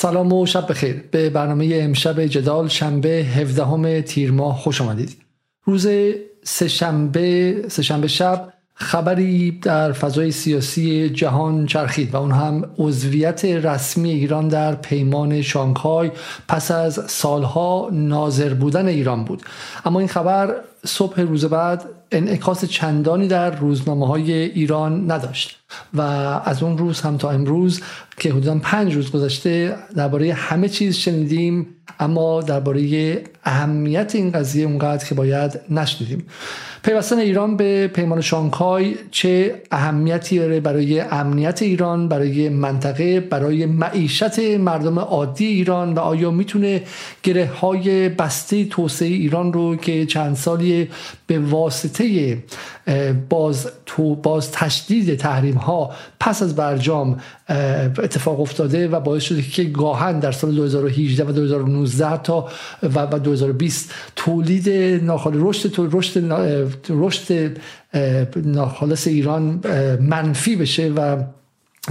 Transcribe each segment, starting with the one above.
سلام و شب بخیر. به برنامه امشب جدال شنبه 17 تیر ماه خوش آمدید. روز سهشنبه سهشنبه شب خبری در فضای سیاسی جهان چرخید و اون هم عضویت رسمی ایران در پیمان شانگهای پس از سالها ناظر بودن ایران بود. اما این خبر صبح روز بعد انعکاس چندانی در روزنامه های ایران نداشت و از اون روز هم تا امروز که حدودا پنج روز گذشته درباره همه چیز شنیدیم اما درباره اهمیت این قضیه اونقدر که باید نشنیدیم. پیوستن ایران به پیمان شانگهای چه اهمیتی داره برای امنیت ایران برای منطقه برای معیشت مردم عادی ایران و آیا می‌تونه گره های بسته توسعه ایران رو که چند سالی به واسطه باز تو باز تشدید تحریم ها پس از برجام اتفاق افتاده و باعث شده که گاهن در سال 2018 و 2019 تا و 2020 تولید ناخالص رشد رشد رشد ناخالص ایران منفی بشه و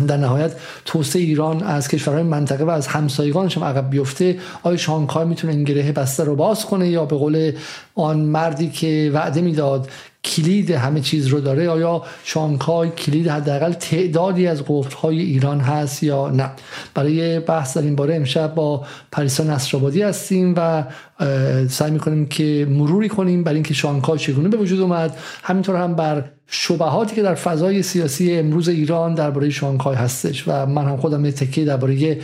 در نهایت توسعه ایران از کشورهای منطقه و از همسایگانش هم عقب بیفته. آیا شانگهای می‌تونه این گره بسته رو باز کنه یا به قول آن مردی که وعده می‌داد کلید همه چیز رو داره آیا شانگهای کلید حداقل تعدادی از قفلهای ایران هست یا نه. برای بحث در این باره امشب با پریسا نصرآبادی هستیم و سعی می‌کنیم که مروری کنیم برای اینکه شانگهای چگونه به وجود اومد. همینطور هم بر شبهاتی که در فضای سیاسی امروز ایران درباره شانگهای هستش و من هم خودم یه تکیه درباره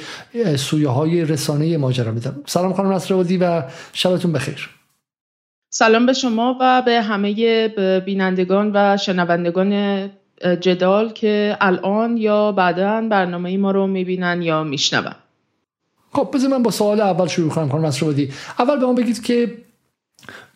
سویه های رسانه ماجرا میدم. سلام خانم نصرآبادی و شبتون بخیر. سلام به شما و به همه بینندگان و شنوندگان جدال که الان یا بعدا برنامه ما رو می‌بینن یا میشنون. خب بذار من با سوال اول شروع کنم خانم نصرآبادی. اول به ما بگید که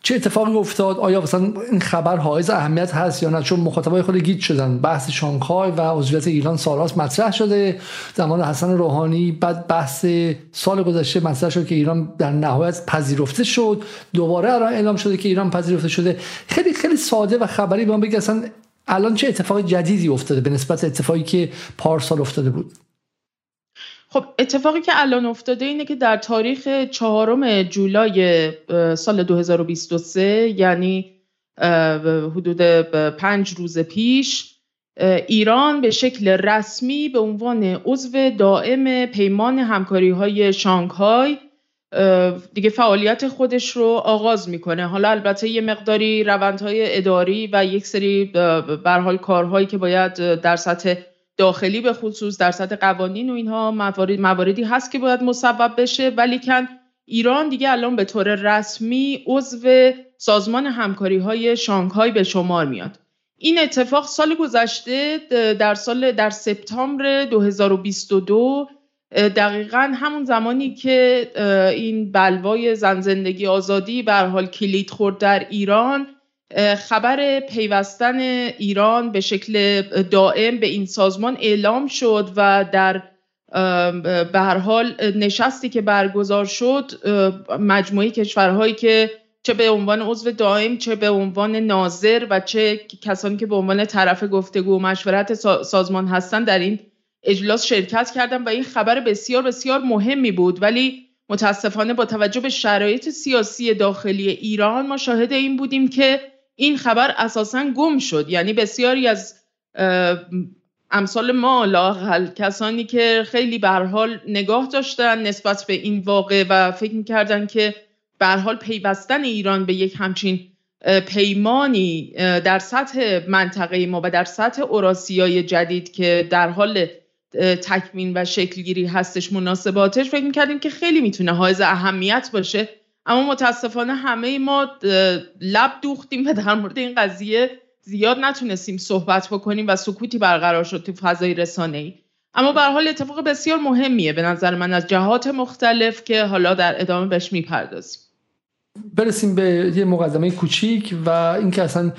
چه اتفاقی افتاد؟ آیا مثلا این خبر حائز اهمیت هست یا نه؟ چون مخاطبای خود گیت شدن. بحث شانگهای و عضویت ایران سالهاست مطرح شده. زمان حسن روحانی بعد بحث سال گذشته مطرح شد که ایران در نهایت پذیرفته شد. دوباره الان اعلام شده که ایران پذیرفته شده. خیلی خیلی ساده و خبری به ما بگید اصلا الان چه اتفاق جدیدی افتاده به نسبت اتفاقی که پارسال افتاده بود؟ خب اتفاقی که الان افتاده اینه که در تاریخ چهارم جولای سال 2023 یعنی حدود پنج روز پیش ایران به شکل رسمی به عنوان عضو دائم پیمان همکاری های شانگهای دیگه فعالیت خودش رو آغاز می‌کنه. حالا البته یه مقداری روندهای اداری و یک سری برحال کارهایی که باید در سطح داخلی به خصوص در سطح قوانین و اینها موارد مواردی هست که باید مصوب بشه. ولی کن ایران دیگه الان به طور رسمی عضو سازمان همکاری های شانگهای به شمار میاد. این اتفاق سال گذشته در سال در سپتامبر 2022 دقیقا همون زمانی که این بلوای زن زندگی آزادی به حال کلید خورد در ایران خبر پیوستن ایران به شکل دائم به این سازمان اعلام شد و در به هر حال نشستی که برگزار شد مجموعه کشورهایی که چه به عنوان عضو دائم چه به عنوان ناظر و چه کسانی که به عنوان طرف گفتگو و مشورت سازمان هستند در این اجلاس شرکت کردن و این خبر بسیار بسیار مهمی بود. ولی متاسفانه با توجه به شرایط سیاسی داخلی ایران ما شاهد این بودیم که این خبر اساسا گم شد. یعنی بسیاری از امثال ما لاقل کسانی که خیلی به حال نگاه داشتن نسبت به این واقع و فکر می‌کردن که به حال پیوستن ایران به یک همچین پیمانی در سطح منطقه ما و در سطح اوراسیای جدید که در حال تکمین و شکلگیری هستش مناسباتش فکر می‌کردیم که خیلی می‌تونه حائز اهمیت باشه. اما متاسفانه همه ما لب دوختیم و در مورد این قضیه زیاد نتونستیم صحبت بکنیم و سکوتی برقرار شد تو فضای رسانه ای اما به حال اتفاق بسیار مهمیه به نظر من از جهات مختلف که حالا در ادامه بهش می‌پردازیم. برسیم به یه مقدمه کوچیک و اینکه اصلا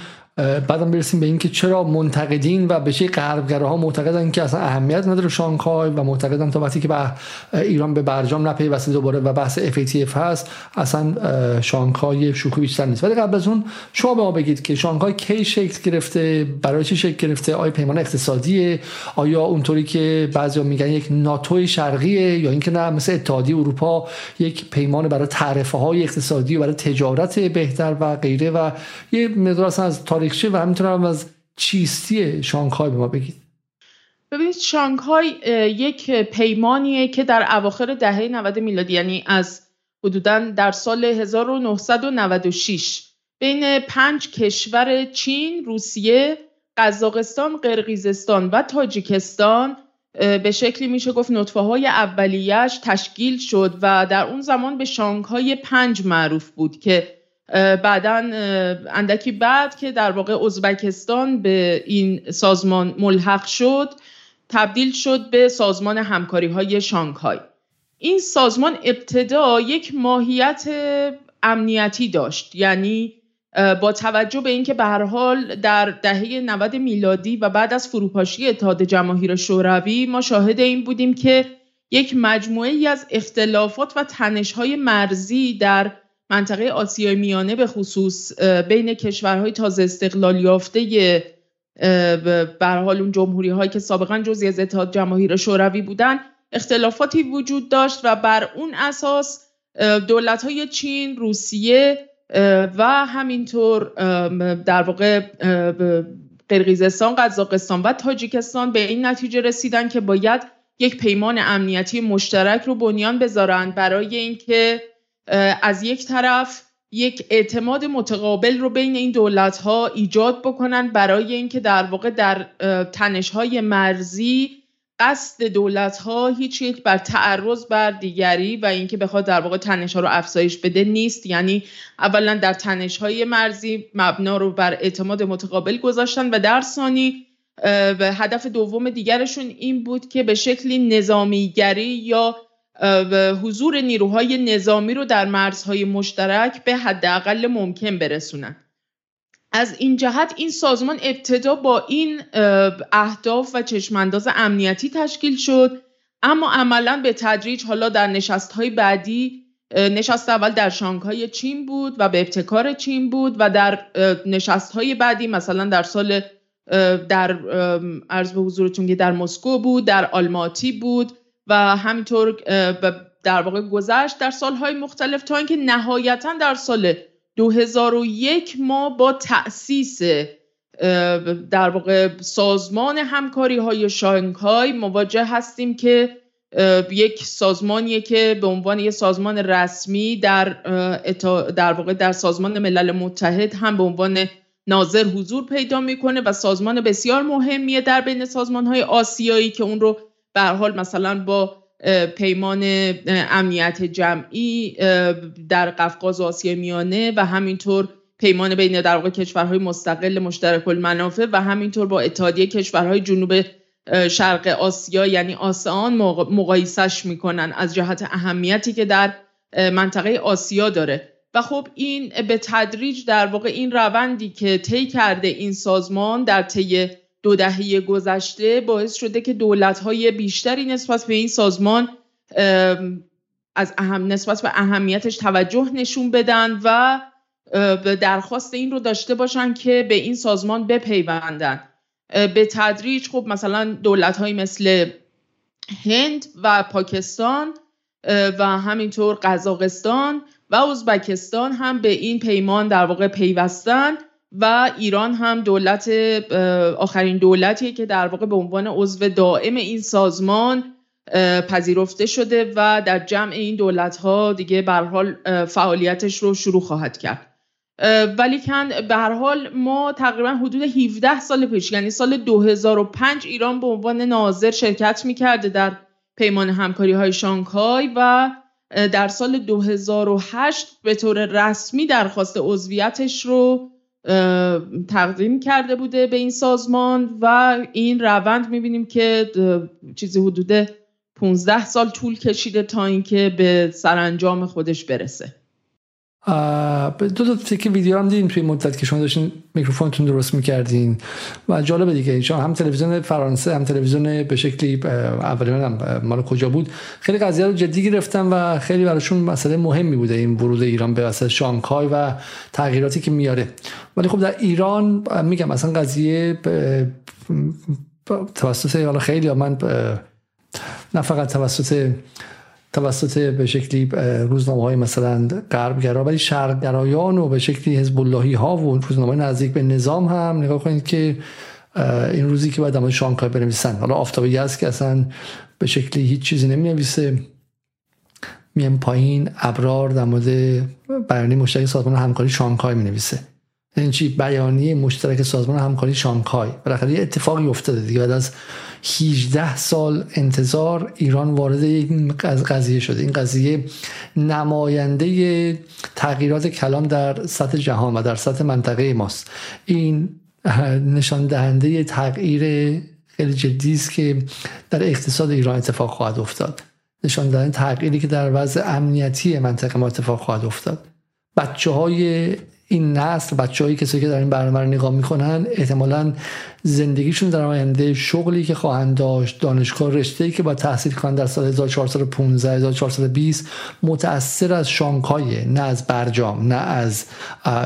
بعدم برسیم به اینکه چرا منتقدین و به غربگراها معتقدن که اصلا اهمیت نداره شانگهای و معتقدن تا وقتی که به ایران به برجام نپیوسته دوباره و بحث FATF هست اصلا شانگهای شوخی بیشتر نیست. ولی قبل از اون شما به ما بگید که شانگهای کی شکل گرفته برای چی شکل گرفته؟ آیا پیمان اقتصادیه؟ آیا اونطوری که بعضیا میگن یک ناتوی شرقیه یا اینکه نه مثل اتحادیه اروپا یک پیمان برای تعرفه های اقتصادی و برای تجارت بهتر و غیره و یه مقدار از تاریخچه و همینطور از چیستی شانگهای به ما بگید. ببینید شانگهای یک پیمانیه که در اواخر دهه 90 میلادی یعنی از حدودا در سال 1996 بین پنج کشور چین، روسیه، قزاقستان، قرقیزستان و تاجیکستان به شکلی میشه گفت نطفه های اولیش تشکیل شد و در اون زمان به شانگهای پنج معروف بود که بعدا اندکی بعد که در واقع ازبکستان به این سازمان ملحق شد تبدیل شد به سازمان همکاری های شانگهای. این سازمان ابتدا یک ماهیت امنیتی داشت یعنی با توجه به اینکه به هر حال در دهه 90 میلادی و بعد از فروپاشی اتحاد جماهیر شوروی ما شاهد این بودیم که یک مجموعه ای از اختلافات و تنش‌های مرزی در منطقه آسیای میانه به خصوص بین کشورهای تازه استقلال یافته به حال اون جمهوری هایی که سابقا جزی از اتحاد جماهیر شوروی بودن اختلافاتی وجود داشت و بر اون اساس دولت های چین، روسیه و همینطور در واقع قرقیزستان، قزاقستان و تاجیکستان به این نتیجه رسیدن که باید یک پیمان امنیتی مشترک رو بنیان بذارن برای اینکه از یک طرف یک اعتماد متقابل رو بین این دولت ها ایجاد بکنن برای اینکه در واقع در تنش های مرزی قصد دولت ها هیچ یک بر تعرض بر دیگری و اینکه بخواد در واقع تنش ها رو افزایش بده نیست. یعنی اولا در تنش های مرزی مبنا رو بر اعتماد متقابل گذاشتن و در ثانی هدف دوم دیگرشون این بود که به شکلی نظامیگری یا حضور نیروهای نظامی رو در مرزهای مشترک به حداقل ممکن برسونن. از این جهت این سازمان ابتدا با این اهداف و چشمانداز امنیتی تشکیل شد اما عملا به تدریج حالا در نشست های بعدی نشست اول در شانگهای چین بود و به ابتکار چین بود و در نشست های بعدی مثلا در سال در عرض به حضورتون که در مسکو بود در آلماتی بود و همینطور در واقع گذشت در سالهای مختلف تا اینکه نهایتا در سال 2001 ما با تأسیس در واقع سازمان همکاری های شانگهای مواجه هستیم که یک سازمانیه که به عنوان یک سازمان رسمی در در واقع در سازمان ملل متحد هم به عنوان ناظر حضور پیدا می‌کنه و سازمان بسیار مهمیه در بین سازمان های آسیایی که اون رو به حال مثلا با پیمان امنیت جمعی در قفقاز و آسیا میانه و همینطور پیمان بین در واقع کشورهای مستقل مشترک المنافع و همینطور با اتحادیه کشورهای جنوب شرق آسیا یعنی آسان مقایسش می‌کنن از جهت اهمیتی که در منطقه آسیا داره. و خب این به تدریج در واقع این روندی که طی کرده این سازمان در طی دو دهه گذشته باعث شده که دولت‌های بیشتری نسبت به این سازمان از اهم نسبت به اهمیتش توجه نشون بدن و درخواست این رو داشته باشن که به این سازمان بپیوندن. به تدریج خب مثلا دولت مثل هند و پاکستان و همینطور قزاقستان و ازبکستان هم به این پیمان در واقع پیوستن. و ایران هم دولت آخرین دولتیه که در واقع به عنوان عضو دائم این سازمان پذیرفته شده و در جمع این دولت ها دیگه به حال فعالیتش رو شروع خواهد کرد. ولی کن به هر حال ما تقریبا حدود 17 سال پیش یعنی سال 2005 ایران به عنوان ناظر شرکت می‌کرده در پیمان همکاری های شانگهای و در سال 2008 به طور رسمی درخواست عضویتش رو تقدیم کرده بوده به این سازمان و این روند می‌بینیم که چیزی حدود 15 سال طول کشیده تا اینکه به سرانجام خودش برسه. دو تا تیک ویدیو هم دیدیم توی مدت که شما داشتین میکروفونتون درست می‌کردین. و جالبه دیگه شما هم تلویزیون فرانسه هم تلویزیون به شکلی اولی هم مال کجا بود؟ خیلی قضیه رو جدی گرفتن و خیلی براشون مسئله مهمی بوده این ورود ایران به وسط شانگهای و تغییراتی که میاره. ولی خب در ایران میگم مثلا قضیه توسط حالا خیلی من نه فقط توسط توسط به شکلی روزنامه های مثلا غربگرا ولی شرقگرایان و به شکلی حزب اللهی ها و روزنامه نزدیک به نظام هم نگاه کنید که این روزی که باید در شانگهای بنویسن. حالا آفتابی هست که اصلا به شکلی هیچ چیزی نمی نویسه میم پایین ابرار در مورد بیانیه مشترک سازمان همکاری شانگهای می نویسه این چی؟ بیانیه مشترک سازمان همکاری شانگهای. بالاخره یه اتفاقی افتاده دیگه. بعد از 18 سال انتظار ایران وارد این قضیه شده. این قضیه نماینده تغییرات کلام در سطح جهان و در سطح منطقه ماست. این نشان دهنده تغییر خیلی جدی است که در اقتصاد ایران اتفاق خواهد افتاد. نشان دهنده تغییری که در وضع امنیتی منطقه ما اتفاق خواهد افتاد. بچه های این نسل بچه کسی که در این برنامه رو نگاه می‌کنن احتمالا زندگیشون در آینده شغلی که خواهند داشت دانشگاه رشته که با تحصیل کنند در سال 1415 1420 متأثر از شانگهای نه از برجام نه از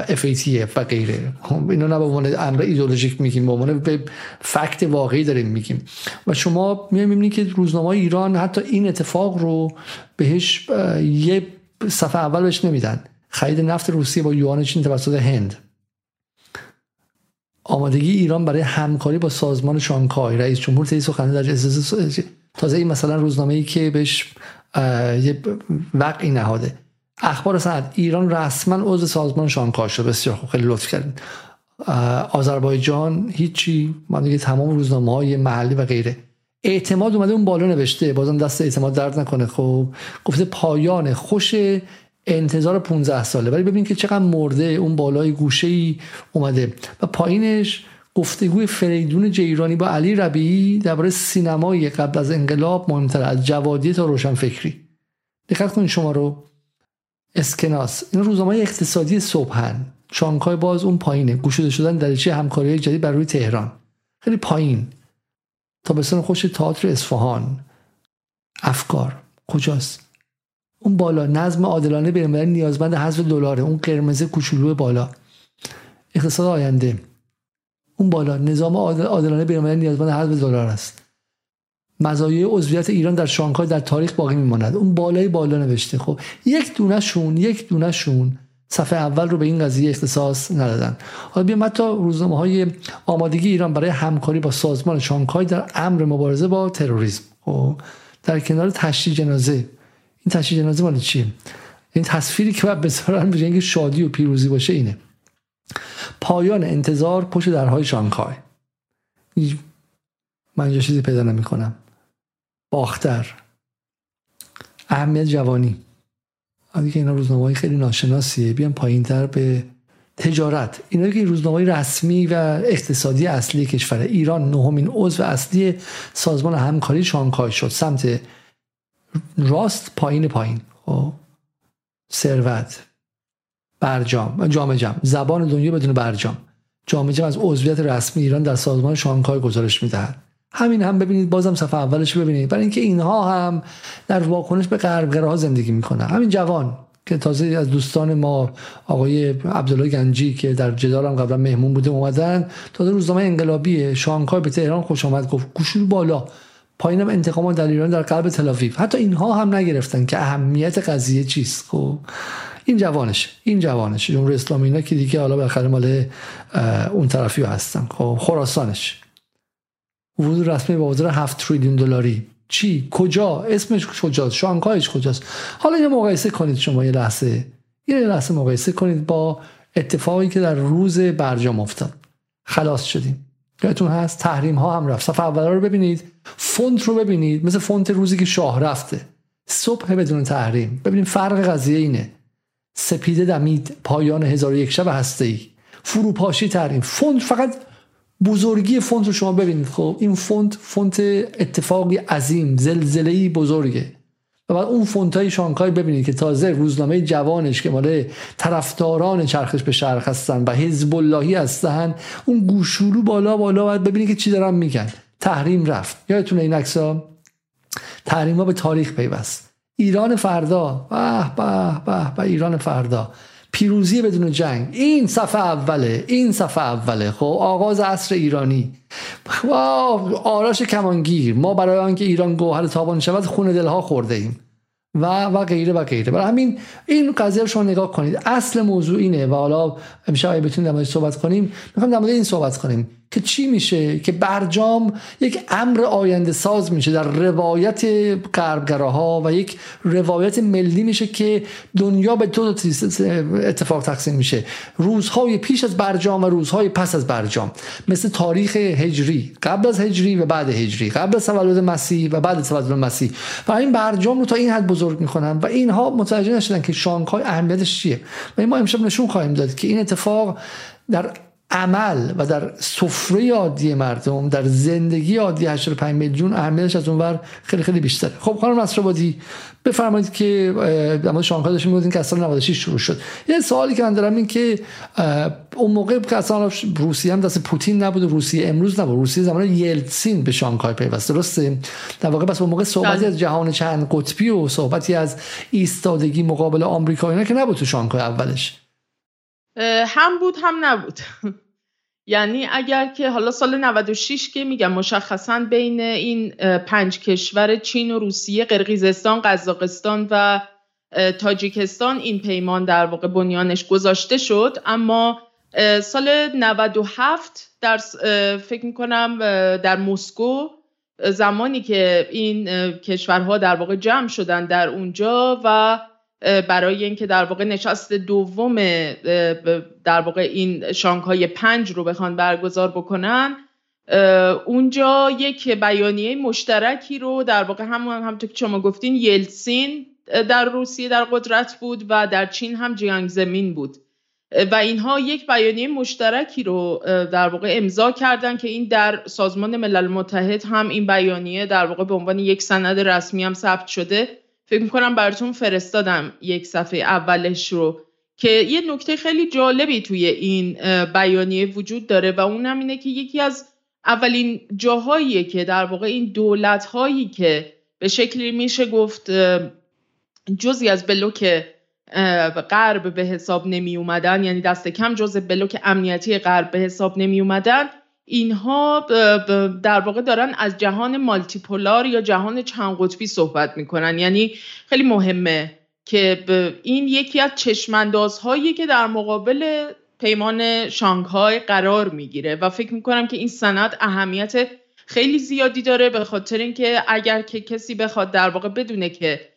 FATF و غیره. خب، اینو نه به عنوان امر ایدولوژیک میگیم به عنوان به فکت واقعی داریم میگیم. و شما می‌بینید که روزنامه ایران حتی این اتفاق رو بهش یه صفحه اول بهش نمیدن. خرید نفت روسیه با یوان چین توسط هند. آمادگی ایران برای همکاری با سازمان شانگهای رئیس جمهور طی سخنرانی در تازه این مثلا روزنامه ای که بهش یه وقعی نهاده. اخبار سند ایران رسما عضو سازمان شانگهای شد. بسیار خوب خیلی لطف کردین. آذربایجان هیچی ما دیگه تمام روزنامه های محلی و غیره. اعتماد اومده اون بالا نوشته. بازم دست اعتماد درد نکنه. خب گفته پایان خوش انتظار 15 ساله. ولی ببین که چقدر مرده اون بالای گوشه ای اومده. و پایینش گفتگوی فریدون جیرانی با علی ربیعی درباره سینمای قبل از انقلاب مهمتر از جوادی تا روشن فکری دقت کنید شما رو. اسکناس. این روزنامه اقتصادی صبحن. شانگهای باز اون پایینه. گوشوده شدن دریچه همکاری جدید بر روی تهران. خیلی پایین. تابستان خوش تئاتر اصفهان. افکار. کجاست؟ اون بالا نظم عادلانه بین نیازمند حذف دلاره اون قرمز کوچولو بالا. اقتصاد آینده. اون بالا نظام عادلانه بین نیازمند حذف دلار است. مزایای عضویت ایران در شانگهای در تاریخ باقی میماند. اون بالای بالا نوشته. خب یک دونهشون یک دونهشون صفحه اول رو به این قضیه اختصاص ندادن. حالا بیام حتی روزنامه های آمادگی ایران برای همکاری با سازمان شانگهای در امر مبارزه با تروریسم. خب در کنار تشییع جنازه این تشییع جنازه مال چیه؟ این تصویری که باید بذارن به اینکه شادی و پیروزی باشه اینه. پایان انتظار پشت درهای شانگهای. من اینجا چیزی پیدا نمی کنم باختر. اهمیت جوانی. که اینا روزنامه خیلی ناشناسیه. بیان پایین تر به تجارت. اینا که روزنامه رسمی و اقتصادی اصلی کشور ایران نهمین عضو اصلی سازمان همکاری شانگهای شد. سمت راست پایین پایین. خب. ثروت. برجام. جام جم. زبان دنیا بدون برجام. جام جم از عضویت رسمی ایران در سازمان شانگهای گزارش می‌دهد. همین هم ببینید بازم صفحه اولش ببینید. برای اینکه اینها هم در واکنش به غربگراها زندگی می‌کنن. همین جوان که تازه از دوستان ما آقای عبدالله گنجی که در جدال هم قبلا مهمون بوده اومدن. تازه روزنامه انقلابی شانگهای به تهران خوش آمد گفت گوشور بالا. پایینم انتقام در ایران در قلب تلاویو حتی اینها هم نگرفتن که اهمیت قضیه چیست. خب این جوانش این جوانش جمهوری اسلامی اینا که دیگه حالا بالاخره مال اون طرفی هستن. خب خراسانش. ورود رسمی با بازار 7 تریلیون دلاری. چی؟ کجا؟ اسمش کجاست؟ شانگهایش کجاست؟ حالا یه مقایسه کنید شما یه لحظه. یه لحظه مقایسه کنید با اتفاقی که در روز برجام افتاد. خلاص شدیم. یادتون هست؟ تحریم ها هم رفت. صفحه اول رو ببینید. فونت رو ببینید مثل فونت روزی که شاه رفته. صبح بدون تحریم. ببینید فرق قضیه اینه. سپیده دمید پایان هزار یک شب هسته ای فروپاشی تحریم. فونت فقط بزرگی فونت رو شما ببینید. خب این فونت فونت اتفاقی عظیم زلزله بزرگه. و بعد اون فونتای شانگهای ببینید که تازه روزنامه جوانش که مال طرفداران چرخش به شرق هستن و حزب اللهی هستن اون گوشولو بالا بالا باید ببینید که چی دارن میگن. تحریم رفت. یادتونه این عکسا تحریم ها به تاریخ پیوست. ایران فردا. به به به به ایران فردا. پیروزی بدون جنگ. این صفحه اوله این صفحه اوله. خب آغاز عصر ایرانی. آراش کمانگیر. ما برای آنکه ایران گوهر تابان شود خون دلها خورده ایم. و و غیره و غیره. برای همین این قضیه رو شما نگاه کنید. اصل موضوع اینه. و حالا امشب اگه بتونیم در صحبت کنیم می‌خوام در مورد این صحبت کنیم. که چی میشه؟ که برجام یک امر آینده ساز میشه در روایت غربگراها و یک روایت ملی میشه که دنیا به دو اتفاق تقسیم میشه. روزهای پیش از برجام و روزهای پس از برجام. مثل تاریخ هجری. قبل از هجری و بعد هجری. قبل از تولد مسیح و بعد تولد مسیح. و این برجام رو تا این حد بزرگ می‌کنن و اینها متوجه نشدن که شانگهای اهمیتش چیه. و ما امشب نشون خواهیم داد که این اتفاق در عمل و در سفره عادی مردم در زندگی عادی 85 میلیون اهمیتش از اونور خیلی خیلی بیشتره. خب خانم نصرآبادی بفرمایید که مورد شانگهای داشتیم می‌گفتین که اصلا 96 شروع شد. یه سوالی که من دارم این که اون موقع که اصلا روسیه هم دست پوتین نبود روسیه امروز نبود. روسیه زمان یلتسین به شانگهای پیوسته درسته؟ در واقع بس اون موقع صحبتی بله. از جهان چند قطبی و صحبتی از ایستادگی مقابل آمریکا اینا که نبود تو شانگهای اولش. هم بود هم نبود. یعنی اگر که حالا سال 96 که میگم مشخصا بین این پنج کشور چین و روسیه قرقیزستان قزاقستان و تاجیکستان این پیمان در واقع بنیانش گذاشته شد. اما سال 97 در فکر می‌کنم در مسکو زمانی که این کشورها در واقع جمع شدن در اونجا و برای اینکه در واقع نشست دوم در واقع این شانگهای پنج رو بخوان برگزار بکنن اونجا یک بیانیه مشترکی رو در واقع هم همونطور که شما گفتین یلسین در روسیه در قدرت بود و در چین هم جیانگ زمین بود و اینها یک بیانیه مشترکی رو در واقع امضا کردن که این در سازمان ملل متحد هم این بیانیه در واقع به عنوان یک سند رسمی هم ثبت شده. فکر می‌کنم براتون فرستادم یک صفحه اولش رو که یه نکته خیلی جالبی توی این بیانیه وجود داره و اونم اینه که یکی از اولین جاهاییه که در واقع این دولت هایی که به شکلی میشه گفت جزی از بلوک غرب به حساب نمی اومدن یعنی دست کم جز بلوک امنیتی غرب به حساب نمی اومدن اینها در واقع دارن از جهان مالتیپولار یا جهان چند قطبی صحبت می‌کنن. یعنی خیلی مهمه که این یکی از چشماندازهایی که در مقابل پیمان شانگهای قرار می‌گیره و فکر می‌کنم که این سند اهمیت خیلی زیادی داره به خاطر اینکه اگر که کسی بخواد در واقع بدونه که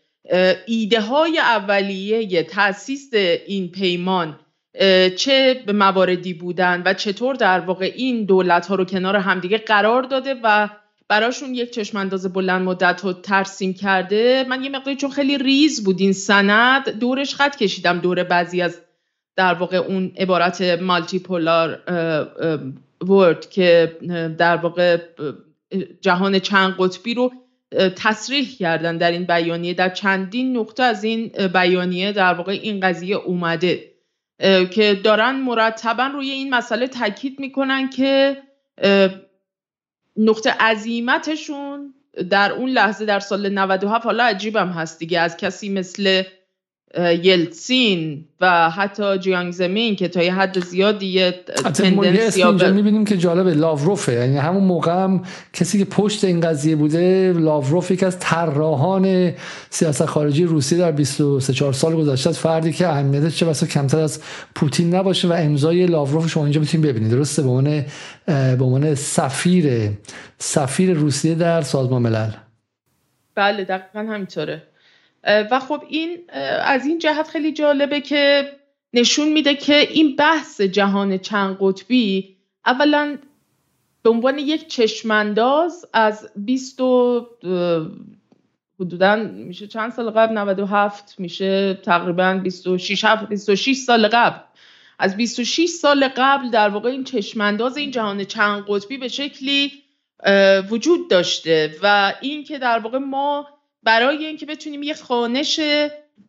ایده های اولیه تاسیس این پیمان چه مواردی بودن و چطور در واقع این دولت ها رو کنار همدیگه قرار داده و براشون یک چشمانداز بلند مدت رو ترسیم کرده. من یه مقداری چون خیلی ریز بود این سند دورش خط کشیدم دور بعضی از در واقع اون عبارت مالتی پولار ورد که در واقع جهان چند قطبی رو تصریح کردن در این بیانیه. در چندین نقطه از این بیانیه در واقع این قضیه اومده. که دارن مرتبا روی این مسئله تاکید می‌کنن که نقطه عظیمتشون در اون لحظه در سال 97 حالا عجیبم هست دیگه از کسی مثل یلتسین و حتی جیانگ زمین که تا یه حد زیادی یه تندنسی اینجا می‌بینیم که جالبه لاوروفه. یعنی همون موقع هم کسی که پشت این قضیه بوده لاوروف یکی از طراحان سیاست خارجی روسیه در 23 4 سال گذشته فردی که اهمیتش چه بسا کمتر از پوتین نباشه و امضای لاوروف شما اینجا می‌تونید ببینید درسته؟ به عنوان به عنوان سفیر سفیر روسیه در سازمان ملل. بله دقیقا همینطوره. و خب این از این جهت خیلی جالبه که نشون میده که این بحث جهان چند قطبی اولا به عنوان یک چشمانداز از 20 حدودا میشه چند سال قبل؟ 97 میشه تقریبا 26 26 سال قبل. از 26 سال قبل در واقع این چشمانداز این جهان چند قطبی به شکلی وجود داشته و این که در واقع ما برای اینکه بتونیم یه خانش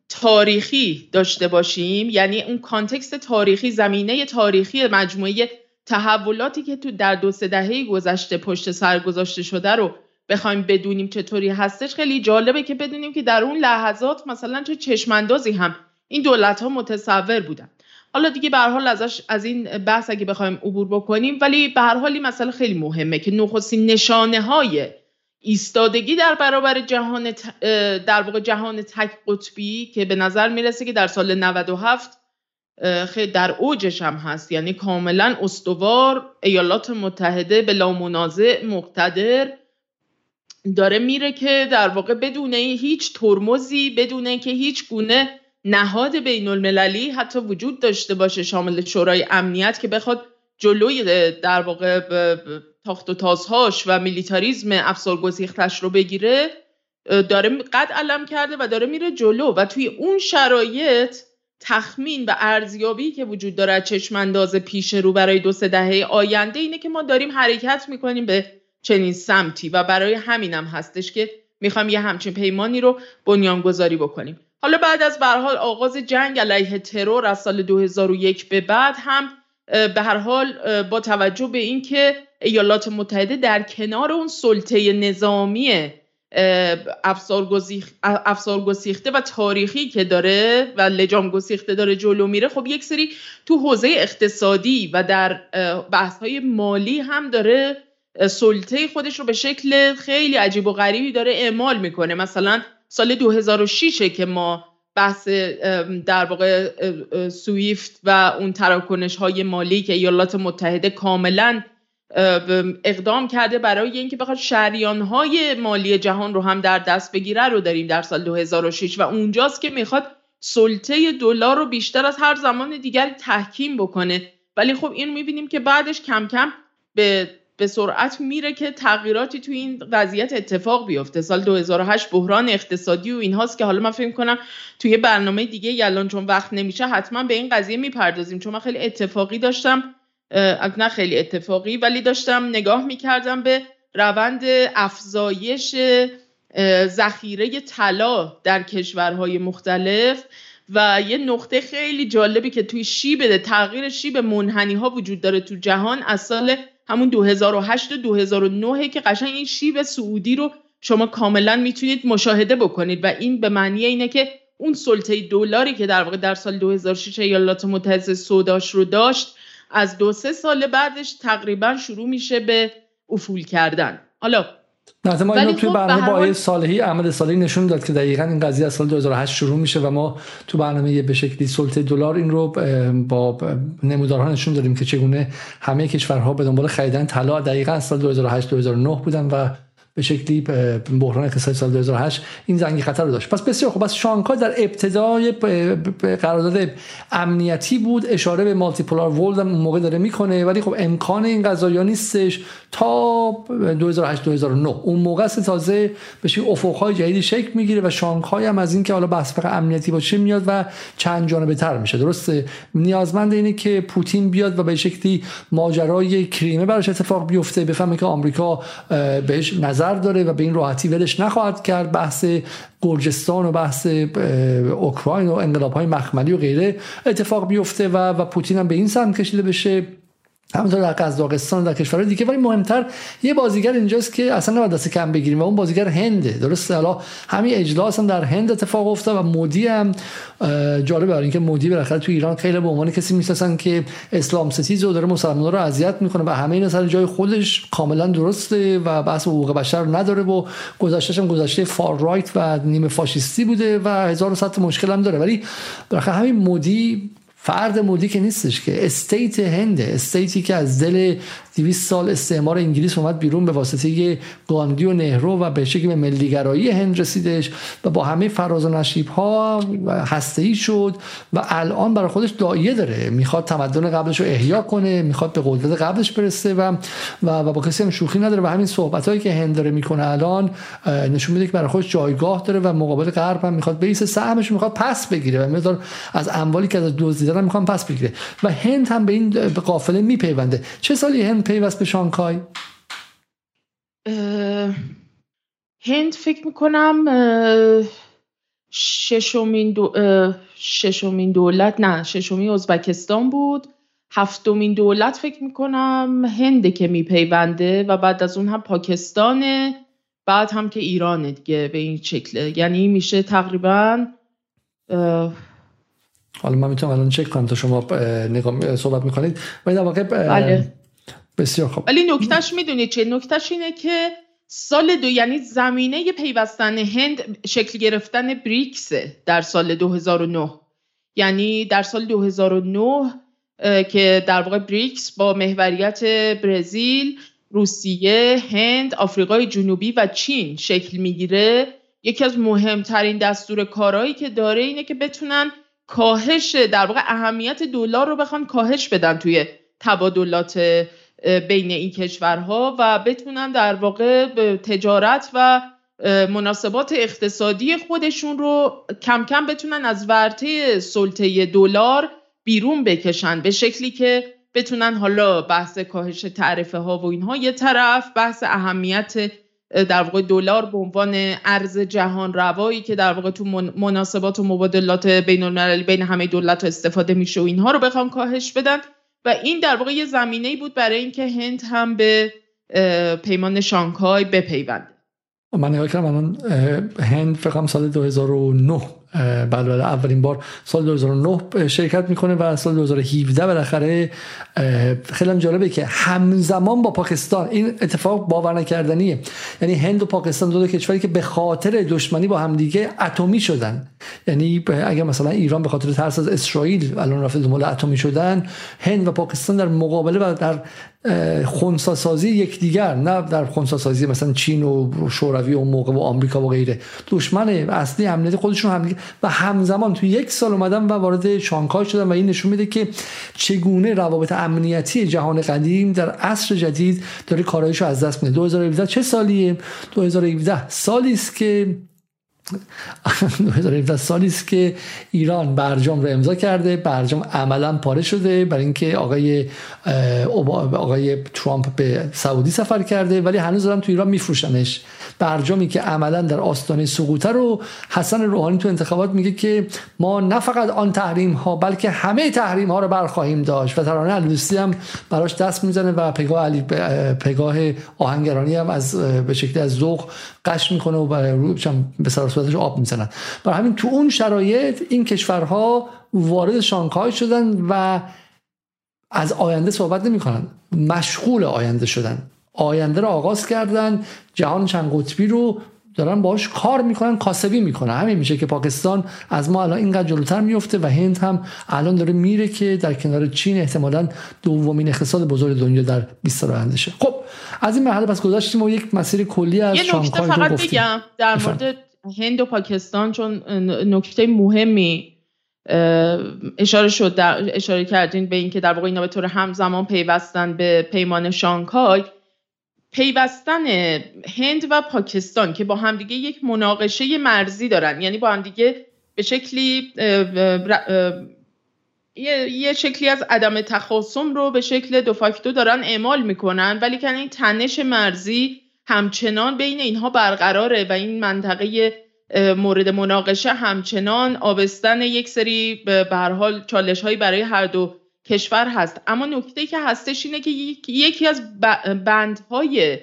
تاریخی داشته باشیم یعنی اون کانتکست تاریخی زمینه تاریخی مجموعه تحولاتی که تو در دو سه دهه گذشته پشت سر گذاشته شده رو بخوایم بدونیم چطوری هستش خیلی جالبه که بدونیم که در اون لحظات مثلا چه چشماندازی هم این دولت ها متصور بودن. حالا دیگه به حال ازش از این بحث اگه بخوایم عبور بکنیم ولی به هر حال این مسئله خیلی مهمه که نخستین نشانه های ایستادگی در برابر جهان در واقع جهان تک قطبی که به نظر می‌رسه که در سال 97 خیلی در اوجش هم هست. یعنی کاملا استوار ایالات متحده بلا منازع مقتدر داره میره که در واقع بدون هیچ ترمزی بدون که هیچ گونه نهاد بین المللی حتی وجود داشته باشه شامل شورای امنیت که بخواد جلوی در واقع تاخت و تازهاش و میلیتاریزم افسار گسیختش رو بگیره داره قد علم کرده و داره میره جلو و توی اون شرایط تخمین و ارزیابی که وجود داره چشم انداز پیش رو برای دو سه دهه آینده اینه که ما داریم حرکت می‌کنیم به چنین سمتی و برای همینم هستش که می‌خوایم یه همچین پیمانی رو بنیانگذاری بکنیم. حالا بعد از حال آغاز جنگ علیه ترور از سال 2001 به بعد هم به هر حال با توجه به اینکه ایالات متحده در کنار اون سلطه نظامی افسار گسیخته و تاریخی که داره و لجام گسیخته داره جلو میره خب یک سری تو حوزه اقتصادی و در بحث های مالی هم داره سلطه خودش رو به شکل خیلی عجیب و غریبی داره اعمال می‌کنه. مثلا سال 2006 که ما بحث در واقع سویفت و اون تراکنش های مالی که ایالات متحده کاملا اقدام کرده برای اینکه بخواد شریان های مالی جهان رو هم در دست بگیره رو داریم در سال 2006 و اونجاست که می‌خواد سلطه دلار رو بیشتر از هر زمان دیگر تحکیم بکنه. ولی خب این می‌بینیم که بعدش کم کم به به سرعت میره که تغییراتی توی این وضعیت اتفاق بیفته. سال 2008 بحران اقتصادی و اینهاست که حالا من فکر کنم توی برنامه دیگه یلان چون وقت نمیشه حتما به این قضیه می‌پردازیم. چون من خیلی اتفاقی داشتم نه خیلی اتفاقی ولی داشتم نگاه می‌کردم به روند افزایش ذخیره طلا در کشورهای مختلف و یه نقطه خیلی جالبی که توی شیب تغییر شیب منحنی ها وجود داره تو جهان از سال همون 2008 و 2009 که قشنگ این شیب سعودی رو شما کاملا می‌تونید مشاهده بکنید و این به معنی اینه که اون سلطه دلاری که در واقع در سال 2006 ایالات متحده سوداش رو داشت از دو سه سال بعدش تقریبا شروع میشه به افول کردن. حالا نه ما اینو توی خب برنامه با آقای صالحی احمد صالحی نشون داد که دقیقا این قضیه از سال 2008 شروع میشه و ما تو برنامه به شکلی سلطه دلار این رو با نمودارها نشون دادیم که چگونه همه کشورها به دنبال خریدن طلا دقیقا از سال 2008 2009 بودن و به شکلی بحران اقتصادی سال 2008 این زنگی خطر رو داشت. پس بسیار خوب. پس شانگهای در ابتدای قرارداد امنیتی بود. اشاره به مالتی پولار ورلد هم موقع داره می‌کنه. ولی خب امکان این قضایا نیستش تا 2008 2009 اون موقع است تازه به شکلی افقهای جدیدی شکل می‌گیره و شانگهای هم از اینکه حالا بحث فقط امنیتی باشه میاد و چند جانبه تر میشه. درسته؟ نیازمند اینه که پوتین بیاد و به شکلی ماجرای کریمه براش اتفاق بیفته. بفهمه که آمریکا بهش نظر داره و به این راحتی ولش نخواهد کرد بحث گرجستان و بحث اوکراین و انقلاب های مخملی و غیره. اتفاق بیفته و, و پوتین هم به این سمت کشیده بشه. همونطور در قزاقستان در کشورهای دیگه. ولی مهمتر یه بازیگر اینجاست که اصلا نباید دست کم بگیریم و اون بازیگر هنده. درسته؟ حالا همین اجلاس هم در هند اتفاق افتاد و مودی هم جالب برای اینکه مودی بالاخره تو ایران خیلی به عنوان کسی می‌سازن که اسلام ستیز و داره مسلمان‌ها رو اذیت می‌کنه و همه اینا سر جای خودش کاملا درسته و بحث حقوق بشر نداره و گذشتهش هم گذشته far right و نیمه فاشیستی بوده و هزار و مشکل هم داره. ولی بالاخره همین مودی فرد مودی که نیستش که. state هنده state ی که از دل 200 سال استعمار انگلیس اومد بیرون به واسطه گاندی و نهرو و به شکل ملیگرایی هند رسیدش و با همه فراز و نشیب ها هسته ای شد و الان برای خودش دایه داره. می‌خواد تمدن قبلش رو احیا کنه می‌خواد به قدرت قبلش برسه و و, با کسی هم شوخی نداره و همین صحبت هایی که هند داره می‌کنه الان نشون میده که برای خودش جایگاه داره و مقابل غرب هم می‌خواد بیس سهمش می‌خواد پس بگیره و میذار از اموالی که از دزدیدن می‌خواد پس بگیره. و هند هم به این قافله میپیونده. چه سالی هند پیوست به شانگهای هند فکر می‌کنم ششمین, دو... ششمین دولت نه ششمین ازبکستان بود. هفتمین دولت فکر می‌کنم هنده که میپیونده و بعد از اون هم پاکستانه بعد هم که ایرانه دیگه به این شکله. یعنی میشه تقریبا حالا من می‌تونم الان چک کنم تا شما نگاه صحبت می‌کنید. ولی در واقع بله. بسیار خوب. ولی نکتهش می‌دونید چه نکتهش اینه که سال دو یعنی زمینه پیوستن هند شکل گرفتن بریکس در سال 2009 یعنی در سال 2009 که در واقع بریکس با محوریت برزیل روسیه، هند، آفریقای جنوبی و چین شکل می‌گیره. یکی از مهمترین دستور کارهایی که داره اینه که بتونن کاهش در واقع اهمیت دلار رو بخوان کاهش بدن توی تبادلات بین این کشورها و بتونن در واقع تجارت و مناسبات اقتصادی خودشون رو کم کم بتونن از ورطه سلطه دلار بیرون بکشن. به شکلی که بتونن حالا بحث کاهش تعرفه ها و اینها یه طرف بحث اهمیت در واقع دلار به عنوان ارز جهان روایی که در واقع تو مناسبات و مبادلات بین المللی بین همه دولت استفاده میشه و اینها رو بخوان کاهش بدن. و این در واقع یه زمینه بود برای اینکه هند هم به پیمان شانگهای بپیونده. من نگاه کردم الان هند فکر سال 2009 بله بله اولین بار سال 2009 شرکت می‌کنه و سال 2017 بالاخره خیلی هم جالبه که همزمان با پاکستان. این اتفاق باور نکردنیه. یعنی هند و پاکستان دو, دو کشوری که به خاطر دشمنی با همدیگه اتمی شدن. یعنی اگر مثلا ایران به خاطر ترس از اسرائیل الان رفته دنبال اتمی شدن هند و پاکستان در مقابله و در خونسا سازی یکدیگر نه در خونسا سازی مثلا چین و شوروی و موقع و آمریکا و غیره. دشمن اصلی امنیت خودشون هم و همزمان تو یک سال اومدن و وارد شانگهای شدن و این نشون میده که چگونه روابط امنیتی جهان قدیم در عصر جدید داره کارایشو از دست میده. 2017 چه سالیه؟ 2017 سالی است که 2017 سالی است که ایران برجام رو امضا کرده. برجام عملا پاره شده برای اینکه آقای آقای ترامپ به سعودی سفر کرده ولی هنوز دارن تو ایران میفروشنش. برجامی که عملا در آستانه سقوطه رو حسن روحانی تو انتخابات میگه که ما نه فقط آن تحریم ها بلکه همه تحریم ها رو برخواهیم داشت و ترانه علیدوستی هم براش دست می‌زنه و پگاه علی پگاه آهنگرانی هم از به شکلی از ذوق قش می‌کنه و به سر صورتش آب می‌زنن. برای همین تو اون شرایط این کشورها وارد شانگهای شدن و از آینده صحبت نمی‌کنن. مشغول آینده شدن. آینده رو آغاز کردن جهان چند قطبی رو دارن باش کار می‌کنن کاسبی می‌کنن. همین میشه که پاکستان از ما الان اینقدر جلوتر میفته و هند هم الان داره میره که در کنار چین احتمالا دومین اقتصاد بزرگ دنیا در 20 سال آینده شه. خب از این مرحله پس گذاشتیم و یک مسیر کلی از یه نکته فقط بگم در مورد هند و پاکستان چون نکته مهمی اشاره شد در اشاره کردین به اینکه در واقع اینا به طور همزمان پیوستن به پیمان شانگهای. پیوستن هند و پاکستان که با همدیگه یک مناقشه مرزی دارن. یعنی با همدیگه به شکلی یه شکلی از عدم تخاصم رو به شکل دو فاکتو دارن اعمال می‌کنن. ولی که این تنش مرزی همچنان بین اینها برقراره و این منطقه مورد مناقشه همچنان آبستن یک سری به حال چالش هایی برای هر دو کشور هست. اما نکته که هستش اینه که یکی از بندهای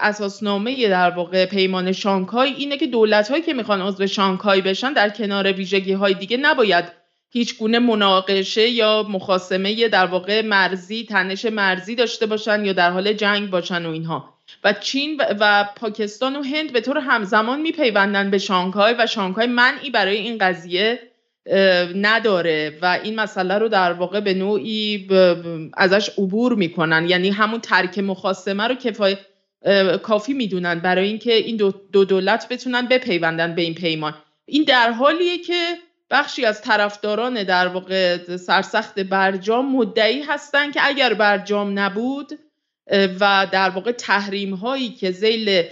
اساسنامه در واقع پیمان شانگهای اینه که دولت هایی که می‌خوان عضو شانگهای بشن در کنار ویژگی های دیگه نباید هیچ گونه مناقشه یا مخاسمه در واقع مرزی تنش مرزی داشته باشن یا در حال جنگ باشن و اینها. و چین و پاکستان و هند به طور همزمان میپیوندن به شانگهای و شانگهای منعی برای این قضیه نداره و این مسئله رو در واقع به نوعی ازش عبور می‌کنن. یعنی همون ترک مخاسمه رو کفای کافی می‌دونن برای اینکه این دو, دو دولت بتونن بپیوندن به این پیمان. این در حالیه که بخشی از طرفداران در واقع سرسخت برجام مدعی هستن که اگر برجام نبود و در واقع تحریم هایی که زیل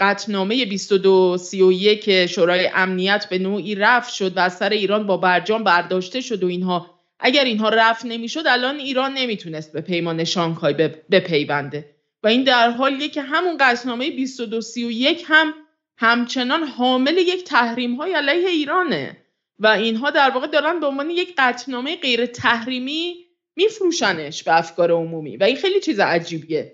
قطنامه 2231 شورای امنیت به نوعی رفت شد و از سر ایران با برجام برداشته شد و اینها. اگر اینها رفت نمی‌شد الان ایران نمی‌تونست به پیمان شانگهای بپیونده. و این در حالیه که همون قطعنامه 2231 هم همچنان حامل یک تحریم های علیه ایرانه. و اینها در واقع دارن به عنوان یک قطعنامه غیر تحریمی میفروشنش به افکار عمومی. و این خیلی چیز عجیبیه.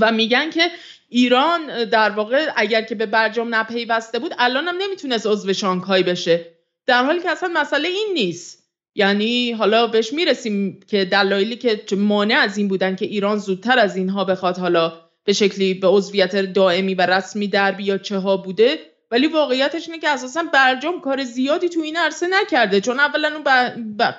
و میگن که ایران در واقع اگر که به برجام نپیوسته بود الان هم نمی‌تونست عضو شانگهای بشه. در حالی که اصلا مسئله این نیست. یعنی حالا بهش می‌رسیم که دلایلی که مانع از این بودن که ایران زودتر از اینها بخواد حالا به شکلی به عضویت دائمی و رسمی در بیا چه ها بوده. ولی واقعیتش اینه که اساسا برجام کار زیادی تو این عرصه نکرده. چون اولا اون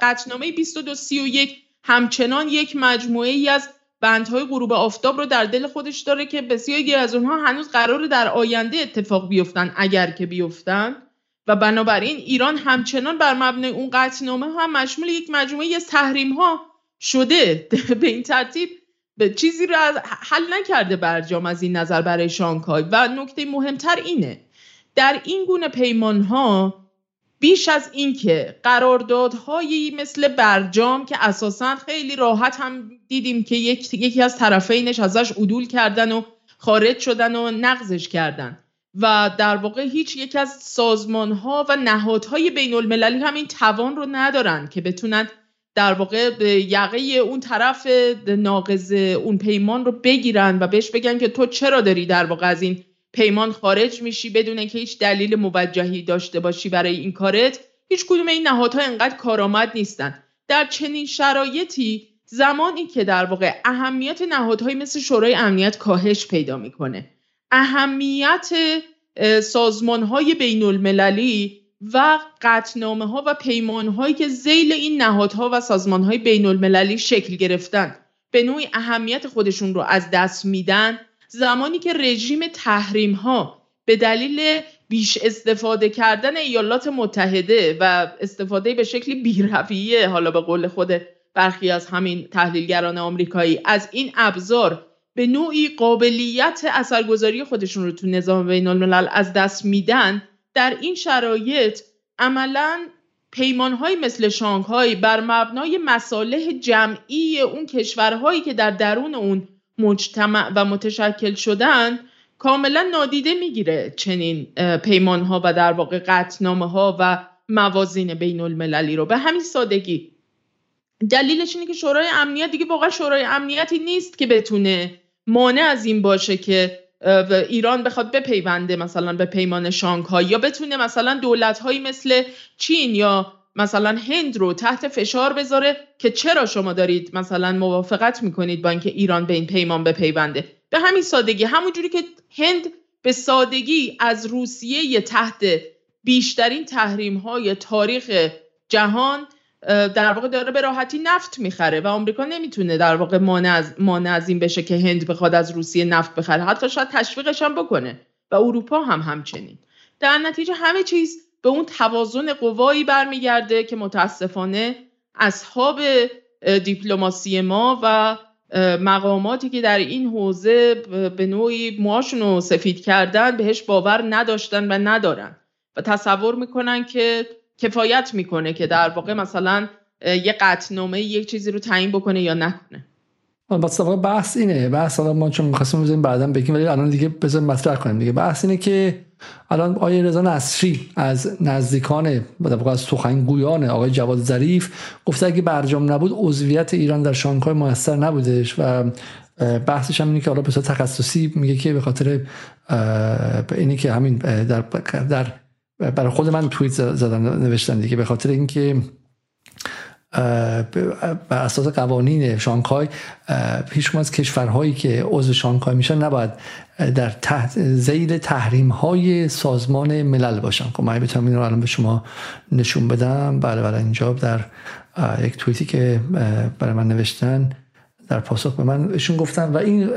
قطعنامه 2231 همچنان یک مجموعه ای از بندهای غروب آفتاب رو در دل خودش داره که بسیاری از اونها هنوز قرار در آینده اتفاق بیفتن اگر که بیفتن. و بنابراین ایران همچنان بر مبنای اون قطعنامه هم مشمول یک مجموعه از تحریم ها شده. به این ترتیب به چیزی رو حل نکرده برجام از این نظر برای شانگهای. و نکته مهمتر اینه در این گونه پیمان ها بیش از اینکه قراردادهایی مثل برجام که اساسا خیلی راحت هم دیدیم که یک، یکی از طرفینش ازش عدول کردن و خارج شدن و نقضش کردن. و در واقع هیچ یک از سازمان ها و نهادهای بین المللی هم این توان رو ندارن که بتونن در واقع یقه اون طرف ناقض اون پیمان رو بگیرن و بهش بگن که تو چرا داری در واقع از این پیمان خارج میشی بدون که هیچ دلیل موجهی داشته باشی برای این کارت هیچ کدوم این نهادها انقدر کارآمد نیستن. در چنین شرایطی زمانی که در واقع اهمیت نهادهایی مثل شورای امنیت کاهش پیدا می‌کنه. اهمیت سازمان های بین المللی و قطنامه ها و پیمان هایی که زیل این نهادها و سازمان های بین المللی شکل گرفتن به نوعی اهمیت خودشون رو از دست میدن. زمانی که رژیم تحریم ها به دلیل بیش استفاده کردن ایالات متحده و استفاده به شکلی بیرویه حالا به قول خود برخی از همین تحلیلگران آمریکایی از این ابزار به نوعی قابلیت اثرگذاری خودشون رو تو نظام بین الملل از دست میدن در این شرایط عملا پیمانهایی مثل شانگهای بر مبنای مصالح جمعی اون کشورهایی که در درون اون مجتمع و متشکل شدن کاملا نادیده می‌گیره چنین پیمان ها و در واقع قطنامه ها و موازین بین المللی رو. به همین سادگی. دلیلش اینه که شورای امنیت دیگه واقعا شورای امنیتی نیست که بتونه مانع از این باشه که ایران بخواد بپیونده مثلا به پیمان شانگهای یا بتونه مثلا دولت مثل چین یا مثلا هند رو تحت فشار بذاره که چرا شما دارید مثلا موافقت می‌کنید با اینکه ایران به این پیمان بپیونده. به همین سادگی همونجوری که هند به سادگی از روسیه تحت بیشترین تحریم های تاریخ جهان در واقع داره به راحتی نفت می‌خره و آمریکا نمی‌تونه در واقع مانع مانع از این بشه که هند بخواد از روسیه نفت بخره. حتی شاید تشویقش هم بکنه و اروپا هم همچنین. در نتیجه همه چیز به اون توازن قوایی برمیگرده که متاسفانه اصحاب دیپلماسی ما و مقاماتی که در این حوزه به نوعی موهاشون رو سفید کردن بهش باور نداشتن و ندارن. و تصور می‌کنن که کفایت می‌کنه که در واقع مثلا یه قطنامه یک چیزی رو تعیین بکنه یا نکنه. بس بحث اینه. بحث حالا ما چون می‌خواستیم بزنیم بعدا بگیم ولی الان دیگه بزن مطرح کنیم. دیگه بحث اینه که الان آیه رضا نصری از نزدیکان و از سخنگویان آقای جواد ظریف گفته اگه برجام نبود عضویت ایران در شانگهای موثر نبودش و بحثش هم اینه که حالا به تخصصی میگه که به خاطر اینی که همین در, در برای خود من توییت زدن نوشتن دیگه به خاطر اینکه بر اساس قوانین شانگهای هیچ از کشورهایی که عضو شانگهای میشن نباید در تحت زیل تحریم های سازمان ملل باشن. خب من بتونم این رو الان به شما نشون بدم بله بله اینجا در یک توییتی که برای من نوشتن. در پاسخ به من ایشون گفتن و این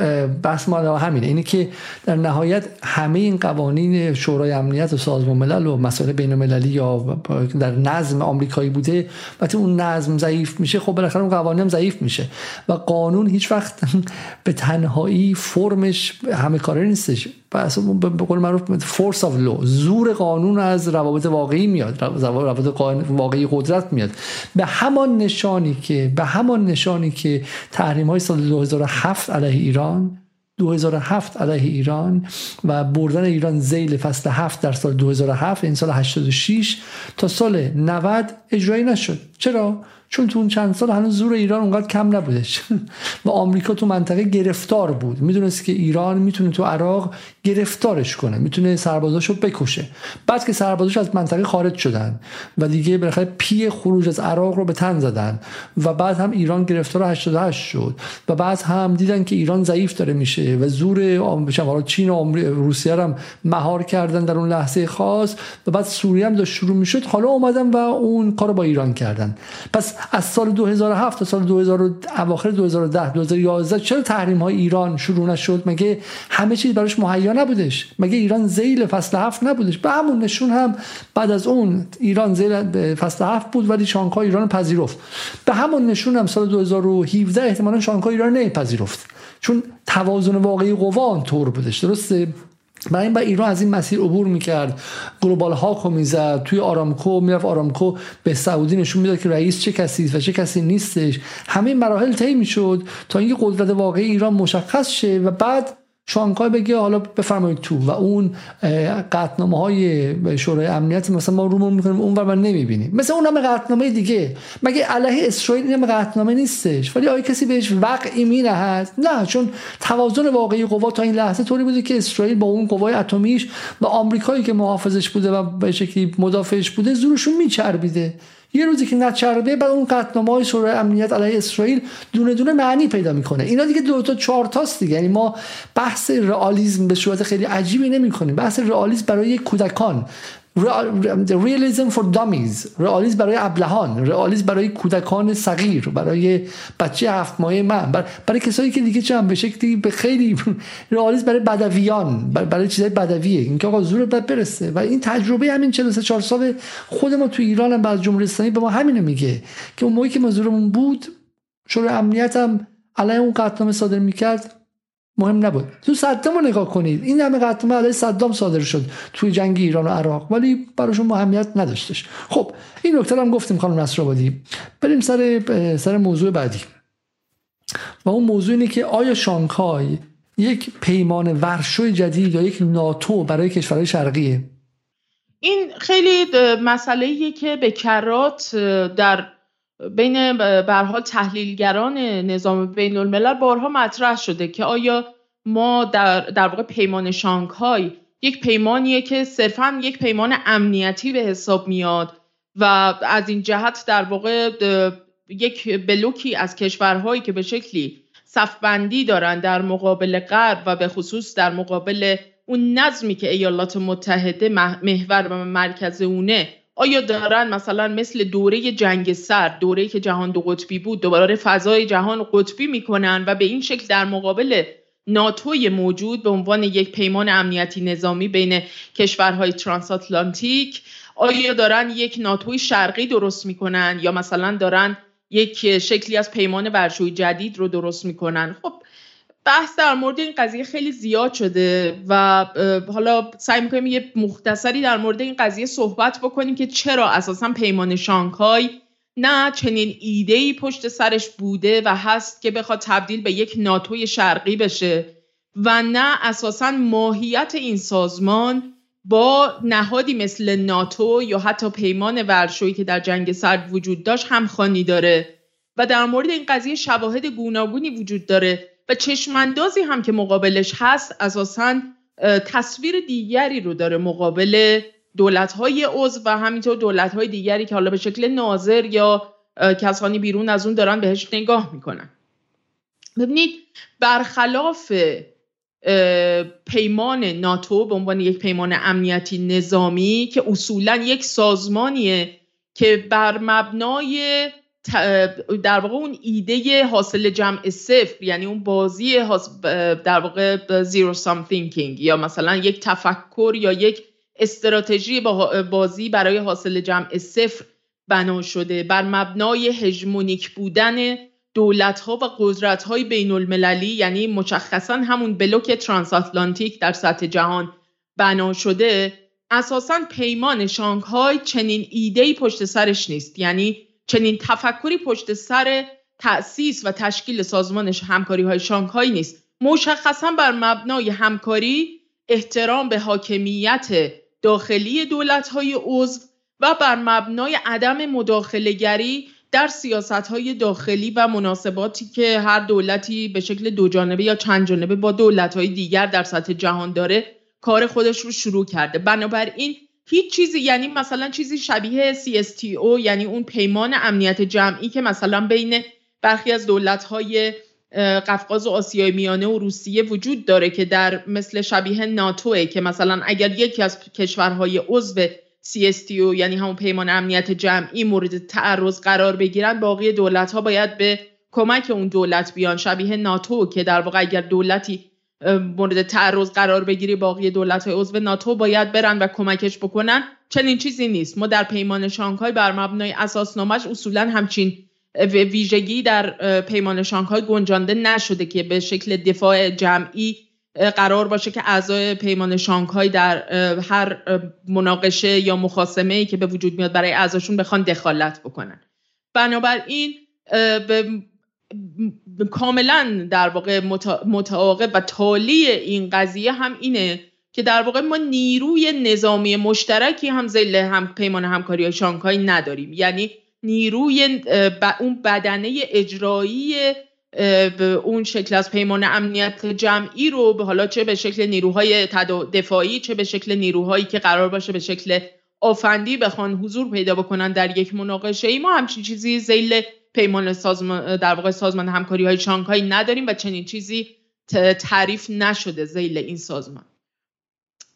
بحث ما همینه. اینه که در نهایت همه این قوانین شورای امنیت و سازمان ملل و مسائل بین المللی یا در نظم آمریکایی بوده وقتی اون نظم ضعیف میشه خب بالاخره اون قوانین هم ضعیف میشه. و قانون هیچ وقت به تنهایی فرمش همه کاره نیستش. به قول معروف force of law زور قانون از روابط واقعی میاد روابط واقعی قدرت میاد. به همان نشانی که به همان نشانی که تحریم های سال 2007 علیه ایران 2007 علیه ایران و بردن ایران زیل فصل 7 در سال 2007 این سال 86 تا سال 90 اجرایی نشد. چرا؟ چون تو اون چند سال هنوز زور ایران اونقدر کم نبودش. و آمریکا تو منطقه گرفتار بود. می‌دونست که ایران می‌تونه تو عراق گرفتارش کنه. می‌تونه سربازاشو بکشه. بعد که سربازاش از منطقه خارج شدن و دیگه بالاخره پی خروج از عراق رو به تن زدن و بعد هم ایران گرفتار 88 شد و بعد هم دیدن که ایران ضعیف داره میشه و زور چین و روسیه هم مهار کردن در اون لحظه خاص و بعد سوریه هم داشت شروع می‌شد. حالا اومدن و اون کارو با ایران کردن. پس از سال 2007 تا سال 2000 اواخر 2010 2011 چرا تحریم های ایران شروع نشد؟ مگه همه چیز براش مهیا نبودش؟ مگه ایران زیل فصل هفت نبودش؟ به همون نشون هم بعد از اون ایران زیل فصل هفت بود ولی شانگهای ایران پذیرفت. به همون نشون هم سال 2017 احتمالا شانگهای ایران نپذیرفت. چون توازن واقعی قوا طور بودش. درسته؟ برای این با ایران از این مسیر عبور می‌کرد. گلوبال هاکو می‌زد. توی آرامکو می‌رفت. آرامکو به سعودی نشون می‌داد که رئیس چه کسی و چه کسی نیستش. همه مراحل طی می‌شد تا اینکه قدرت واقعی ایران مشخص شه و بعد شانگهای بگه حالا بفرمایید تو و اون قطنامه های شورای امنیت مثلا ما رومون می‌کنیم اون و نمی‌بینیم. مثل اون همه قطنامه دیگه. مگه علیه اسرائیل این همه قطنامه نیستش؟ ولی آیا کسی بهش وقعی می نه چون توازن واقعی قوا تا این لحظه طوری بوده که اسرائیل با اون قوای اتمیش و آمریکایی که محافظش بوده و به شکلی مدافعش بوده زورشون میچربیده. یه روزی که نچربه بعد اون قطعنامه های شورای امنیت علیه اسرائیل دونه دونه معنی پیدا می‌کنه. اینا دیگه دو تا چهار تاست دیگه. یعنی ما بحث رئالیسم به صورت خیلی عجیبی نمی کنیم بحث رئالیسم برای کودکان. ریالیزم فور دامیز رئالیسم برای ابلهان. رئالیسم برای کودکان صغیر. برای بچه هفت ماهه من. برای, کسایی که دیگه چند به شکلی به خیلی رئالیسم برای بدویان. برای چیزای بدویه. اینکه آقا زور باید برسه. و این تجربه همین 43 4 سال خود ما تو ایران هم بعد جمهوری اسلامی به ما همینو میگه. که اون موقعی که ما زورمون بود شورای امنیت هم علیه اون قطعنامه صادر می‌کرد. مهم نبود. تو صدام رو نگاه کنید. این همه قطعه علیه صدام صادر شد توی جنگ ایران و عراق ولی براشون مهمیت نداشتش. خب این نکته هم گفتیم خانم نصرآبادی. بریم سر سر موضوع بعدی. و اون موضوع اینه که آیا شانگهای یک پیمان ورشوی جدید یا یک ناتو برای کشورهای شرقیه؟ این خیلی مسئله که به کرات در بین برحال تحلیلگران نظام بین الملل بارها مطرح شده که آیا ما در, در واقع پیمان شانگهای یک پیمانیه که صرفا یک پیمان امنیتی به حساب میاد و از این جهت در واقع یک بلوکی از کشورهایی که به شکلی صفبندی دارن در مقابل غرب و به خصوص در مقابل اون نظمی که ایالات متحده محور و مرکز اونه آیا دارن مثلا مثل دوره جنگ سرد دوره که جهان دو قطبی بود دوباره فضای جهان قطبی می‌کنن و به این شکل در مقابل ناتوی موجود به عنوان یک پیمان امنیتی نظامی بین کشورهای ترانساتلانتیک آیا دارن یک ناتوی شرقی درست می‌کنن یا مثلا دارن یک شکلی از پیمان ورشوی جدید رو درست می‌کنن؟ خب بحث در مورد این قضیه خیلی زیاد شده و حالا سعی می‌کنیم یه مختصری در مورد این قضیه صحبت بکنیم که چرا اساسا پیمان شانگهای نه چنین ایده ای پشت سرش بوده و هست که بخواد تبدیل به یک ناتوی شرقی بشه و نه اساسا ماهیت این سازمان با نهادی مثل ناتو یا حتی پیمان ورشویی که در جنگ سرد وجود داشت همخوانی داره. و در مورد این قضیه شواهد گوناگونی وجود داره. و چشماندازی هم که مقابلش هست اساسا تصویر دیگری رو داره مقابل دولت های عضو و همینطور دولت های دیگری که حالا به شکل ناظر یا کسانی بیرون از اون دارن بهش نگاه می‌کنن. ببینید برخلاف پیمان ناتو به عنوان یک پیمان امنیتی نظامی که اصولا یک سازمانیه که بر مبنای در واقع اون ایده حاصل جمع صفر یعنی اون بازی در واقع زیرو سام تینکینگ یا مثلا یک تفکر یا یک استراتژی بازی برای حاصل جمع صفر بنا شده. بر مبنای هژمونیک بودن دولت ها و قدرت های بین المللی یعنی مشخصا همون بلوک ترانس در سطح جهان بنا شده اساسا پیمان شانگهای چنین ایده پشت سرش نیست. یعنی چنین تفکری پشت سر تأسیس و تشکیل سازمان همکاری های شانگهای نیست. مشخصا بر مبنای همکاری احترام به حاکمیت داخلی دولت های عضو و بر مبنای عدم مداخلگری در سیاست های داخلی و مناسباتی که هر دولتی به شکل دو جانبه یا چند جانبه با دولت های دیگر در سطح جهان داره کار خودش رو شروع کرده. بنابراین هیچ چیزی یعنی مثلا چیزی شبیه CSTO یعنی اون پیمان امنیت جمعی که مثلا بین برخی از دولت های قفقاز و آسیای میانه و روسیه وجود داره که در مثل شبیه ناتوه که مثلا اگر یکی از کشورهای عضو CSTO یعنی همون پیمان امنیت جمعی مورد تعرض قرار بگیرن باقی دولت ها باید به کمک اون دولت بیان. شبیه ناتو که در واقع اگر دولتی مورد تعرض قرار بگیری باقی دولت های عضو ناتو باید برن و کمکش بکنن. چنین چیزی نیست. ما در پیمان شانگهای بر مبنای اساسنامهش اصولا همچین ویژگی در پیمان شانگهای گنجانده نشده که به شکل دفاع جمعی قرار باشه که اعضای پیمان شانگهای در هر مناقشه یا مخاسمه ای که به وجود میاد برای اعضاشون بخوان دخالت بکنن. بنابراین کاملا در واقع متعاقب و تالی این قضیه هم اینه که در واقع ما نیروی نظامی مشترکی هم زیل هم پیمان همکاری شانگهای نداریم. یعنی نیروی اون بدنه اجرایی اون شکل از پیمان امنیت جمعی رو به حالا چه به شکل نیروهای دفاعی چه به شکل نیروهایی که قرار باشه به شکل آفندی بخوان حضور پیدا بکنن در یک مناقشه ای ما همچین چیزی زیل پیمان سازمان در واقع سازمان همکاری های شانگهای نداریم و چنین چیزی تعریف نشده زیل این سازمان.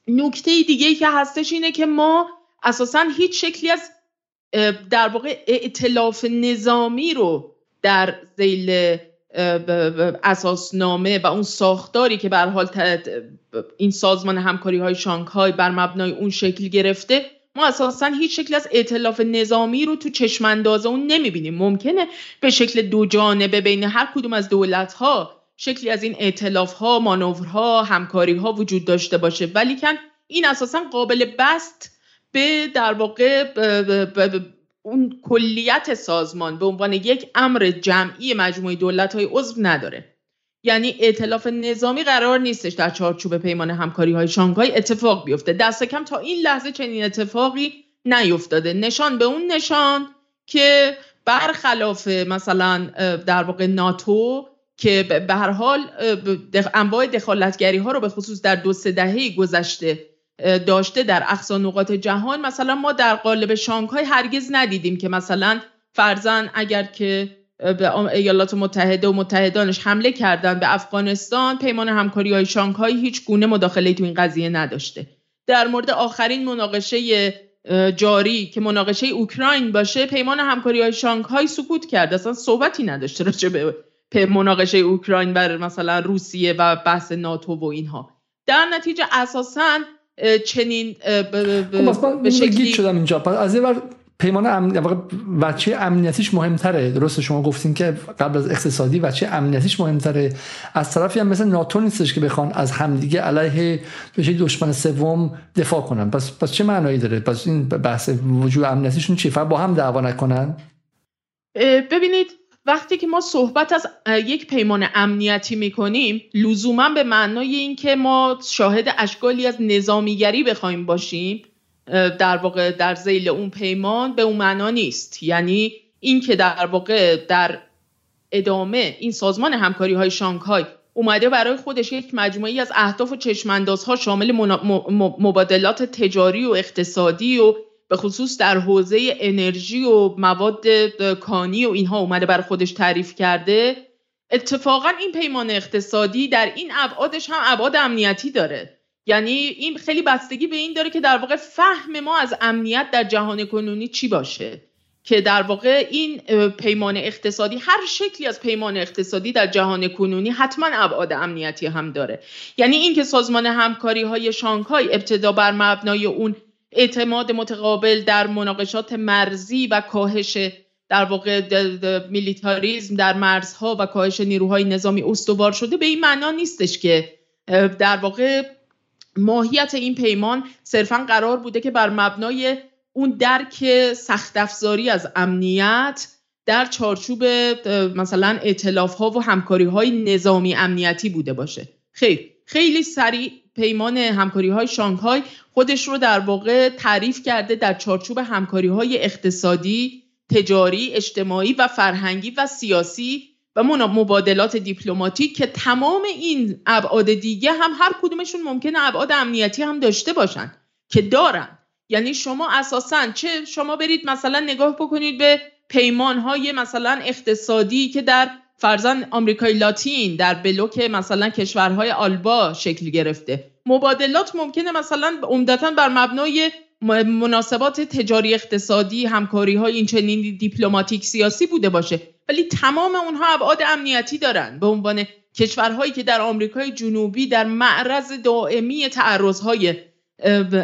نکته دیگه که هستش اینه که ما اساسا هیچ شکلی از در واقع ائتلاف نظامی رو در زیل اساسنامه و اون ساختاری که به حال این سازمان همکاری های شانگهای بر مبنای اون شکل گرفته ما اساسا هیچ شکل از ائتلاف نظامی رو تو چشمانداز اون نمی‌بینیم. ممکنه به شکل دو جانبه بین هر کدوم از دولت ها شکلی از این ائتلاف ها مانورها همکاری ها وجود داشته باشه. ولی کن این اساسا قابل بست به در واقع اون کلیت سازمان به عنوان یک امر جمعی مجموعه دولت های عضو نداره. یعنی ائتلاف نظامی قرار نیستش در چارچوب پیمان همکاری های شانگهای اتفاق بیفته. دست کم تا این لحظه چنین اتفاقی نیفتاده. نشان به اون نشان که برخلاف مثلا در واقع ناتو که به هر حال انواع دخالتگری ها رو به خصوص در دو سه دهه گذشته داشته در اقصا نقاط جهان مثلا ما در قالب شانگهای هرگز ندیدیم که مثلا فرزن اگر که ایالات متحده و متحدانش حمله کردن به افغانستان پیمان همکاری های شانگهای هیچ گونه مداخله تو این قضیه نداشته. در مورد آخرین مناقشه جاری که مناقشه اوکراین باشه پیمان همکاری های شانگهای سکوت کرد. اصلا صحبتی نداشته راجع به مناقشه اوکراین بر مثلا روسیه و بحث ناتو و اینها. در نتیجه اساسا چنین خب، به شکلی شدم اینجا. از این پیمان امن... وچه امنیتیش مهمتره. درست شما گفتین که قبل از اقتصادی وچه امنیتیش مهمتره. از طرفی هم مثل ناتو نیستش که بخوان از همدیگه علیه بشه دشمن سوم دفاع کنن. پس پس چه معنایی داره؟ پس این بحث وجود امنیتیشون چی با هم دعوا نکنن؟ ببینید وقتی که ما صحبت از یک پیمان امنیتی می‌کنیم لزوما به معنای اینکه ما شاهد اشکالی از نظامیگری بخوایم باشیم در واقع در زیل اون پیمان به اون معنا نیست. یعنی اینکه در واقع در ادامه این سازمان همکاری های شانگهای اومده برای خودش یک مجموعی از اهداف و چشماندازها شامل مبادلات تجاری و اقتصادی و به خصوص در حوزه انرژی و مواد کانی و اینها اومده بر خودش تعریف کرده اتفاقا این پیمان اقتصادی در این ابعادش هم ابعاد امنیتی داره. یعنی این خیلی بستگی به این داره که در واقع فهم ما از امنیت در جهان کنونی چی باشه؟ که در واقع این پیمان اقتصادی هر شکلی از پیمان اقتصادی در جهان کنونی حتما ابعاد امنیتی هم داره. یعنی اینکه سازمان همکاری های شانگهای ابتدا بر مبنای اون اعتماد متقابل در مناقشات مرزی و کاهش در واقع میلیتاریزم در مرزها و کاهش نیروهای نظامی استوار شده به این معنا نیستش که در واقع ماهیت این پیمان صرفا قرار بوده که بر مبنای اون درک سخت افزاری از امنیت در چارچوب مثلا اعتلاف ها و همکاری های نظامی امنیتی بوده باشه. خیر خیلی سریع پیمان همکاری های شانگهای خودش رو در واقع تعریف کرده در چارچوب همکاری های اقتصادی تجاری اجتماعی و فرهنگی و سیاسی و مبادلات دیپلماتیک که تمام این ابعاد دیگه هم هر کدومشون ممکنه ابعاد امنیتی هم داشته باشن که دارن. یعنی شما اساسا چه شما برید مثلا نگاه بکنید به پیمان های مثلا اقتصادی که در فرزن آمریکای لاتین در بلوک مثلا کشورهای آلبا شکل گرفته. مبادلات ممکنه مثلا عمدتا بر مبنای مناسبات تجاری اقتصادی همکاری های این چنین دیپلماتیک سیاسی بوده باشه. ولی تمام اونها ابعاد امنیتی دارن. به عنوان کشورهایی که در آمریکای جنوبی در معرض دائمی تعرضهای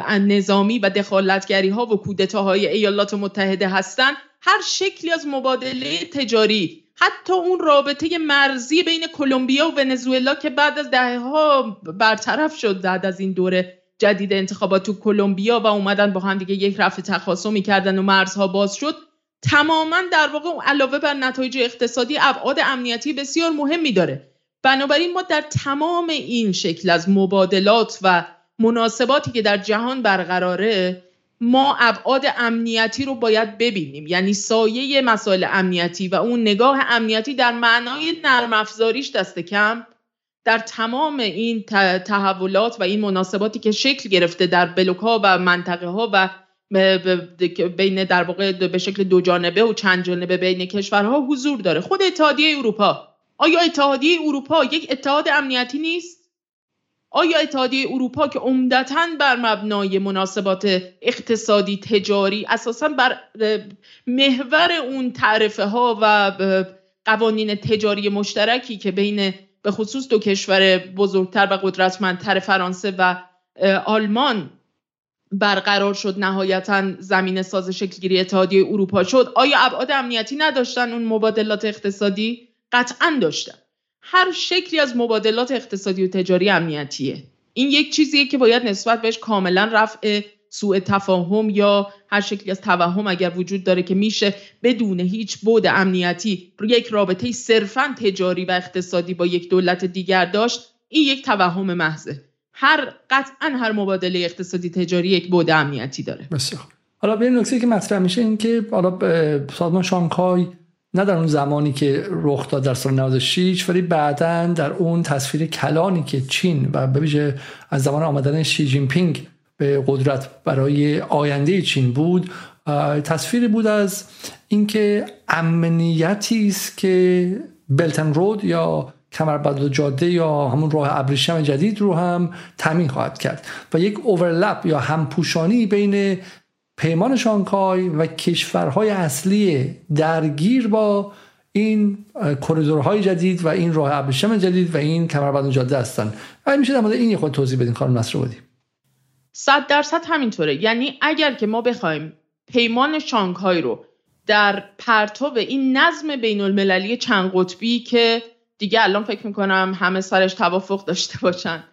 نظامی و دخالتگری ها و کودتاهای ایالات متحده هستند هر شکلی از مبادله تجاری حتی اون رابطه مرزی بین کلمبیا و ونزوئلا که بعد از دهه ها برطرف شد بعد از این دوره جدید انتخابات تو کلمبیا و اومدن با هم دیگه یک رفع تخاصمی کردن و مرزها باز شد تماما در واقع علاوه بر نتایج اقتصادی ابعاد امنیتی بسیار مهمی داره. بنابراین ما در تمام این شکل از مبادلات و مناسباتی که در جهان برقراره ما ابعاد امنیتی رو باید ببینیم. یعنی سایه مسائل امنیتی و اون نگاه امنیتی در معنای نرم افزاریش دست کم در تمام این تحولات و این مناسباتی که شکل گرفته در بلوک ها و منطقه ها و بین در واقع به شکل دو جانبه و چند جانبه بین کشورها حضور داره. خود اتحادیه اروپا. آیا اتحادیه اروپا یک اتحاد امنیتی نیست؟ آیا اتحادیه اروپا که عمدتا بر مبنای مناسبات اقتصادی تجاری اساسا بر محور اون تعرفه ها و قوانین تجاری مشترکی که بین به خصوص دو کشور بزرگتر و قدرتمندتر فرانسه و آلمان برقرار شد نهایتا زمین ساز شکلگیری اتحادیه اروپا شد. آیا ابعاد امنیتی نداشتن اون مبادلات اقتصادی؟ قطعا داشتن. هر شکلی از مبادلات اقتصادی و تجاری امنیتیه. این یک چیزیه که باید نسبت بهش کاملا رفع سوء تفاهم یا هر شکلی از توهم اگر وجود داره که میشه بدون هیچ بود امنیتی یک رابطه صرفا تجاری و اقتصادی با یک دولت دیگر داشت این یک توهم محضه. هر قطعا هر مبادله اقتصادی تجاری یک بود امنیتی داره. بسیار. حالا به نکته که مطرح میشه این که حالا سازمان شانگهای نه در اون زمانی که رخ داد در سال 96 ولی بعدا در اون تصویر کلانی که چین و به از زمان آمدن شی جین پینگ به قدرت برای آینده چین بود تصویری بود از اینکه امنیتی است که بلتن رود یا کمربند جاده یا همون راه ابریشم جدید رو هم تامین خواهد کرد و یک اوورلپ یا همپوشانی بین پیمان شانگهای و کشورهای اصلی درگیر با این کریدورهای جدید و این راه ابریشم جدید و این کمربند جاده هستن و میشه در مورد این خود توضیح بدین خانم نصر بودی صد درصد همینطوره. یعنی اگر که ما بخوایم پیمان شانگهای رو در پرتو این نظم بین المللی چند قطبی که دیگه الان فکر می‌کنم همه سرش توافق داشته باشن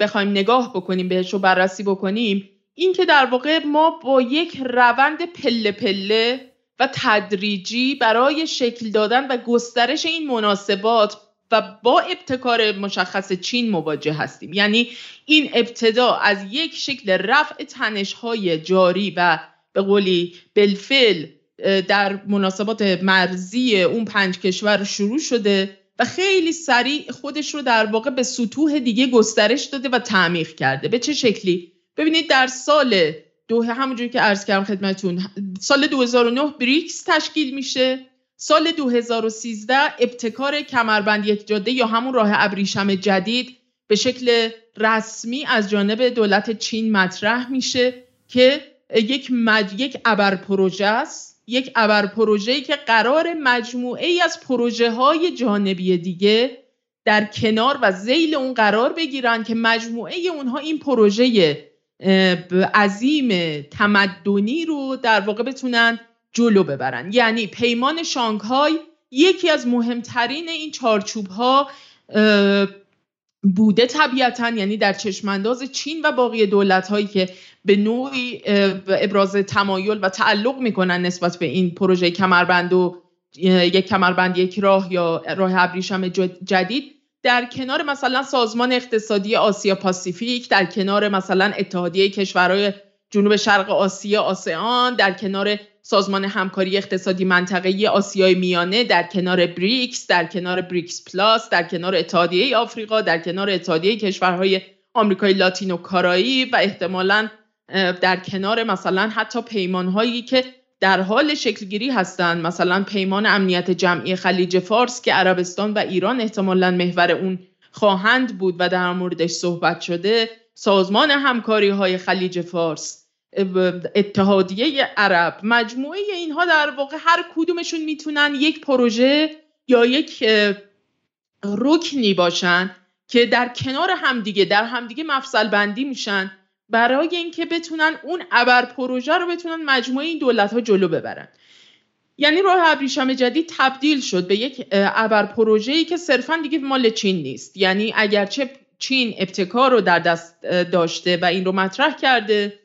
بخوایم نگاه بکنیم بهش رو بررسی بکنیم این که در واقع ما با یک روند پله پله و تدریجی برای شکل دادن و گسترش این مناسبات و با ابتکار مشخص چین مواجه هستیم. یعنی این ابتدا از یک شکل رفع تنشهای جاری و به قولی بالفعل در مناسبات مرزی اون پنج کشور شروع شده و خیلی سریع خودش رو در واقع به سطوح دیگه گسترش داده و تعمیق کرده. به چه شکلی؟ ببینید در سال دو همونجوری که عرض کردم خدمتون سال 2009 بریکس تشکیل میشه. سال 2013 ابتکار کمربند یک جاده یا همون راه ابریشم جدید به شکل رسمی از جانب دولت چین مطرح میشه که یک مج... یک ابر پروژه است. یک ابر پروژه‌ای که قرار مجموعه ای از پروژه های جانبی دیگه در کنار و زیل اون قرار بگیرن که مجموعه اونها این پروژه عظیم تمدنی رو در واقع بتونن جلو ببرن. یعنی پیمان شانگهای یکی از مهمترین این چارچوب ها بوده طبیعتا یعنی در چشمانداز چین و باقی دولت هایی که به نوعی ابراز تمایل و تعلق می‌کنن نسبت به این پروژه کمربند و یک کمربند یک راه یا راه ابریشم جدید در کنار مثلا سازمان اقتصادی آسیا پاسیفیک در کنار مثلا اتحادیه کشورهای جنوب شرق آسیا آسیان در کنار سازمان همکاری اقتصادی منطقه‌ای آسیای میانه در کنار بریکس در کنار بریکس پلاس در کنار اتحادیه آفریقا در کنار اتحادیه کشورهای آمریکای لاتین و کارایی و احتمالا در کنار مثلا حتی پیمانهایی که در حال شکلگیری هستند. مثلا پیمان امنیت جمعی خلیج فارس که عربستان و ایران احتمالا محور اون خواهند بود و در موردش صحبت شده. سازمان همکاری های خلیج فارس اتحادیه عرب. مجموعه اینها در واقع هر کدومشون می‌تونن یک پروژه یا یک رکنی باشن که در کنار همدیگه در همدیگه مفصل بندی میشن برای اینکه بتونن اون ابر پروژه رو بتونن مجموعه این دولت ها جلو ببرن. یعنی راه ابریشم جدید تبدیل شد به یک ابر پروژه‌ای که صرفا دیگه مال چین نیست. یعنی اگرچه چین ابتکار رو در دست داشته و این رو مطرح کرده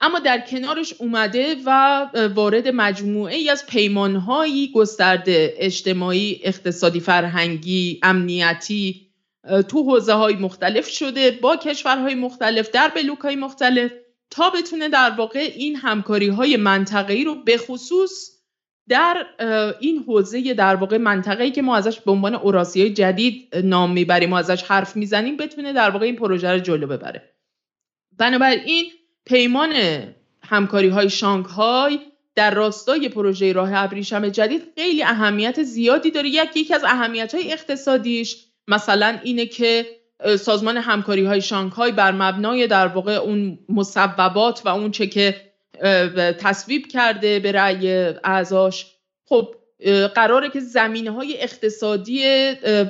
اما در کنارش اومده و وارد مجموعه ای از پیمانهایی گسترده اجتماعی، اقتصادی، فرهنگی، امنیتی تو حوزه های مختلف شده با کشورهای مختلف در بلوک های مختلف تا بتونه در واقع این همکاری های منطقه‌ای رو به خصوص در این حوزه در واقع منطقه‌ای که ما ازش به عنوان اوراسیای جدید نام می‌بریم ما ازش حرف می‌زنیم بتونه در واقع این پروژه رو جلو ببره. بنابراین پیمان همکاری های شانگهای در راستای پروژه راه ابریشم جدید خیلی اهمیت زیادی داره. یک یکی از اهمیت های اقتصادیش مثلا اینه که سازمان همکاری های شانگهای بر مبنای در واقع اون مصوبات و اون چه که تصویب کرده به رأی اعضاش. خب قراره که زمینه های اقتصادی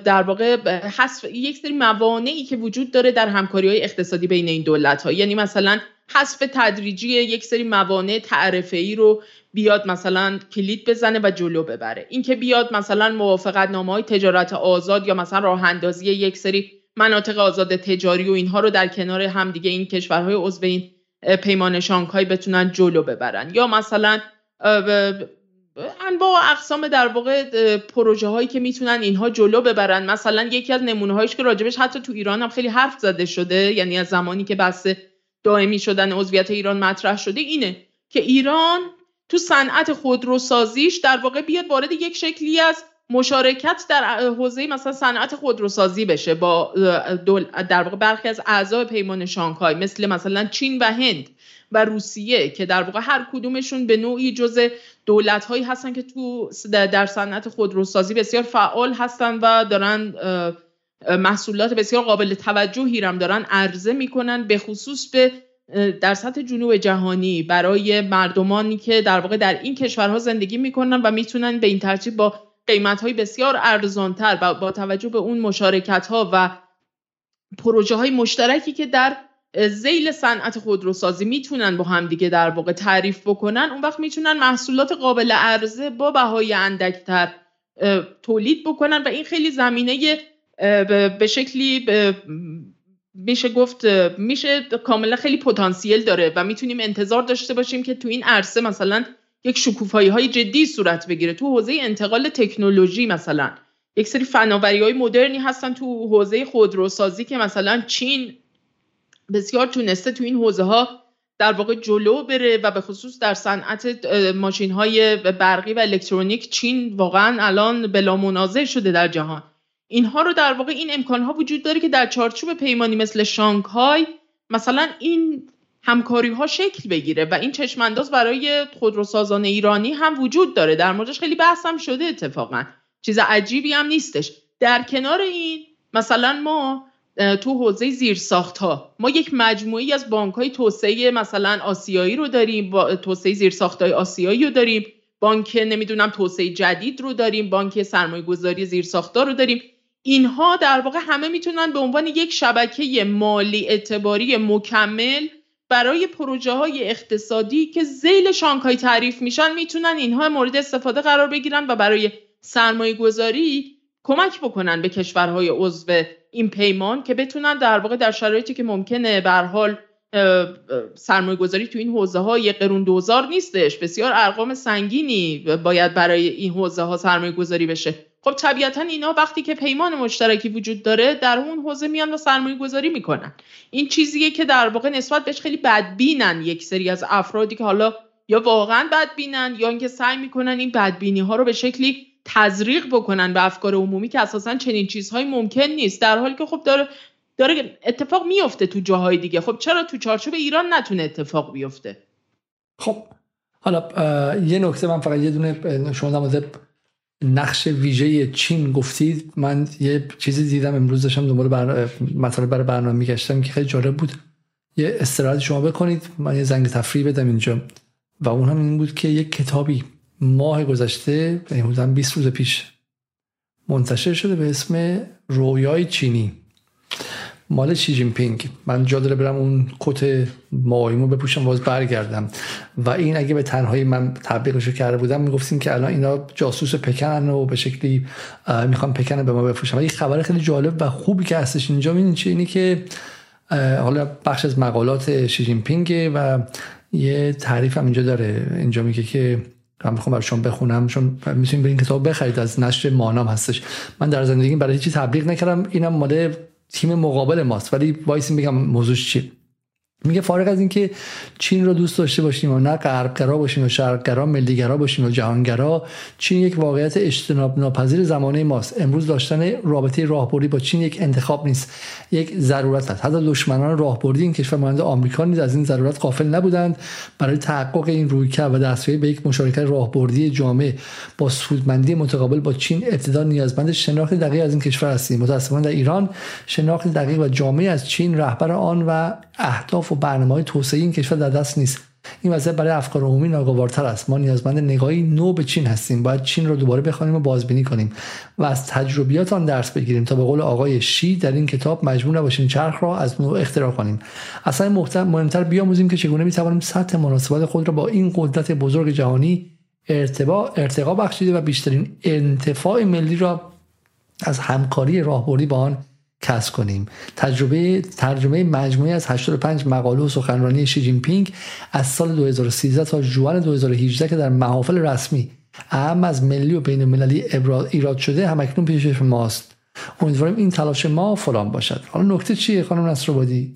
در واقع حذف یک سری موانعی که وجود داره در همکاری های اقتصادی بین این دولت ها یعنی مثلا حذف تدریجی یک سری موانع تعرفه ای رو بیاد مثلا کلید بزنه و جلو ببره. اینکه بیاد مثلا موافقت نامه های تجارت آزاد یا مثلا راه اندازی یک سری مناطق آزاد تجاری و اینها رو در کنار همدیگه این کشورهای عضو این پیمان شانگهای بتونن جلو ببرن. یا مثلا انواع و اقسام در واقع پروژه هایی که می‌تونن اینها جلو ببرن. مثلا یکی از نمونه هایش که راجبش حتی تو ایران هم خیلی حرف زده شده یعنی از زمانی که بحث دائمی شدن عضویت ایران مطرح شده اینه که ایران تو صنعت خودروسازیش در واقع بیاد وارد یک شکلی از مشارکت در حوزه مثلا صنعت خودروسازی بشه با در واقع برخی از اعضای پیمان شانگهای مثل مثلا چین و هند و روسیه که در واقع هر کدومشون به نوعی جز دولت هایی هستن که تو در صنعت خودروسازی بسیار فعال هستن و دارن محصولات بسیار قابل توجهی هم دارن عرضه می‌کنن به خصوص به در سطح جنوب جهانی. برای مردمانی که در واقع در این کشورها زندگی می‌کنن و می‌تونن به این ترتیب با قیمت های بسیار ارزانتر و با توجه به اون مشارکت ها و پروژه های مشترکی که در زیل صنعت خودروسازی می‌تونن با هم دیگه در واقع تعریف بکنن اون وقت می‌تونن محصولات قابل عرضه با بهای اندکتر تولید بکنن و این خیلی زمینه به شکلی میشه گفت میشه کاملا خیلی پتانسیل داره و می‌تونیم انتظار داشته باشیم که تو این عرصه مثلا یک شکوفایی های جدی صورت بگیره. تو حوزه انتقال تکنولوژی مثلا یک سری فناوری های مدرنی هستن تو حوزه خودروسازی که مثلا چین بسیار تونسته تو این حوزه ها در واقع جلو بره و به خصوص در صنعت ماشین های برقی و الکترونیک چین واقعا الان بلا منازع شده در جهان. اینها رو در واقع این امکان ها وجود داره که در چارچوب پیمانی مثل شانگهای مثلا این همکاری ها شکل بگیره و این چشمانداز برای خودروسازان ایرانی هم وجود داره. در موردش خیلی بحث هم شده اتفاقا. چیز عجیبی هم نیستش. در کنار این مثلا ما تو حوزه زیرساخت ها ما یک مجموعی از بانک های توسعه مثلا آسیایی رو داریم با توسعه زیرساخت های آسیایی رو داریم بانک نمی‌دونم توسعه جدید رو داریم بانک سرمایه گذاری زیرساختار رو داریم. اینها در واقع همه می‌تونن به عنوان یک شبکه مالی اعتباری مکمل برای پروژه های اقتصادی که زیل شانگهای تعریف میشن می‌تونن اینها مورد استفاده قرار بگیرن و برای سرمایه گذاری کمک بکنن به کشورهای عضو این پیمان که بتونن در واقع در شرایطی که ممکنه به حال سرمایه گذاری تو این حوزه ها یه قرون دوزار نیستش. بسیار ارقام سنگینی باید برای این حوزه ها سرمایه گذاری بشه. خب طبیعتا اینا وقتی که پیمان مشترکی وجود داره در اون حوزه میان و سرمایه گذاری می‌کنن. این چیزیه که در واقع نسبت بهش خیلی بدبینن یک سری از افرادی که حالا یا واقعا بدبینن یا اینکه سعی می‌کنن این بدبینی ها رو به شکلی تزریق بکنن به افکار عمومی که اساسا چنین چیزهایی ممکن نیست. در حالی که خب داره داره اتفاق میفته تو جاهای دیگه. خب چرا تو چارچوب ایران نتونه اتفاق بیفته؟ خب حالا یه نکته من فقط یه دونه شما نقش ویژه چین گفتید. من یه چیزی دیدم امروز داشتم دنبال بر... مطالب برای برنامه میگشتم که خیلی جالب بود. یه استراحت شما بکنید. من یه زنگ تفریح بدم اینجا. و اون هم این بود که یک کتابی ماه گذشته حدودا 20 روز پیش منتشر شده به اسم رویای چینی. مال شی جین پینگ. من جا داره برم اون کت مایمو بپوشم باز برگردم. و این اگه به تنهایی من تبلیغش کرده بودم می‌گفتیم که الان اینا جاسوس پکن و به شکلی می‌خوام پکن به ما بپوشم و یه خبر خیلی جالب و خوبی که هستش اینجا این چه اینی که حالا بخش از مقالات شی جین پینگ و یه تعریف هم اینجا داره. اینجا میگه که من می‌خوام شما بخونم چون می‌تونید برین کتاب بخرید از نشر مانام هستش. من در زندگی برای هیچی تبلیغ نکردم. اینم مال تیم مقابل ماست. ولی وایسین بگم موضوعش چیه؟ میگه فارغ از اینکه چین رو دوست داشته باشیم و نه غربگرا باشیم و شرقگرا ملیگرا باشیم و جهانگرا چین یک واقعیت اجتناب ناپذیر زمانه ماست. امروز داشتن رابطه راهبردی با چین یک انتخاب نیست یک ضرورت است. حتی دشمنان راهبردی این کشور مانند آمریکا نیز از این ضرورت قافل نبودند. برای تحقق این رویکرد و دستیابی به یک مشارکت راهبردی جامع با سودمندی متقابل با چین ابتدا نیازمند شناخت دقیق از این کشور هستیم. متاسفانه در ایران شناخت دقیق و جامع از چین رهبر آن و اهداف و برنامه های توسعه این کشور در دست نیست. این وضعیت برای افکار عمومی ناگوارتر است. ما نیازمند نگاهی نو به چین هستیم. باید چین رو دوباره بخوانیم و بازبینی کنیم و از تجربیات آن درس بگیریم تا به قول آقای شی در این کتاب مجبور نباشیم چرخ را از نو اختراع کنیم. اصلا مهمتر بیاموزیم که چگونه می‌توانیم سطح مناسبات خود را با این قدرت بزرگ جهانی ارتباع ارتقا بخشیده و بیشترین انتفاع ملی را از همکاری راهبردی با آن کسب کنیم. تجربه ترجمه مجموعی از 85 مقاله و سخنرانی شی جین پینگ از سال 2013 تا جوان 2018 که در محافل رسمی اهم از ملی و بین المللی ایراد شده همکنون پیش ماست. امیدواریم این تلاش ما فلان باشد. حالا نکته چیه خانم نصرآبادی؟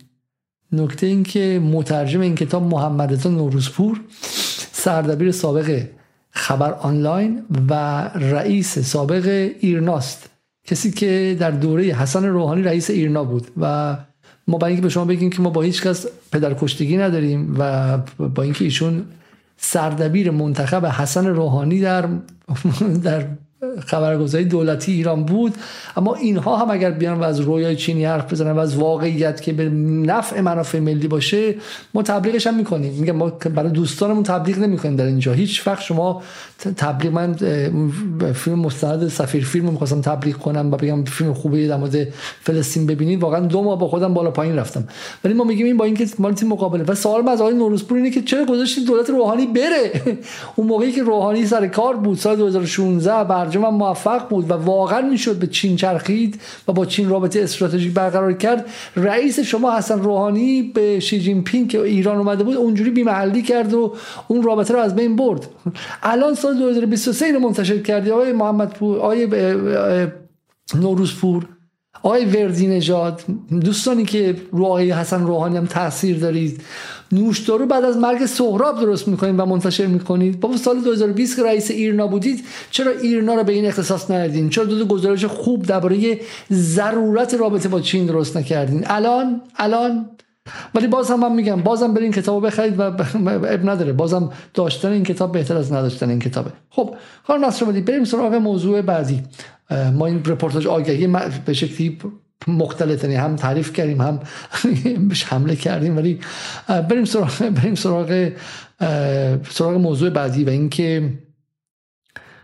نکته این که مترجم این کتاب محمد رضا نوروزپور سردبیر سابق خبر آنلاین و رئیس سابق ایرناست. کسی که در دوره حسن روحانی رئیس ایرنا بود و ما با اینکه به شما بگیم که ما با هیچ کس پدرکشتگی نداریم و با اینکه ایشون سردبیر منتخب حسن روحانی در در خبرگزاری دولتی ایران بود اما اینها هم اگر بیان و از رویای چینی حرف بزنن و از واقعیت که به نفع منافع ملی باشه ما تبلیغش هم می‌کنیم. میگم ما برای دوستانمون تبلیغ نمی‌کنیم در اینجا. هیچ وقت شما تبلیغ من فیلم مستند سفیر فیلم می‌خواستم تبلیغ کنم و بگم فیلم خوبی در مورد فلسطین ببینید. واقعا دو ماه با خودم بالا پایین رفتم. ولی ما میگیم این با اینکه مال تیم مقابله و سوال از آقای نوروزپور اینه که چرا گذاشتید دولت روحانی بره؟ اون موقعی که روحانی سر کار بود سال 2016 برجام موفق بود و واقعا می‌شد به چین چرخید و با چین رابطه استراتژیک برقرار کرد. رئیس شما حسن روحانی به شی جین پینگ که ایران اومده بود اونجوری بیمحلی کرد و اون رابطه رو از بین برد. الان سال 2023 رو منتشر کردی. آقای محمد پور آقای نوروزپور آقای وردی نژاد دوستانی که رو آقای حسن روحانی هم تاثیر دارید نوشدارو بعد از مرگ سهراب درست می‌کنید و منتشر می‌کنید؟ بابا سال 2020 که رئیس ایرنا بودید چرا ایرنا رو به این اختصاص ندادین؟ چرا دو گزارش خوب درباره ضرورت رابطه با چین درست نکردین؟ الان؟ الان؟ ولی باز هم من میگم بازم برین کتابو بخرید و اب نداره. بازم داشتن این کتاب بهتر از نداشتن این کتابه. خب خانم نصر بریم سراغ موضوع بعدی. ما این رپورتاج آگهی به شکلی مختلف یعنی هم تعریف کردیم هم بهش حمله کردیم. ولی بریم سراغ بریم سراغ سراغ موضوع بعدی و اینکه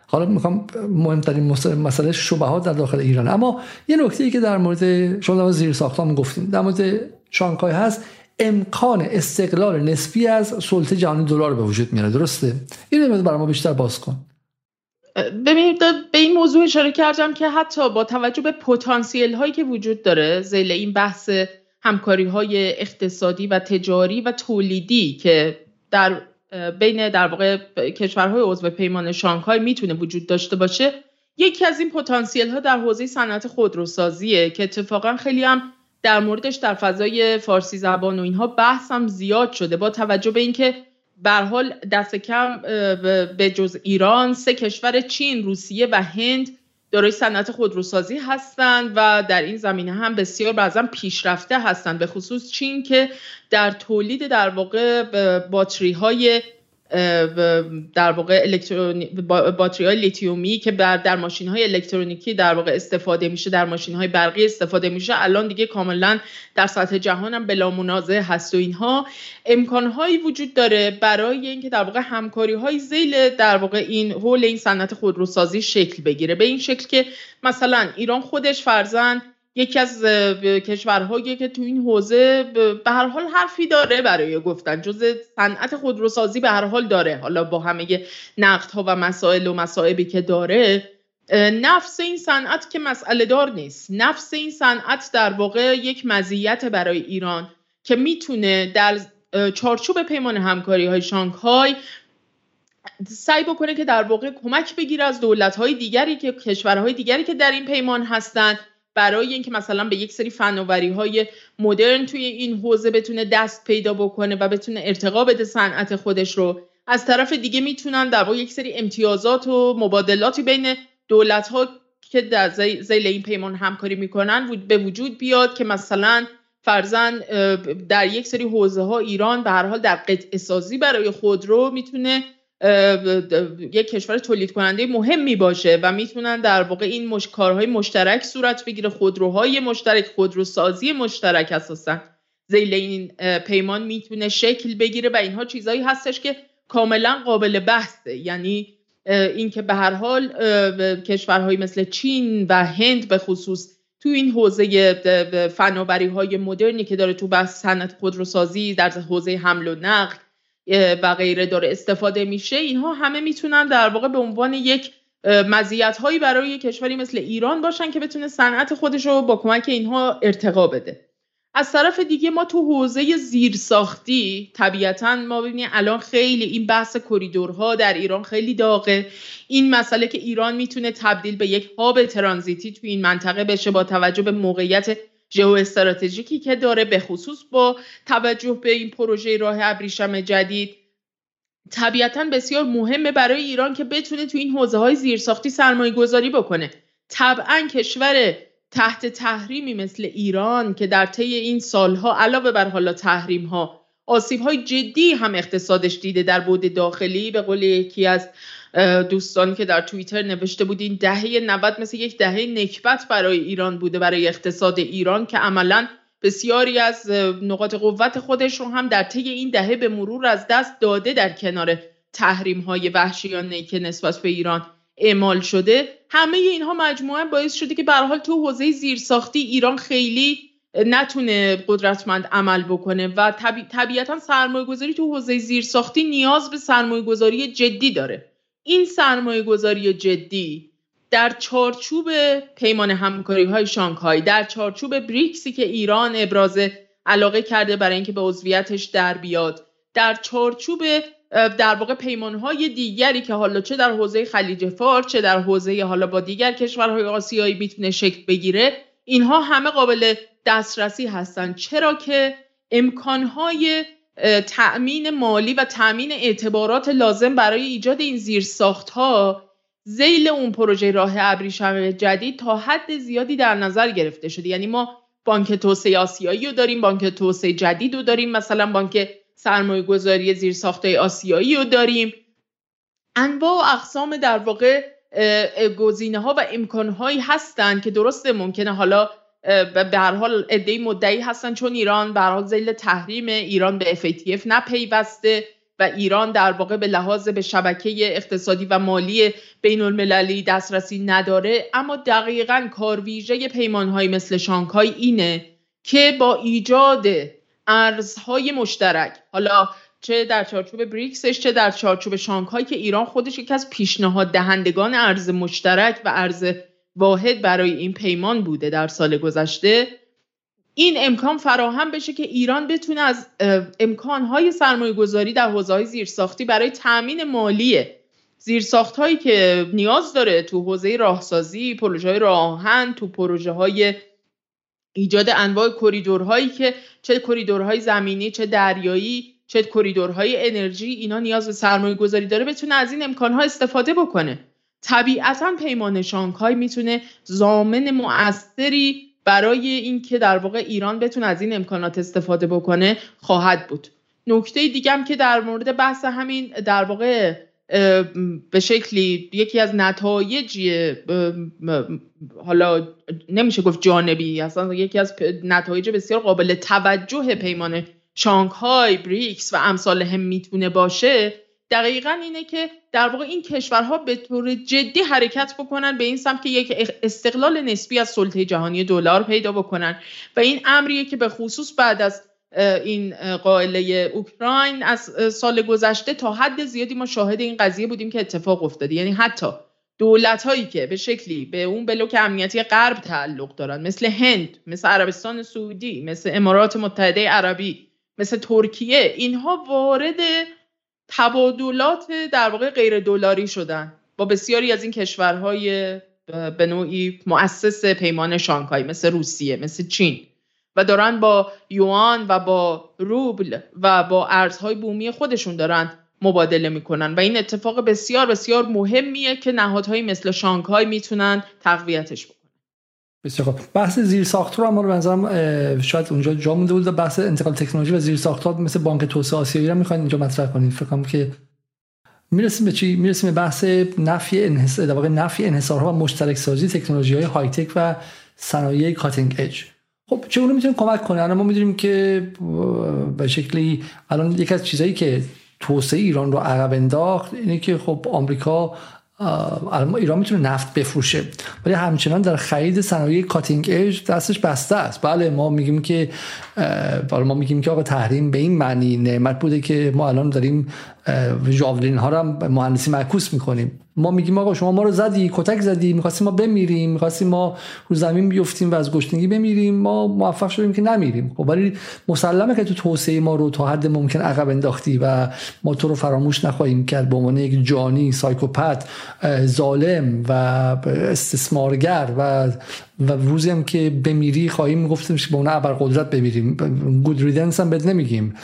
حالا می‌خوام مهمترین مسئله شبهات در داخل ایران. اما یه نکته ای که در مورد شما زیر ساختمان گفتیم. در مورد شانگهای هست امکان استقلال نسبی از سلطه جهانی دلار به وجود میاره. درسته؟ این برای ما بیشتر باز کن. ببینید به این موضوع اشاره کردم که حتی با توجه به پتانسیل هایی که وجود داره زیل این بحث همکاری های اقتصادی و تجاری و تولیدی که در بین در واقع کشورهای عضو پیمان شانگهای می‌تونه وجود داشته باشه یکی از این پتانسیل ها در حوزه صنعت خودروسازیه که اتفاقا خیلی هم در موردش در فضای فارسی زبان و اینها بحث هم زیاد شده با توجه به اینکه به حال دست کم به جز ایران سه کشور چین، روسیه و هند دارای صنعت خودروسازی هستند و در این زمینه هم بسیار بعضا پیشرفته هستند به خصوص چین که در تولید در واقع باتری های در واقع باتری های لیتیومی که در ماشین های الکترونیکی در واقع استفاده میشه در ماشین های برقی استفاده میشه. الان دیگه کاملا در سطح جهان هم بلا منازعه هست و اینها. امکان هایی وجود داره برای اینکه در واقع همکاری های زیل در واقع این حول این صنعت خودروسازی شکل بگیره. به این شکل که مثلا ایران خودش فرزن یکی از کشورهایی که تو این حوزه به هر حال حرفی داره برای گفتن جز صنعت خودروسازی به هر حال داره. حالا با همه نقدها و مسائل و مصائبی که داره نفس این صنعت که مسئله دار نیست. نفس این صنعت در واقع یک مزیت برای ایران که می‌تونه در چارچوب پیمان همکاری های شانگهای سعی بکنه که در واقع کمک بگیره از دولت های دیگری که کشورهای دیگری که در این پیمان هستند برای اینکه مثلا به یک سری فناوری های مدرن توی این حوزه بتونه دست پیدا بکنه و بتونه ارتقا بده صنعت خودش رو از طرف دیگه می‌تونن در واقع یک سری امتیازات و مبادلاتی بین دولت ها که در زیل این پیمان همکاری می‌کنن به وجود بیاد که مثلا فرزن در یک سری حوزه ها ایران به هر حال در قطع سازی برای خودرو می‌تونه یک کشور تولید کننده مهمی باشه و می‌تونن در واقع این مش... کارهای مشترک صورت بگیره خودروهای مشترک خودروسازی مشترک اساسا. زیل این پیمان می‌تونه شکل بگیره و اینها چیزهایی هستش که کاملا قابل بحثه. یعنی اینکه به هر حال کشورهایی مثل چین و هند به خصوص تو این حوزه فناوری های مدرنی که داره تو بحث صنعت خودروسازی در حوزه حمل و نقل و غیره داره استفاده میشه اینها همه می‌تونن در واقع به عنوان یک مزیت هایی برای کشوری مثل ایران باشن که بتونه صنعت خودش رو با کمک اینها ارتقا بده. از طرف دیگه ما تو حوزه زیرساختی طبیعتا ما ببینیم الان خیلی این بحث کریدورها در ایران خیلی داغه. این مسئله که ایران می‌تونه تبدیل به یک هاب ترانزیتی تو این منطقه بشه با توجه به موقعیت ژئو استراتژیکی که داره به خصوص با توجه به این پروژه راه ابریشم جدید طبیعتا بسیار مهمه برای ایران که بتونه تو این حوزه های زیرساختی سرمایه گذاری بکنه. طبعا کشور تحت تحریمی مثل ایران که در طی این سالها علاوه بر حالا تحریم ها آسیب های جدی هم اقتصادش دیده در بود داخلی به قول یکی از دوستانی که در توییتر نوشته بود این دهه 90 مثل یک دهه نکبت برای ایران بوده برای اقتصاد ایران که عملا بسیاری از نقاط قوت خودش رو هم در طی این دهه به مرور از دست داده در کنار تحریم های وحشیانه که نسبت به ایران اعمال شده. همه اینها مجموعه باعث شده که به حال تو حوزه زیرساختی ایران خیلی نتونه قدرتمند عمل بکنه و طبی... طبیعتا سرمایه گذاری تو حوزه زیرساختی نیاز به سرمایه گذاری جدی داره. این سرمایه گذاری جدی در چارچوب پیمان همکاری های شانگهای در چارچوب بریکسی که ایران ابراز علاقه کرده برای اینکه به عضویتش در بیاد در چارچوب در واقع پیمان های دیگری که حالا چه در حوزه خلیج فارس چه در حوزه حالا با دیگر کشورهای آسیایی می‌تونه شکل بگیره اینها همه قابل دسترسی هستند چرا که امکانهای تأمین مالی و تأمین اعتبارات لازم برای ایجاد این زیرساخت ها زیل اون پروژه راه ابریشم جدید تا حد زیادی در نظر گرفته شده. یعنی ما بانک توسعه آسیایی رو داریم بانک توسعه جدید رو داریم مثلا بانک سرمایه گذاری زیرساخت آسیایی رو داریم. انواع و اقسام در واقع گزینه ها و امکان هایی هستند که درسته ممکنه حالا به هر حال ادعی مدعی هستن چون ایران به حال زیل تحریم ایران به FATF نپیوسته و ایران در واقع به لحاظ به شبکه اقتصادی و مالی بین المللی دسترسی نداره. اما دقیقا کارویژه پیمانهایی مثل شانگهای اینه که با ایجاد ارزهای مشترک حالا چه در چارچوب بریکسش چه در چارچوب شانگهای که ایران خودش یکی از پیشنهاد دهندگان ارز مشترک و ارز واحد برای این پیمان بوده در سال گذشته. این امکان فراهم بشه که ایران بتونه از امکانهای سرمایه گذاری در حوزه های زیرساختی برای تأمین مالی زیرساخت هایی که نیاز داره تو حوزه راهسازی پروژه های راهن تو پروژه های ایجاد انواع کریدورهایی که چه کریدورهای زمینی چه دریایی چه کریدورهای انرژی اینا نیاز به سرمایه گذاری داره بتونه از این امکانها استفاده بکنه. طبیعتا پیمان شانگهای می‌تونه زامن مؤثری برای اینکه در واقع ایران بتونه از این امکانات استفاده بکنه خواهد بود. نکته دیگه هم که در مورد بحث همین در واقع به شکلی یکی از نتایج حالا نمیشه گفت جانبی اصلا یکی از نتایج بسیار قابل توجه پیمان شانگهای بریکس و امثال هم می‌تونه باشه. دقیقا اینه که در واقع این کشورها به طور جدی حرکت بکنن به این سمت که یک استقلال نسبی از سلطه جهانی دلار پیدا بکنن. و این امریه که به خصوص بعد از این قائله اوکراین از سال گذشته تا حد زیادی ما شاهد این قضیه بودیم که اتفاق افتاده. یعنی حتی دولت هایی که به شکلی به اون بلوک امنیتی غرب تعلق دارن مثل هند مثل عربستان سعودی مثل امارات متحده عربی مثل ترکیه اینها وارد تبادلات در واقع غیر دلاری شدن با بسیاری از این کشورهای به نوعی مؤسس پیمان شانگهای مثل روسیه مثل چین و دارن با یوان و با روبل و با ارزهای بومی خودشون دارن مبادله می‌کنن و این اتفاق بسیار بسیار مهمیه که نهادهایی مثل شانگهای می‌تونن تقویتش بکنن. بسیار خوب. بحث زیر ساختار رو بنظرم شاید اونجا جا مونده بود بحث انتقال تکنولوژی و زیر ساختار مثل بانک توسعه آسیایی رو می‌خواین اینجا مطرح کنید فکر کنم که می‌رسیم به چی؟ می‌رسیم به بحث نفی انحصار در واقع نفی انحصارها و مشترک سازی تکنولوژی های high tech و صنایع cutting edge خب چگونه می‌تونیم کمک کنه؟ الان ما می‌دونیم که به شکلی الان یکی از چیزایی که توسعه ایران رو عقب انداخت اینه که خب آمریکا ایران می‌تونه نفت بفروشه. ولی همچنان در خرید صنایع cutting edge دستش بسته است. بله ما میگیم که ما میگیم که آقا تحریم به این معنی نعمت بوده که ما الان داریم جاولین ها رو مهندسی معکوس می‌کنیم. ما میگیم آقا شما ما رو زدی کتک زدی می‌خواستیم ما بمیریم می‌خواستیم ما رو زمین بیفتیم و از گشنگی بمیریم ما موفق شدیم که نمیریم. خب ولی مسلمه که تو توسعه ما رو تا حد ممکن عقب انداختی و ما تو رو فراموش نخواهیم کرد به عنوان یک جانی سایکوپت ظالم و استثمارگر و و روزی هم که بمیری خواهیم گفتیم که به اون قدرت بمیریم. گود ریدنس هم بد نمیگیم.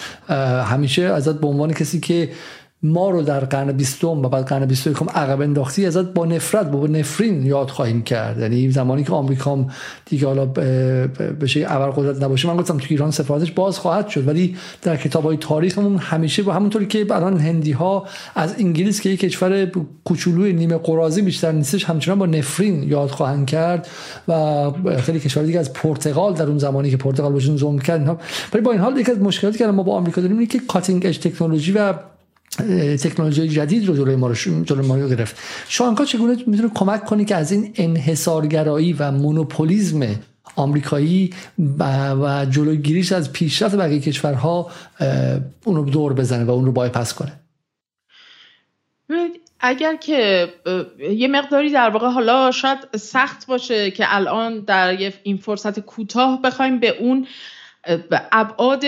همیشه ازت به عنوان کسی که ما رو در قرن بیستم و بعد قرن 21 عقب انداختی ازت با نفرت با نفرین یاد خواهیم کرد. یعنی زمانی که آمریکا دیگه حالا شکل اول قدرت نباشه من گفتم تو ایران سفارتش باز خواهد شد ولی در کتاب های تاریخمون همیشه با همونطوری که الان هندی ها از انگلیس که یک کشور کوچولوی نیمه قرازی بیشتر نیستش همچنان با نفرین یاد خواهند کرد و خیلی کشور دیگه از پرتغال در اون زمانی که پرتغال بهشون ظلم کرد ولی با این حال یک از مشکلاتی که ما با آمریکا داریم اینه که کاتینگ اج تکنولوژی و تکنولوژی جدید رو جلوی ما رو جلوی ما رو گرفت. شانکا چگونه می‌تونه کمک کنی که از این انحصارگرایی و مونوپولیزم آمریکایی و جلوگیریش از پیشرفت بقیه کشورها اون رو دور بزنه و اون رو بایپس کنه؟ اگر که یه مقداری در واقع حالا شاید سخت باشه که الان در این فرصت کوتاه بخوایم به اون ابعاد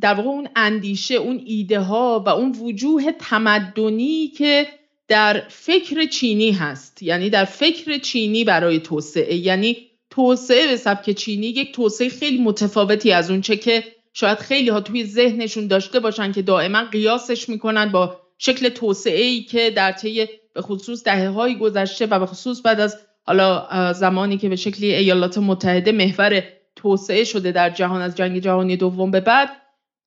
در واقع اون اندیشه اون ایده ها و اون وجوه تمدنی که در فکر چینی هست. یعنی در فکر چینی برای توسعه. یعنی توسعه به سبک چینی یک توسعه خیلی متفاوتی از اون چه که شاید خیلی ها توی ذهنشون داشته باشن که دائما قیاسش می‌کنن با شکل توسعه ای که در طی به خصوص دهه های گذشته و به خصوص بعد از حالا زمانی که به شکلی ایالات متحده محور توسعه شده در جهان از جنگ جهانی دوم به بعد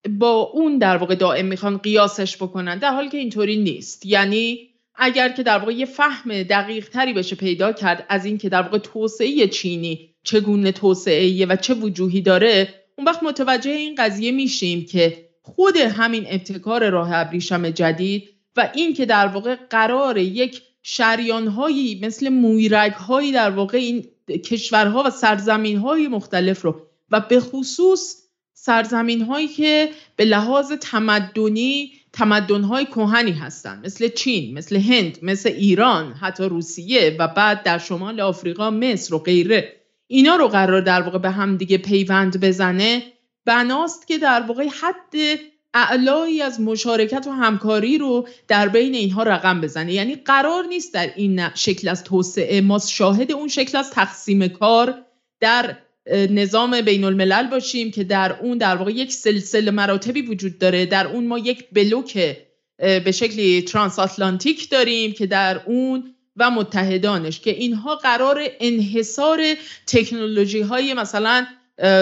با اون در واقع دائم می‌خوان قیاسش بکنن در حالی که اینطوری نیست. یعنی اگر که در واقع یه فهم دقیق تری بشه پیدا کرد از اینکه در واقع توسعه چینی چگونه توسعه و چه وجوهی داره اون وقت متوجه این قضیه میشیم که خود همین ابتکار راه ابریشم جدید و این که در واقع قرار یک شریانهایی مثل مویرگهایی در واقع این کشورها و سرزمینهای مختلف رو و به خصوص سرزمین هایی که به لحاظ تمدنی تمدن های کوهنی هستند مثل چین مثل هند مثل ایران حتی روسیه و بعد در شمال آفریقا مصر و غیره. اینا رو قرار در واقع به هم دیگه پیوند بزنه. بناست که در واقع حد اعلایی از مشارکت و همکاری رو در بین اینها رقم بزنه. یعنی قرار نیست در این شکل از توسعه. ما شاهد اون شکل از تقسیم کار در نظام بین الملل باشیم که در اون در واقع یک سلسله مراتبی وجود داره. در اون ما یک بلوک به شکلی ترانس آتلانتیک داریم که در اون و متحدانش که اینها قرار انحصار تکنولوژی های مثلا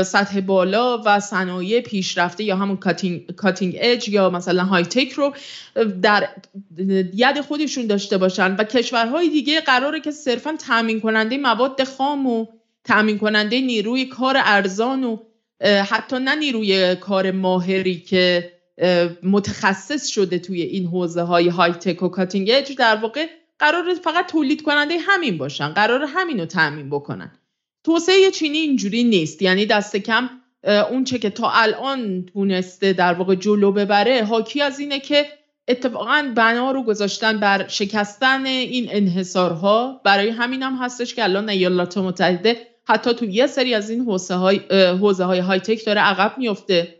سطح بالا و صنایع پیشرفته یا همون cutting, cutting یا مثلا high tech رو در ید خودشون داشته باشن. و کشورهای دیگه قراره که صرفا تامین کننده مواد خام و تامین کننده نیروی کار ارزان و حتی نه نیروی کار ماهری که متخصص شده توی این حوزه های high tech و cutting edge در واقع قرار فقط تولید کننده همین باشن قرار همین رو تامین بکنن. توسعه چینی اینجوری نیست. یعنی دست کم اون چه که تا الان تونسته در واقع جلو ببره حاکی از اینه که اتفاقا بنا رو گذاشتن بر شکستن این انحصارها. برای همین هم هستش که الان ایالات متحده حتی تو یه سری از این حوزه های, حوزه های های تک داره عقب میفته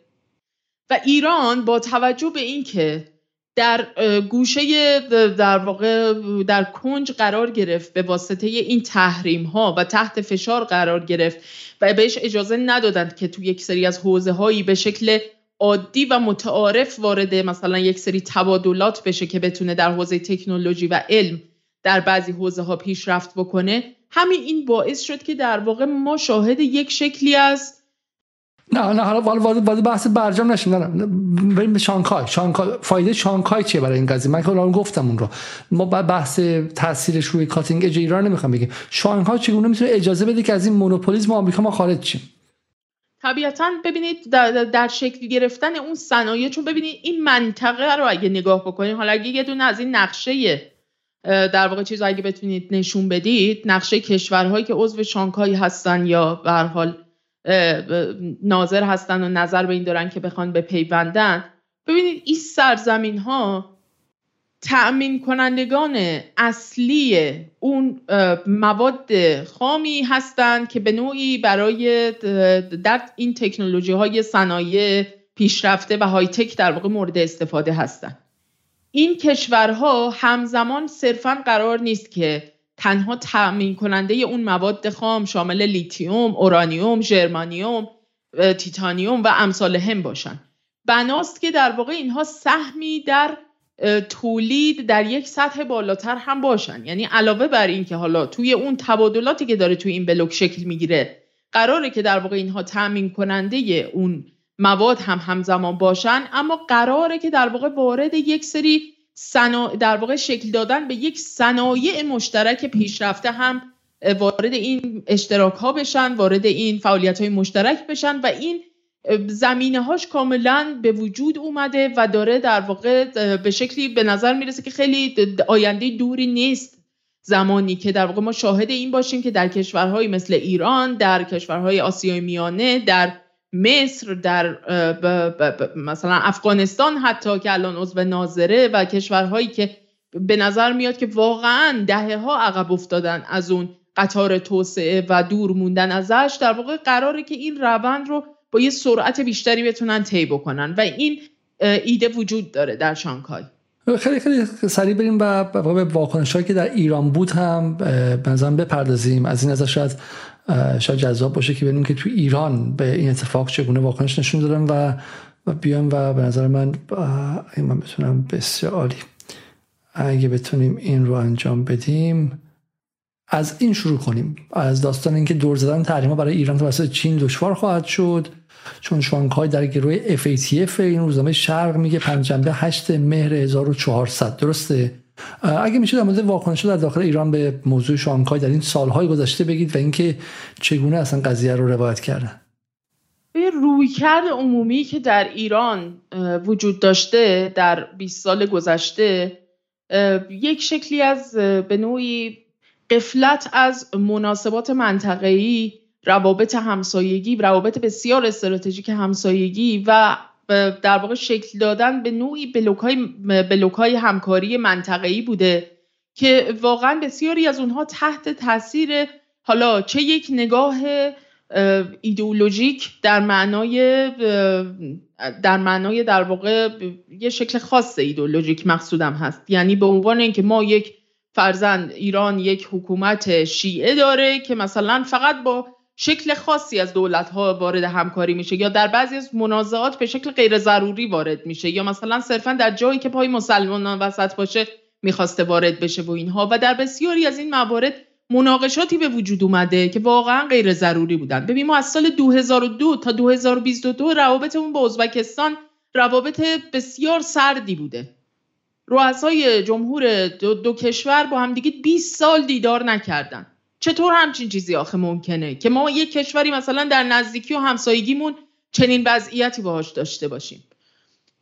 و ایران با توجه به اینکه در گوشه در واقع در کنج قرار گرفت به واسطه این تحریم ها و تحت فشار قرار گرفت و بهش اجازه ندادند که تو یک سری از حوزه هایی به شکل عادی و متعارف وارد مثلا یک سری تبادلات بشه که بتونه در حوزه تکنولوژی و علم در بعضی حوزه ها پیشرفت بکنه همین این باعث شد که در واقع ما شاهد یک شکلی از نه نه حالا وارد وارد بحث برجام نشیم نه بریم به شانگهای. شانگهای فایده شانگهای چیه برای این قضیه؟ من که گفتم اون رو. ما بحث تاثیرش روی کاتینگ اج ایران نمی‌خوام بگیم. شانگهای چگونه می‌تونه اجازه بده که از این مونوپولیسم آمریکا ما خارج شیم؟ طبیعتا ببینید در, در شکل گرفتن اون صنایع چون ببینید این منطقه رو اگه نگاه بکنید حالا اگه یه دونه از این نقشه در واقع چیز اگه بتونید نشون بدید نقشه کشورهایی که عضو شانگهای هستن یا به حال ناظر هستن و نظر به این دارن که بخوان به پیوندن ببینید این سرزمین ها تأمین کنندگان اصلی اون مواد خامی هستند که به نوعی برای در این تکنولوژی های صنایع پیشرفته و های تک در واقع مورد استفاده هستند این کشورها همزمان صرفا قرار نیست که تنها تأمین کننده اون مواد خام شامل لیتیوم، اورانیوم، ژرمانیوم، تیتانیوم و امثال هم باشن. بناست که در واقع اینها سهمی در تولید در یک سطح بالاتر هم باشن. یعنی علاوه بر این که حالا توی اون تبادلاتی که داره توی این بلوک شکل می‌گیره قراره که در واقع اینها تأمین کننده اون مواد هم همزمان باشن اما قراره که در واقع وارد یک سری سنا... در واقع شکل دادن به یک صنایع مشترک پیشرفته هم وارد این اشتراک ها بشن وارد این فعالیت های مشترک بشن و این زمینه هاش کاملا به وجود اومده و داره در واقع به شکلی به نظر می‌رسه که خیلی آینده دوری نیست زمانی که در واقع ما شاهد این باشیم که در کشورهایی مثل ایران در کشورهای آسیای میانه در مصر در مثلا افغانستان حتی که الان عضو ناظره و کشورهایی که به نظر میاد که واقعا دهه ها عقب افتادن از اون قطار توسعه و دور موندن ازش در واقع قراره که این روند رو با یه سرعت بیشتری بتونن طی بکنن و این ایده وجود داره در شانگهای. خیلی خیلی سریع بریم و به واکنش که در ایران بود هم بنظرم بپردازیم. از این ازش شاید شاید جذاب باشه که ببینیم که تو ایران به این اتفاق چگونه واکنش نشون دادن و بیام و به نظر من من بتونم بسیار عالی. اگه بتونیم این رو انجام بدیم از این شروع کنیم. از داستان اینکه دور زدن تحریم برای ایران توسط چین دشوار خواهد شد چون شانگهای در گروه FATF این روزنامه شرق میگه پنجشنبه 8 مهر 1400 درسته؟ اگه میشه در مورد واکنش در داخل ایران به موضوع شانگهای در این سالهای گذشته بگید و اینکه چگونه اصلا قضیه رو روایت کردن. رویکرد عمومی که در ایران وجود داشته در 20 سال گذشته یک شکلی از به نوعی قفلت از مناسبات منطقه‌ای روابط همسایگی روابط بسیار استراتژیک همسایگی و در واقع شکل دادن به نوعی بلوک های همکاری منطقه‌ای بوده که واقعا بسیاری از اونها تحت تاثیر حالا چه یک نگاه ایدئولوژیک در معنای در معنای در واقع یه شکل خاص ایدئولوژیک مقصودم هست. یعنی به عنوان اینکه ما یک فرزند ایران یک حکومت شیعه داره که مثلا فقط با شکل خاصی از دولت ها وارد همکاری میشه یا در بعضی از منازعات به شکل غیر ضروری وارد میشه یا مثلا صرفا در جایی که پای مسلمانان وسط باشه می‌خواسته وارد بشه و اینها و در بسیاری از این موارد مناقشاتی به وجود اومده که واقعا غیر ضروری بودن. ببین ما از سال 2002 تا 2022 روابطمون با ازبکستان روابط بسیار سردی بوده. رؤسای جمهور دو, دو کشور با همدیگه 20 سال دیدار نکردن. چطور همچین چیزی آخه ممکنه که ما یک کشوری مثلا در نزدیکی و همسایگیمون چنین وضعیتی باهاش داشته باشیم؟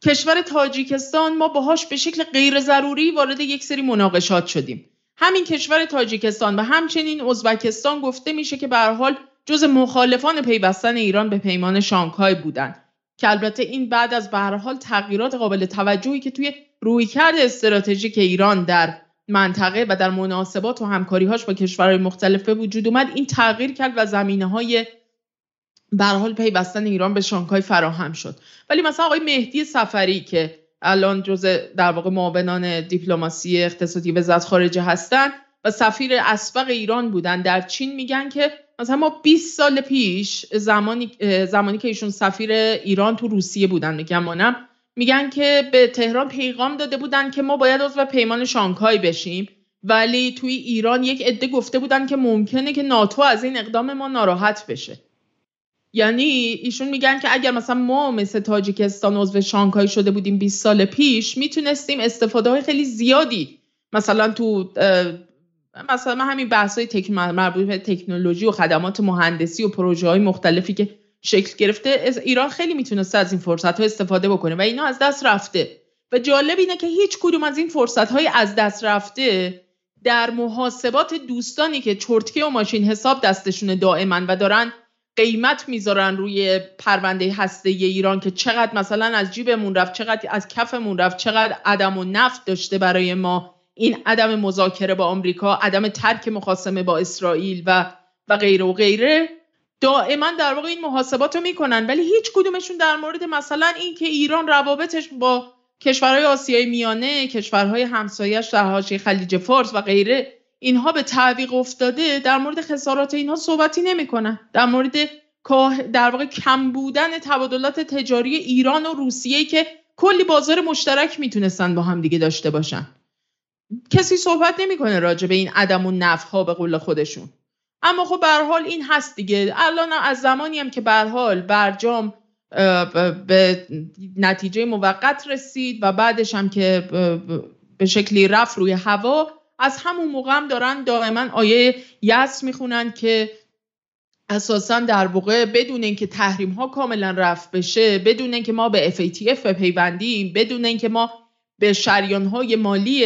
کشور تاجیکستان ما باهاش به شکل غیر ضروری وارد یک سری مناقشات شدیم. همین کشور تاجیکستان و همچنین ازبکستان گفته میشه که به حال جز مخالفان پیوستن ایران به پیمان شانگهای بودند که البته این بعد از به حال تغییرات قابل توجهی که توی رویکرد استراتژیک ایران در منطقه و در مناسبات و همکاریهاش با کشورهای مختلف به وجود اومد. این تغییر کرد و زمینه های حال پیوستن ایران به شانگهای فراهم شد. ولی مثلا آقای مهدی سفری که الان جز در واقع معاونان دیپلماسی اقتصادی وزارت خارجه هستن و سفیر اسبق ایران بودن در چین میگن که مثلا ما 20 سال پیش زمانی زمانی که ایشون سفیر ایران تو روسیه بودن میگم میگن که به تهران پیغام داده بودن که ما باید عضو پیمان شانگهای بشیم. ولی توی ایران یک عده گفته بودن که ممکنه که ناتو از این اقدام ما ناراحت بشه. یعنی ایشون میگن که اگر مثلا ما مثل تاجیکستان عضو شانگهای شده بودیم 20 سال پیش می‌تونستیم استفاده های خیلی زیادی مثلا تو مثلا همین بحث های مربوط به تکنولوژی و خدمات مهندسی و پروژه های مختلفی که شکل گرفته ایران خیلی می‌تونسته از این فرصت ها استفاده بکنه و اینا از دست رفته. و جالب اینه که هیچ کدوم از این فرصت های از دست رفته در محاسبات دوستانی که چرتکه و ماشین حساب دستشون دائما و دارن قیمت می‌ذارن روی پرونده هسته ایران که چقدر مثلا از جیبمون رفت چقدر از کفمون رفت چقدر عدم و نفت داشته برای ما. این عدم مذاکره با آمریکا عدم ترک مخاسمه با اسرائیل و و غیره و غیره. دائما در واقع این محاسبات رو می‌کنن ولی هیچ کدومشون در مورد مثلا این که ایران روابطش با کشورهای آسیای میانه کشورهای همسایش در حاشیه خلیج فارس و غیره اینها به تعویق افتاده در مورد خسارات اینها صحبتی نمی‌کنن. در مورد در واقع کم بودن تبادلات تجاری ایران و روسیه که کلی بازار مشترک می‌تونستن با هم دیگه داشته باشن. کسی صحبت نمی‌کنه راجع به این عدم و نفع ها به قول خودشون. اما خب به حال این هست دیگه. الان از زمانی هم که به حال برجام به نتیجه موقت رسید و بعدش هم که به شکلی رفت روی هوا از همون موقع هم دارن دائما آیه یس می‌خونن که اساسا در واقع بدون اینکه تحریم ها کاملا رفت بشه بدون اینکه ما به FATF بپیوندیم بدون اینکه ما به شریان های مالی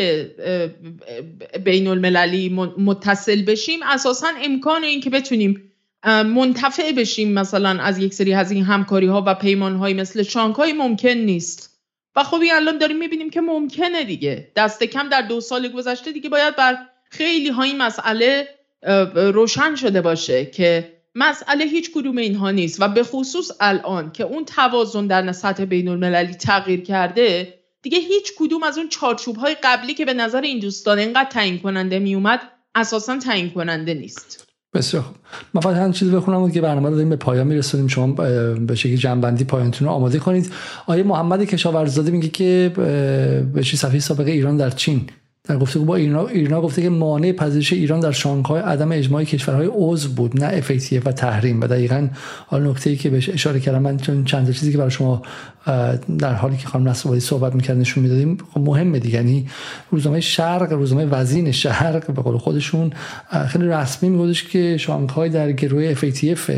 بین المللی متصل بشیم اساسا امکان این که بتونیم منتفع بشیم مثلا از یک سری از این همکاری ها و پیمان های مثل شانگهای ممکن نیست. و خب الان داریم می‌بینیم که ممکنه دیگه. دست کم در دو سال گذشته دیگه باید بر خیلی های مسئله روشن شده باشه که مسئله هیچ کدوم اینها نیست. و به خصوص الان که اون توازن در سطح بین المللی تغییر کرده دیگه هیچ کدوم از اون چارچوب های قبلی که به نظر این دوستان اینقدر تعیین کننده میومد اساسا تعیین کننده نیست. بسیار خوب. من فقط همین چیزی بخونم که برنامه رو داریم به پایان میرسونیم. شما به شکلی جنبندی پایانتون رو آماده کنید. آیه محمد کشاورزاده میگه که به صفحه سابقه ایران در چین. در گفته با ایرنا, ایرنا گفته که مانع پذیرش ایران در شانگهای عدم اجماع کشورهای عضو بود نه FATF و تحریم. و دقیقا حال نکته ای که بهش اشاره کردم من چون چند چیزی که برای شما در حالی که خانم نصرآبادی صحبت می‌کرد نشون می‌دادیم خب مهمه دیگه. یعنی روزنامه شرق روزنامه وزین شرق به قول خودشون خیلی رسمی میگفتش که شانگهای در گروه FATF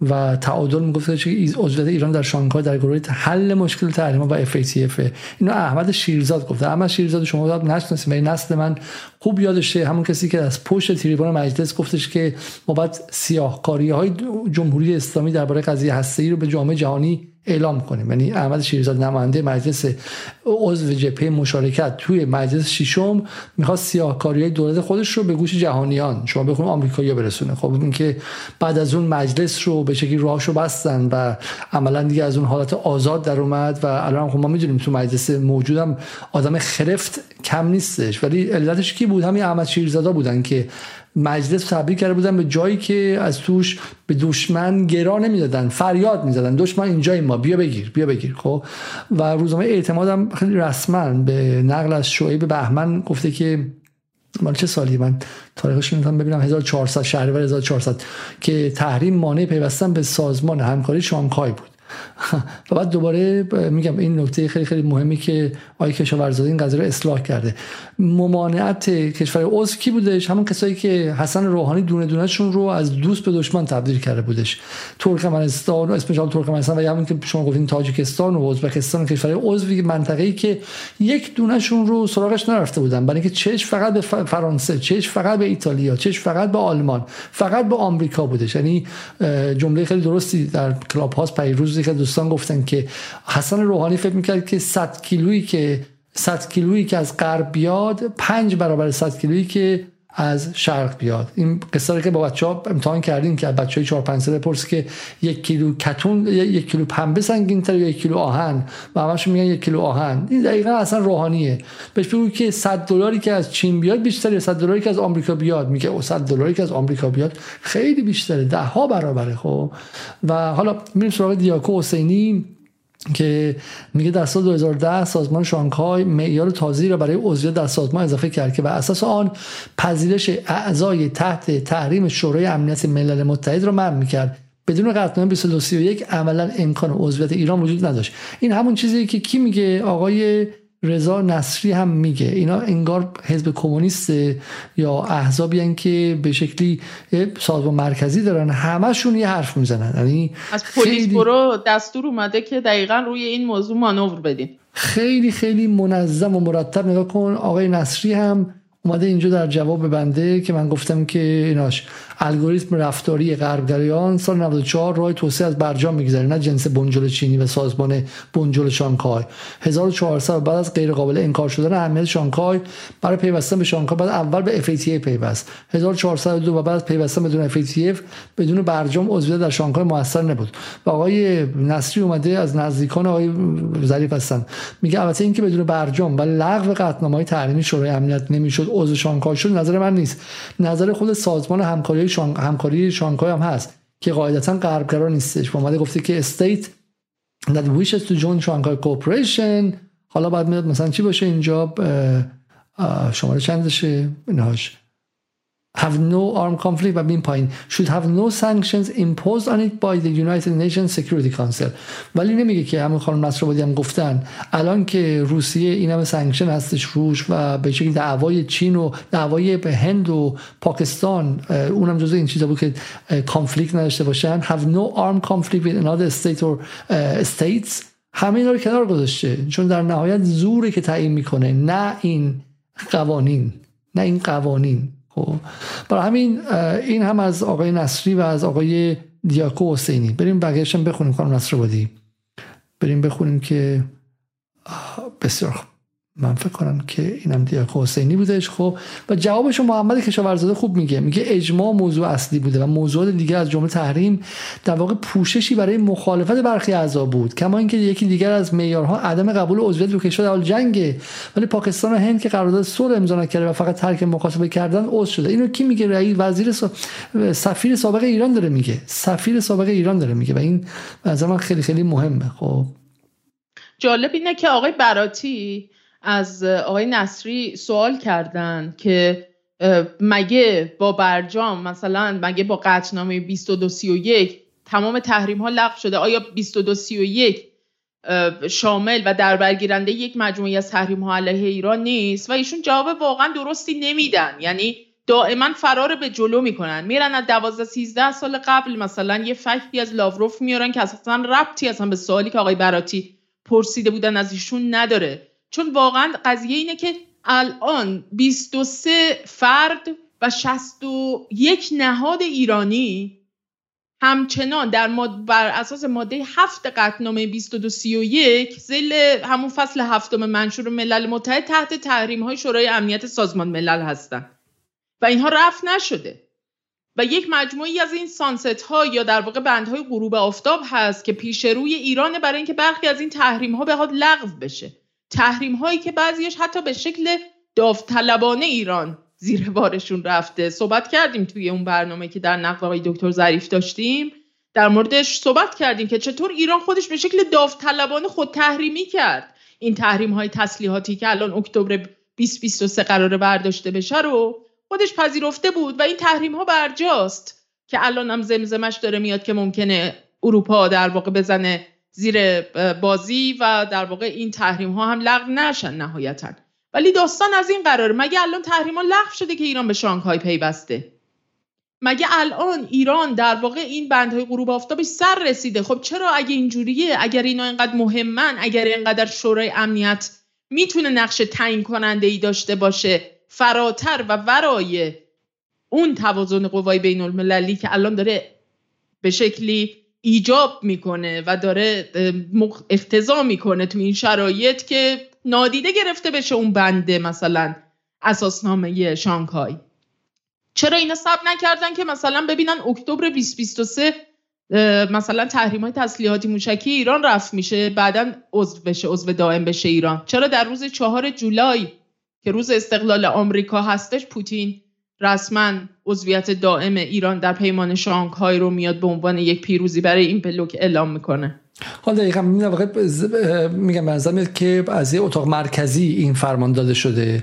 و تعادل می‌گفت که عضویت ایران در شانگهای در گروه حل مشکل تحریم و اف اینو احمد شیرزاد گفته. احمد شیرزاد شما نشناسید ولی نسل من خوب یادشه. همون کسی که از پشت تریبون مجلس گفتش که ما باید سیاهکاری های جمهوری اسلامی درباره قضیه هسته رو به جامعه جهانی اعلام کنیم. یعنی احمد شیرزاد نماینده مجلس عضو جبهه مشارکت توی مجلس ششم می‌خواست سیاهکاری دولت خودش رو به گوش جهانیان شما بخونید آمریکایی‌ها برسونه. خب اینکه بعد از اون مجلس رو به شکلی راهشو بستن و عملا دیگه از اون حالت آزاد در اومد و الان خب ما می‌دونیم تو مجلس موجودم آدم خرفت کم نیستش. ولی علتش کی بود؟ همین احمد شیرزادا بودن که مجلس تبدیل کرده بودن به جایی که از توش به دشمن گرا نمی‌دادن فریاد می‌زدن. دشمن اینجای ما بیا بگیر بیا بگیر خب؟ و روزنامه اعتمادم خیلی رسما به نقل از شعیب بهمن گفته که مال چه سالی؟ من تاریخش می‌تونم ببینم. 1400 شهریور 1400 که تحریم مانع پیوستن به سازمان همکاری شانگهای بود. و بعد دوباره میگم این نکته خیلی خیلی مهمی که آقای کشاورزادی این قضیه رو اصلاح کرده. ممانعت کشور عضو کی بودش؟ همون کسایی که حسن روحانی دونه دونهشون رو از دوست به دشمن تبدیل کرده بودش. ترکمنستان اسمش هم ترکمنستان و همون که شما گفتین تاجیکستان و ازبکستان کشور عضوی منطقه‌ای که یک دونهشون رو سراغش نرفته بودن. برای اینکه چش فقط به فرانسه چش فقط به ایتالیا چش فقط به آلمان فقط به آمریکا بودش. یعنی جمله خیلی درستی در کلاب هاست پیروز که دوستان گفتن که حسن روحانی فکر می‌کرد که 100 کیلویی که 100 کیلویی که از غرب بیاد پنج برابر 100 کیلویی که از شرق بیاد. این قصه که با بچه ها امتحان کردیم که بچه های 4 5 ساله پرس که یک کیلو کتون یک کیلو پنبه سنگین تر یا یک کیلو آهن؟ و همشون میگن یک کیلو آهن. این دقیقا اصلا روحانیه. بهش بگو که 100 دلاری که از چین بیاد بیشتر یا 100 دلاری که از آمریکا بیاد. میگه او 100 دلاری که از آمریکا بیاد خیلی بیشتره. ده ها برابره خب. و حالا میریم سراغ دیاکو حسینی. که میگه در سال 2010 سازمان شانگهای معیار تازی را برای عضویت در سازمان اضافه کرد که بر اساس آن پذیرش اعضای تحت تحریم شورای امنیت ملل متحد را منع می‌کرد بدون قطعنامه 2231 عملا امکان عضویت ایران وجود نداشت. این همون چیزی که کی میگه؟ آقای رضا نصری هم میگه. اینا انگار حزب کمونیست یا احزابی که به شکلی سازمان مرکزی دارن. همشون یه حرف می‌زنن. یعنی از پلیس برو دستور اومده که دقیقا روی این موضوع مانور بدین. خیلی خیلی منظم و مرتب نگاه کن. آقای نصری هم اومده اینجا در جواب بنده که من گفتم که ایناش. الگوریتم رفتاری غربگرایان سال 94 راه توسعه از برجام میگذره نه جنس بنجل چینی و سازمان بنجل شانگهای 1400 بعد از غیر قابل انکار شدن اهمیت شانگهای برای پیوستن به شانگهای بعد اول به FATF پیوست. 1402 و بعد از پیوستن بدون FATF بدون برجام عضویت در شانگهای موثر نبود. و آقای نصری اومده از نزدیکان آقای ظریف هستن. میگه البته اینکه بدون برجام و لغو قطعنامه‌های تحریمی شورای امنیت نمی‌شد عضو شانگهای شد نظر من نیست. نظر خود سازمان همکاری شانگ... همکاری شانگهای هم هست که قاعدتا غربگرا نیستش. اومده گفته که state that wishes to join Shanghai Cooperation حالا بعد میاد مثلا چی باشه اینجا؟ شماره چندشه؟ اینهاش. Have no armed conflict و بین پایین should have no sanctions imposed on it by the United Nations Security Council. ولی نمیگه که همون خانم نصرآبادی هم گفتن الان که روسیه این همه sanction هستش روش و به شکلی دعوای چین و دعوای به هند و پاکستان اونم جزء این چیزا بود که کانفلیکت نداشته باشن. Have no armed conflict with another state or states. همه اینا رو کنار گذاشته. چون در نهایت زوره که تعیین می‌کنه نه این قوانین. نه این قوانین. خب. برای همین این هم از آقای نصری و از آقای دیاکو حسینی. بریم بقیهش هم بخونیم خانم نصر بودی بریم بخونیم که بسیار خوب. من فکر کنم که اینم دیاکو حسینی بودش خب. و جوابش محمد کشاورزاده خوب میگه. میگه اجماع موضوع اصلی بوده و موضوع دیگه از جمله تحریم در واقع پوششی برای مخالفت برخی اعضا بود. کما اینکه یکی دیگر از معیارها عدم قبول عضویت رو کشور حال جنگه. ولی پاکستان و هند که قرارداد صلح امضا نکرده و فقط ترک مکاتبه کردن عضو شده. اینو کی میگه؟ رئیس وزیر سفیر سابق ایران داره میگه. سفیر سابق ایران داره میگه و این از من خیلی خیلی مهمه. خب. جالب اینه که آقای براتی از آقای نصری سوال کردن که مگه با برجام مثلا مگه با قطعنامه 2231 تمام تحریم ها لغو شده؟ آیا 2231 شامل و در برگیرنده یک مجموعی از تحریم ها علیه ایران نیست؟ و ایشون جواب واقعا درستی نمیدن. یعنی دائما فرار به جلو می‌کنن. میرن از 12 13 سال قبل مثلا یه فکتی از لاوروف میارن که اصلا ربطی اصلا به سوالی که آقای براتی پرسیده بودن از ایشون نداره. چون واقعا قضیه اینه که الان 23 فرد و 61 نهاد ایرانی همچنان در ماد... بر اساس ماده هفت قطنامه 2231 زیل همون فصل هفتم منشور ملل متحد تحت تحریم های شورای امنیت سازمان ملل هستند و اینها رفت نشده. و یک مجموعی از این سانست ها یا در واقع بندهای غروب آفتاب هست که پیش روی ایران برای اینکه برخی از این تحریم ها بخواد لغو بشه. تحریم هایی که بعضیش حتی به شکل داوطلبانه ایران زیر بارشون رفته. صحبت کردیم توی اون برنامه که در نقل آقای دکتر ظریف داشتیم. در موردش صحبت کردیم که چطور ایران خودش به شکل داوطلبانه خود تحریمی کرد. این تحریم های تسلیحاتی که الان اکتبر 2023 قراره برداشته بشه رو خودش پذیرفته بود و این تحریم ها برجاست که الان هم زمزمش داره میاد که ممکنه اروپا در واقع بزنه زیر بازی و در واقع این تحریم ها هم لغو نشن نهایتا. ولی داستان از این قراره. مگه الان تحریم ها لغو شده که ایران به شانگهای پیوسته؟ مگه الان ایران در واقع این بندهای غروب آفتابش سر رسیده؟ خب چرا اگه اینجوریه؟ اگر اینا اینقدر مهمن اگر اینقدر شورای امنیت می‌تونه نقش تعیین کننده ای داشته باشه فراتر و ورای اون توازن قوای بین المللی که الان داره به شکلی ایجاب می‌کنه و داره اختضا می‌کنه تو این شرایط که نادیده گرفته بشه اون بنده مثلا اساسنامه شانگهای. چرا اینا سب نکردن که مثلا ببینن اکتبر 2023 مثلا تحریم های تسلیحاتی موشکی ایران رفت میشه بعدا عضو بشه عضو دائم بشه ایران. چرا در روز چهار جولای که روز استقلال آمریکا هستش پوتین رسما عضویت دائم ایران در پیمان شانگهای رو میاد به عنوان یک پیروزی برای این بلوک اعلام می‌کنه. حالا دقیقا میگم به که از یه اتاق مرکزی این فرمان داده شده.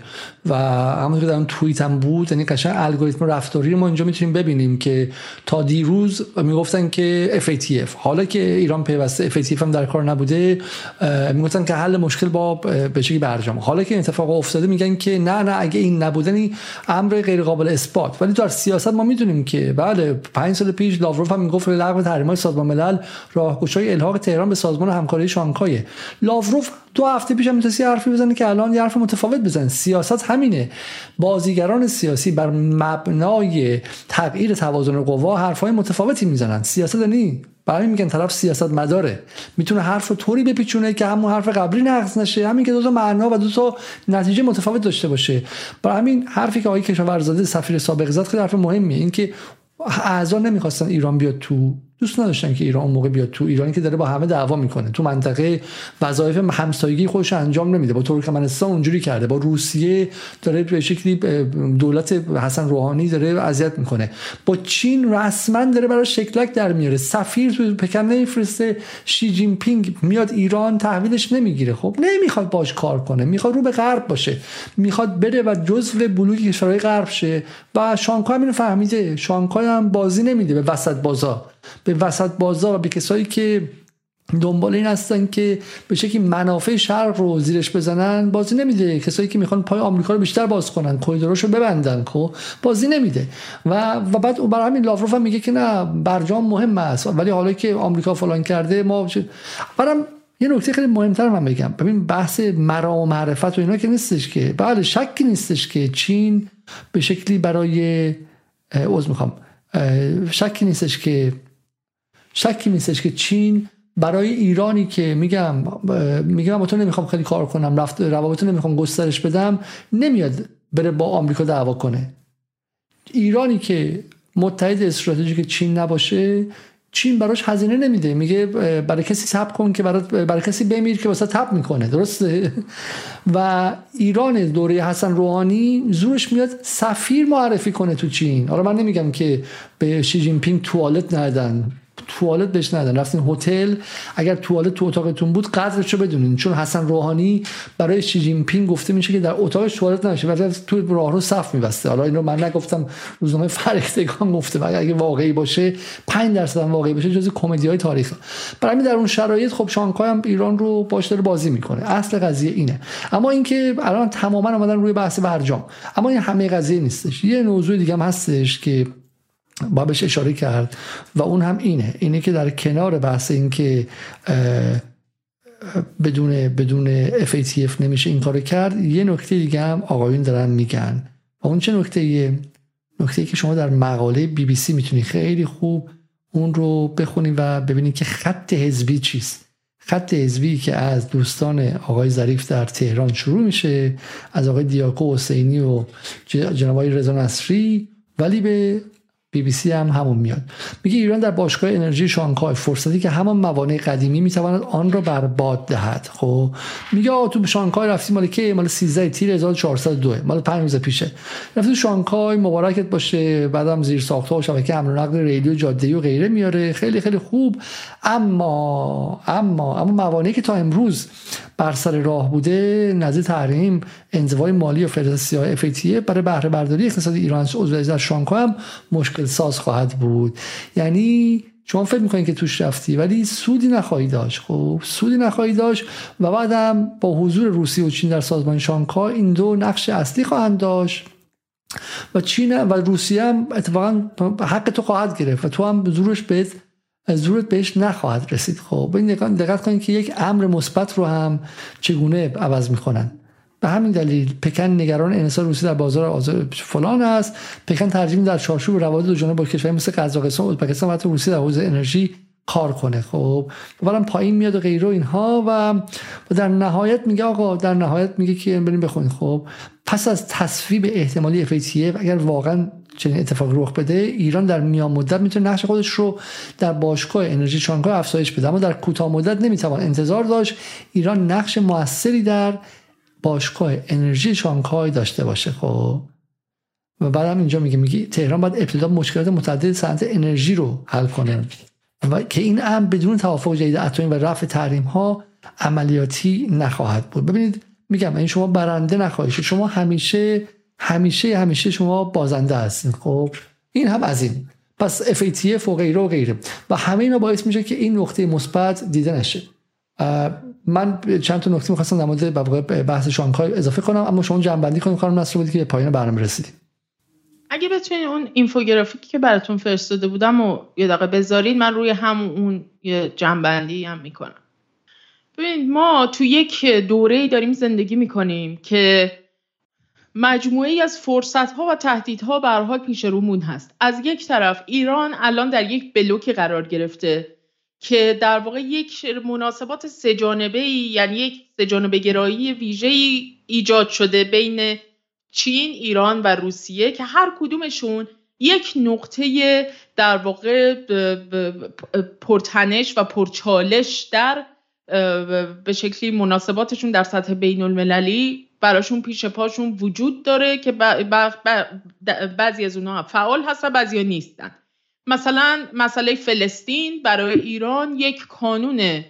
و همون که در اون توییت هم بود یعنی قشنگ الگوریتم رفتاری رو ما اینجا می‌تونیم ببینیم که تا دیروز می‌گفتن که FATF حالا که ایران پیوسته FATF هم در کار نبوده می‌گفتن که حل مشکل با به برجام. حالا که این اتفاق افتاده میگن که نه نه اگه این نبودنی امر غیر قابل اثبات. ولی در سیاست ما می‌دونیم که بله پنج سال پیش لاوروف هم می‌گفت لغو تحریم‌های سازمان ملل راهگشای الحاق تهران به سازمان همکاری شانگهای. لاوروف دو هفته پیش هم می‌تونستی حرفی بزنه که الان یه حرف متفاوت بزنه سیاست همینه. بازیگران سیاسی بر مبنای تغییر توازن قوا حرفهای متفاوتی می‌زنن. سیاست نی برای میگن طرف سیاست مداره. می‌تونه حرف طوری بپیچونه که همون حرف قبلی نقض نشه. همین که دو تا معنا و دو تا نتیجه متفاوت داشته باشه. برای همین حرفی که آقای کشاورزاده سفیر سابق زد خیلی حرف مهمیه. این که اعضا نمی‌خواستن ایران بیاد تو دوست نداشتن که ایران موقع بیاد. تو ایرانی که داره با همه دعوا می‌کنه. تو منطقه وظایف همسایگی خودش انجام نمیده. با ترکمنستان اونجوری کرده. با روسیه داره به شکلی دولت حسن روحانی داره اذیت می‌کنه. با چین رسما داره برای شکلک در میاره. سفیر تو پکن نمیفرسته. شی جین پینگ میاد ایران تحویلش نمی‌گیره. خب نمی‌خواد باش کار کنه. می‌خواد رو به غرب باشه. می‌خواد بره و جزو بلوک کشورهای غرب شه. و شانگهای اینو فهمیده. شانگهای هم بازی نمیده به وسط بازار. به وسط بازار و به کسایی که دنبال این هستن که به شکلی منافع شرق رو زیرش بزنن بازی نمیده. کسایی که می‌خوان پای آمریکا رو بیشتر باز کنن رو ببندن خب؟ بازی نمیده. و و بعد برای همین لاوروف هم میگه که نه برجام مهم است. ولی حالا که آمریکا فلان کرده ما برام یه نکته خیلی مهمتر من بگم. ببین بحث مرا و معرفت و اینا که نیستش که. بله شکی نیستش که چین به شکلی برای عذر می‌خوام. شکی نیستش که شکی نیستش که چین برای ایرانی که میگم میگم با تو نمی‌خوام خیلی کار کنم رفت روابط نمی‌خوام گسترش بدم نمیاد بره با آمریکا دعوا کنه. ایرانی که متحد استراتژیک چین نباشه چین براش هزینه نمیده. میگه برای کسی تپ کن که برای, برای کسی بمیر که واسه تپ می‌کنه. درسته؟ و ایران دوره حسن روحانی زورش میاد سفیر معرفی کنه تو چین. حالا من نمیگم که به شی جین پینگ توالت ندن. توالت بهش ندن رفتین هتل اگر توالت تو اتاقتون بود قدرش رو بدونین. چون حسن روحانی برای شی جین گفته میشه که در اتاقش توالت نشه. ولی تو راهرو صف میبسته. حالا اینو من نگفتم روزنامه فرهیختگان گفته. و اگه واقعی باشه 5 درصد هم واقعی باشه جزو کمدی های تاریخ. برای در اون شرایط خب شانگهای هم ایران رو باش داره بازی می‌کنه. اصل قضیه اینه. اما اینکه الان تماما اومدن روی بحث برجام اما این همه قضیه نیستش. یه موضوع دیگه هم هستش که با بهش اشاره کرد و اون هم اینه اینه که در کنار بحث این که بدون بدون FATF نمیشه این کارو کرد یه نکته دیگه هم آقایون دارن میگن. و اون چه نکته نکته ای که شما در مقاله بی بی سی می‌تونی خیلی خوب اون رو بخونیم و ببینیم که خط حزبی چیست. خط حزبی که از دوستان آقای ظریف در تهران شروع میشه از آقای دیاکو حسینی و جناب آقای رضا نصری ولی به بی بی سی هم همون میاد. میگه ایران در باشگاه انرژی شانگهای فرصتی که همان موانع قدیمی می‌تواند آن را برباد دهد. خب میگه آ تو شانگهای رفتی مال کی؟ مال 13 تیر 1402 مال 5 روز پیشه. رفتی شانگهای مبارکت باشه بعدم زیر ساختها و شبکه امن و نقل ریلی و جاده و غیره میاره. خیلی خیلی خوب. اما اما اما موانعی که تا امروز بر سر راه بوده نظیر تحریم انزوای مالی و های افیتیه برای بهره برداری اقتصاد ایران عضو شانگهای هم مشکل ساز خواهد بود. یعنی شما فکر می‌کنید که توش رفتی ولی سودی نخواهی داشت. خب سودی نخواهی داشت و بعدم با حضور روسیه و چین در سازمان شانگهای این دو نقش اصلی خواهند داشت. و چین و روسیه هم اتفاقا حق تو خواهد گرفت و تو هم زورش بهت زورت بهش نخواهد رسید. خب این دقت کنید که یک امر مثبت رو هم چگونه عوض می‌کنن به همین دلیل پکن نگران انحصار روسیه در بازار آزاد فلان است. پکن ترجیح در چارچوب روابط دو جانبه با کشورهای مثل قزاقستان ازبکستان و حتی روسیه در حوزه انرژی کار کنه. خب اولا پایین میاد و غیره اینها و در نهایت میگه آقا در نهایت میگه که بریم بخونید خب پس از تصویب احتمالی FATF اگر واقعا چنین اتفاق رخ بده ایران در میان مدت می‌تونه نقش خودش رو در باشگاه انرژی شانگهای افزایش بده. اما در کوتاه مدت نمی‌توان انتظار داشت. ایران نقش موثری در باشگاه انرژی شانگهای داشته باشه خب؟ و بعدم اینجا میگه میگه تهران باید ابتدا مشکلات متعدد صنعت انرژی رو حل کنه. و که این هم بدون توافق جدید اتمی و رفع تحریم ها عملیاتی نخواهد بود. ببینید میگم این شما برنده نخواهید شما همیشه همیشه همیشه شما بازنده هستین خب؟ این هم از این. پس FATF و غیره و غیره. و همه اینا باعث میشه که این نقطه مثبت دیده نشه. من چند تا نکته می‌خواستم در مورد بحث شانگهای اضافه کنم اما شما جنبندی کنید خانم نصر بودی که به پایان برنامه رسیدیم. اگه بتونید اون اینفوگرافیکی که براتون فرستاده بودم و یه دقیقه بذارید من روی هم اون یه جنبندی هم می‌کنم. ببینید ما تو یک دوره داریم زندگی می‌کنیم که مجموعه از فرصت ها و تهدیدها به حال پیش رومون هست. از یک طرف ایران الان در یک بلوکی قرار گرفته. که در واقع یک مناسبات سه‌جانبه یعنی یک سه‌جانبه گرایی ویژه ایجاد شده بین چین، ایران و روسیه که هر کدومشون یک نقطه در واقع پرتنش و پرچالش در به شکلی مناسباتشون در سطح بین المللی براشون پیش پاشون وجود داره که بعضی از اونها فعال هستن بعضی ها نیستن. مثلا مسئله فلسطین برای ایران یک کانون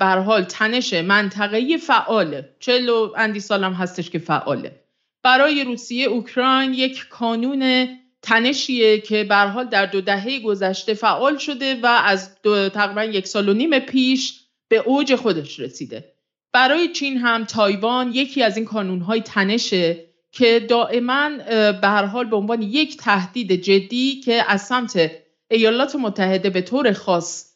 حال تنش منطقه‌ای فعاله. چلو اندی سالم هستش که فعاله. برای روسیه اوکراین یک کانون تنشیه که به حال در دو دهه گذشته فعال شده و از دو تقریبا یک سال و نیم پیش به اوج خودش رسیده. برای چین هم تایوان یکی از این کانونهای تنشه. که دائما به هر حال به عنوان یک تهدید جدی که از سمت ایالات متحده به طور خاص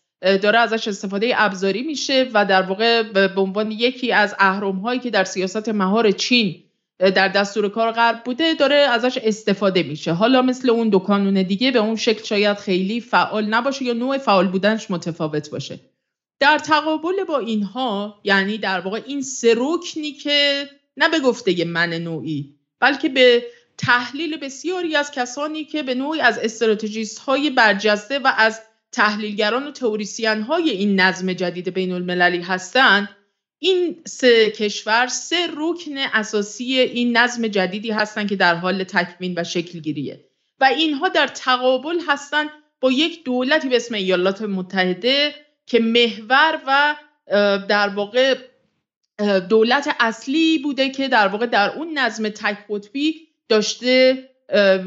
داره ازش استفاده ابزاری میشه و در واقع به عنوان یکی از اهرم که در سیاست مهار چین در دستور کار غرب بوده داره ازش استفاده میشه. حالا مثل اون دو کانون دیگه به اون شکل شاید خیلی فعال نباشه یا نوع فعال بودنش متفاوت باشه. در تقابل با اینها یعنی در واقع این سه رکنی که نه به گفته من نوعی بلکه به تحلیل بسیاری از کسانی که به نوعی از استراتژیست های برجسته و از تحلیلگران و توریسین های این نظم جدید بین المللی هستند این سه کشور سه رکن اساسی این نظم جدیدی هستند که در حال تکوین و شکل گیریه و اینها در تقابل هستند با یک دولتی به اسم ایالات متحده که محور و در واقع دولت اصلی بوده که در واقع در اون نظم تک قطبی داشته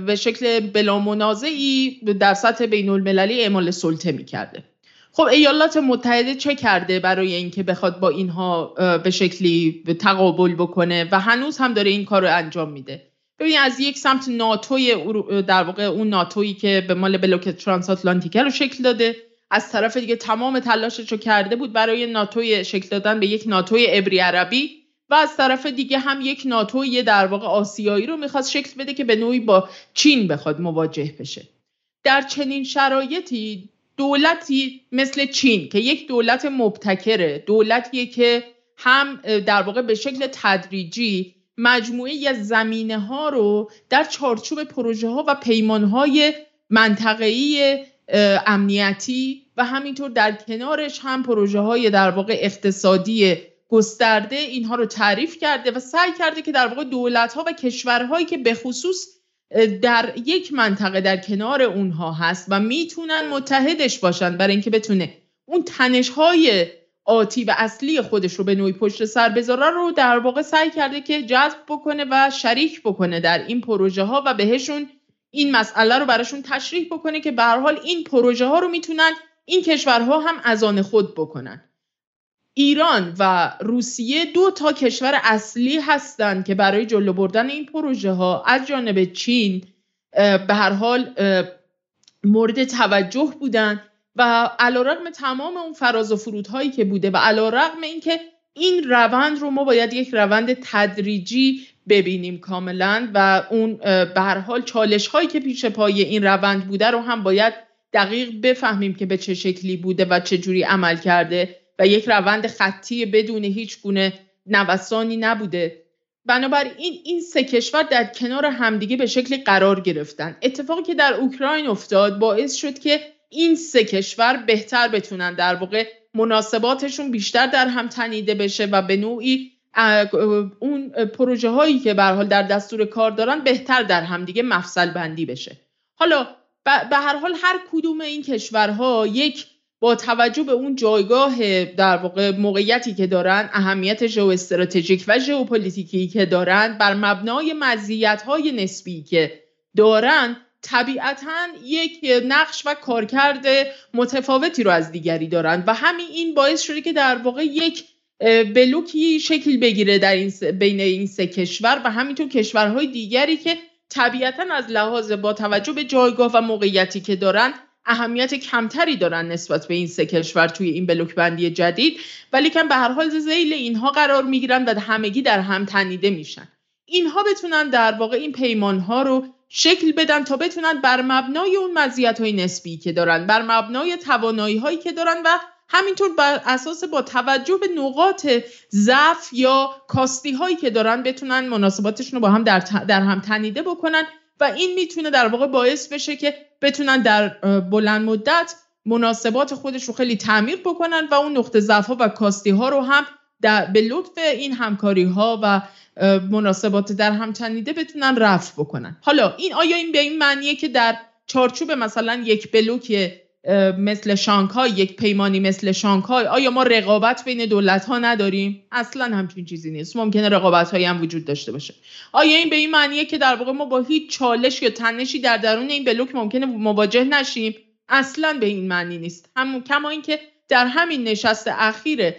به شکل بلا منازعی در سطح بین المللی اعمال سلطه می‌کرده. خب ایالات متحده چه کرده برای اینکه بخواد با اینها به شکلی تقابل بکنه؟ و هنوز هم داره این کار رو انجام میده. ببین از یک سمت ناتوی در واقع اون ناتویی که به مال بلوک ترانس آتلانتیکه رو شکل داده. از طرف دیگه تمام تلاشش رو کرده بود برای ناتوی شکل دادن به یک ناتوی ابری عربی و از طرف دیگه هم یک ناتوی در واقع آسیایی رو می‌خواست شکل بده که به نوعی با چین بخواد مواجه بشه. در چنین شرایطی دولتی مثل چین که یک دولت مبتکره دولتیه که هم در واقع به شکل تدریجی مجموعه از زمینه ها رو در چارچوب پروژه ها و پیمان های منطقه‌ای امنیتی و همینطور در کنارش هم پروژه های در واقع اقتصادی گسترده اینها رو تعریف کرده و سعی کرده که در واقع دولت ها و کشورهایی که به خصوص در یک منطقه در کنار اونها هست و می‌تونن متحدش باشن برای اینکه بتونه اون تنش های آتی و اصلی خودش رو به نوعی پشت سر بذاره رو در واقع سعی کرده که جذب بکنه و شریک بکنه در این پروژه ها و بهشون این مسئله رو براشون تشریح بکنه که به حال این پروژه ها رو می‌تونن این کشورها هم از آن خود بکنن. ایران و روسیه دو تا کشور اصلی هستند که برای جلو بردن این پروژه ها از جانب چین به هر حال مورد توجه بودن و علیرغم تمام اون فراز و فرودهایی که بوده و علیرغم اینکه این روند رو ما باید یک روند تدریجی ببینیم کاملا و اون به هر حال چالش هایی که پیش پای این روند بوده رو هم باید دقیق بفهمیم که به چه شکلی بوده و چه جوری عمل کرده و یک روند خطی بدون هیچ گونه نوسانی نبوده. بنابراین این سه کشور در کنار همدیگه به شکلی قرار گرفتن. اتفاقی که در اوکراین افتاد باعث شد که این سه کشور بهتر بتونن در واقع مناسباتشون بیشتر در هم تنیده بشه و به نوعی اون پروژه هایی که به حال در دستور کار دارن بهتر در همدیگه مفصل بندی بشه. حالا به هر حال هر کدوم این کشورها یک با توجه به اون جایگاه در واقع موقعیتی که دارن اهمیت ژئواستراتژیک و ژئوپلیتیکی که دارن بر مبنای مزیت های نسبی که دارن طبیعتا یک نقش و کارکرد متفاوتی رو از دیگری دارند و همین این باعث شده که در واقع یک بلوکی شکل بگیره در این بین این سه کشور و همینطور کشورهای دیگری که طبیعتا از لحاظ با توجه به جایگاه و موقعیتی که دارن اهمیت کمتری دارن نسبت به این سه کشور توی این بلوک بندی جدید. ولی که به هر حال زیل اینها قرار می‌گیرن و همگی در هم تنیده میشن. اینها بتونن در واقع این پیمان ها رو شکل بدن تا بتونن بر مبنای اون مزیت های نسبی که دارن بر مبنای توانایی هایی که دارن و همینطور بر اساس با توجه به نقاط ضعف یا کاستی هایی که دارن بتونن مناسباتشون رو با هم در, در هم تنیده بکنن و این می‌تونه در واقع باعث بشه که بتونن در بلند مدت مناسبات خودش رو خیلی تعمیر بکنن و اون نقطه ضعف ها و کاستی ها رو هم در به لطف این همکاری ها و مناسبات در هم تنیده بتونن رفع بکنن. حالا این آیا این به این معنیه که در چارچوب مثلا یک بلوک مثل شانگهای یک پیمانی مثل شانگهای. آیا ما رقابت بین دولت ها نداریم؟ اصلا همچین چیزی نیست. ممکنه رقابت هایی هم وجود داشته باشه. آیا این به این معنیه که در واقع ما با هیچ چالش یا تنشی در درون این بلوک ممکنه مواجه نشیم؟ اصلا به این معنی نیست. هم کما اینکه در همین نشست اخیر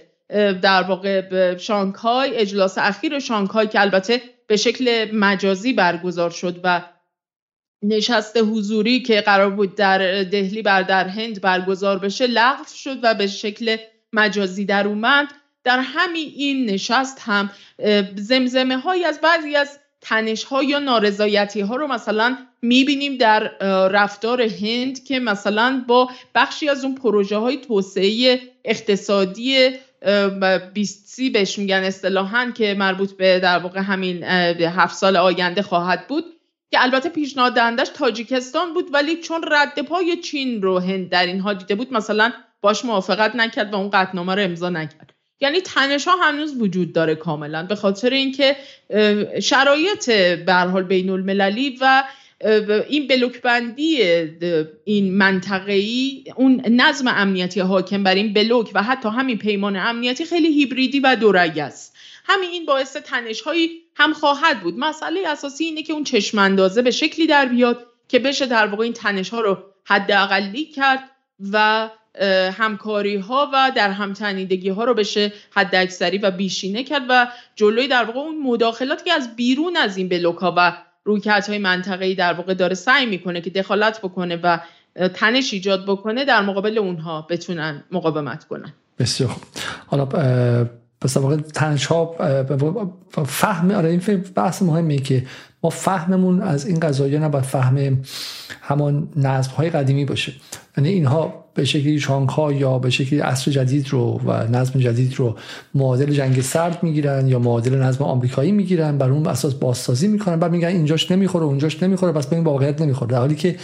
در واقع شانگهای اجلاس اخیر شانگهای که البته به شکل مجازی برگزار شد و نشست حضوری که قرار بود در دهلی بر در هند برگزار بشه لغو شد و به شکل مجازی در اومد. در همین این نشست هم زمزمه های از بعضی از تنش ها یا نارضایتی ها رو مثلا می‌بینیم در رفتار هند که مثلا با بخشی از اون پروژه های توسعه اقتصادی بیستی بهش میگن اصطلاحا که مربوط به در واقع همین هفت سال آینده خواهد بود. که البته پیشنهاد دهندش تاجیکستان بود ولی چون رد پای چین رو هند در اینها دیده بود مثلا باش موافقت نکرد و اون قطنامه رو امضا نکرد. یعنی تنش ها هنوز وجود داره کاملا به خاطر اینکه شرایط به حال بین المللی و این بلوک بندی این منطقه‌ای اون نظم امنیتی حاکم بر این بلوک و حتی همین پیمان امنیتی خیلی هیبریدی و دورگ است. همین این باعث تنش هایی هم خواهد بود. مسئله اساسی اینه که اون چشم اندازه به شکلی در بیاد که بشه در واقع این تنش ها رو حداقلی کرد و همکاری ها و در همتنیدگی ها رو بشه حد اکثری و بیشینه کرد و جلوی در واقع اون مداخلات که از بیرون از این بلوک و رویکرد های منطقه‌ای در واقع داره سعی می‌کنه که دخالت بکنه و تنش ایجاد بکنه در مقابل اونها بتونن مقاومت کنن. بسیار خوب. حالا پس واقع تنش ها فهم آره این بحث مهمه که ما فهممون از این قضایی نباید فهم همان نظم های قدیمی باشه. یعنی اینها به شکلی شانگهای یا به شکلی عصر جدید رو و نظم جدید رو معادل جنگ سرد می‌گیرن یا معادل نظم آمریکایی می‌گیرن بر اون اساس بازسازی می‌کنن. بعد میگن اینجاش نمی‌خوره اونجاش نمی‌خوره پس به این واقعیت نمی‌خوره. در حالی که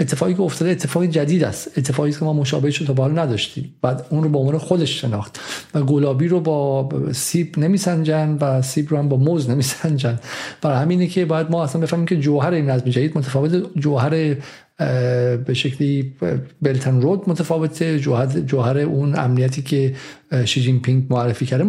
اتفاقی که افتاده اتفاق جدید است. اتفاقی که ما مشابهش رو تا حالا نداشتیم. بعد اون رو به عنوان خودش شناخت و گلابی رو با سیب نمیسنجن و سیب رو هم با موز نمیسنجن. برای همینه که باید ما اصلا بفهمیم که جوهر این نظم جدید متفاوت جوهر به شکلی بلتن رود متفاوته. جوهر, جوهر اون امنیتی که شی جین پینگ معرفی کرده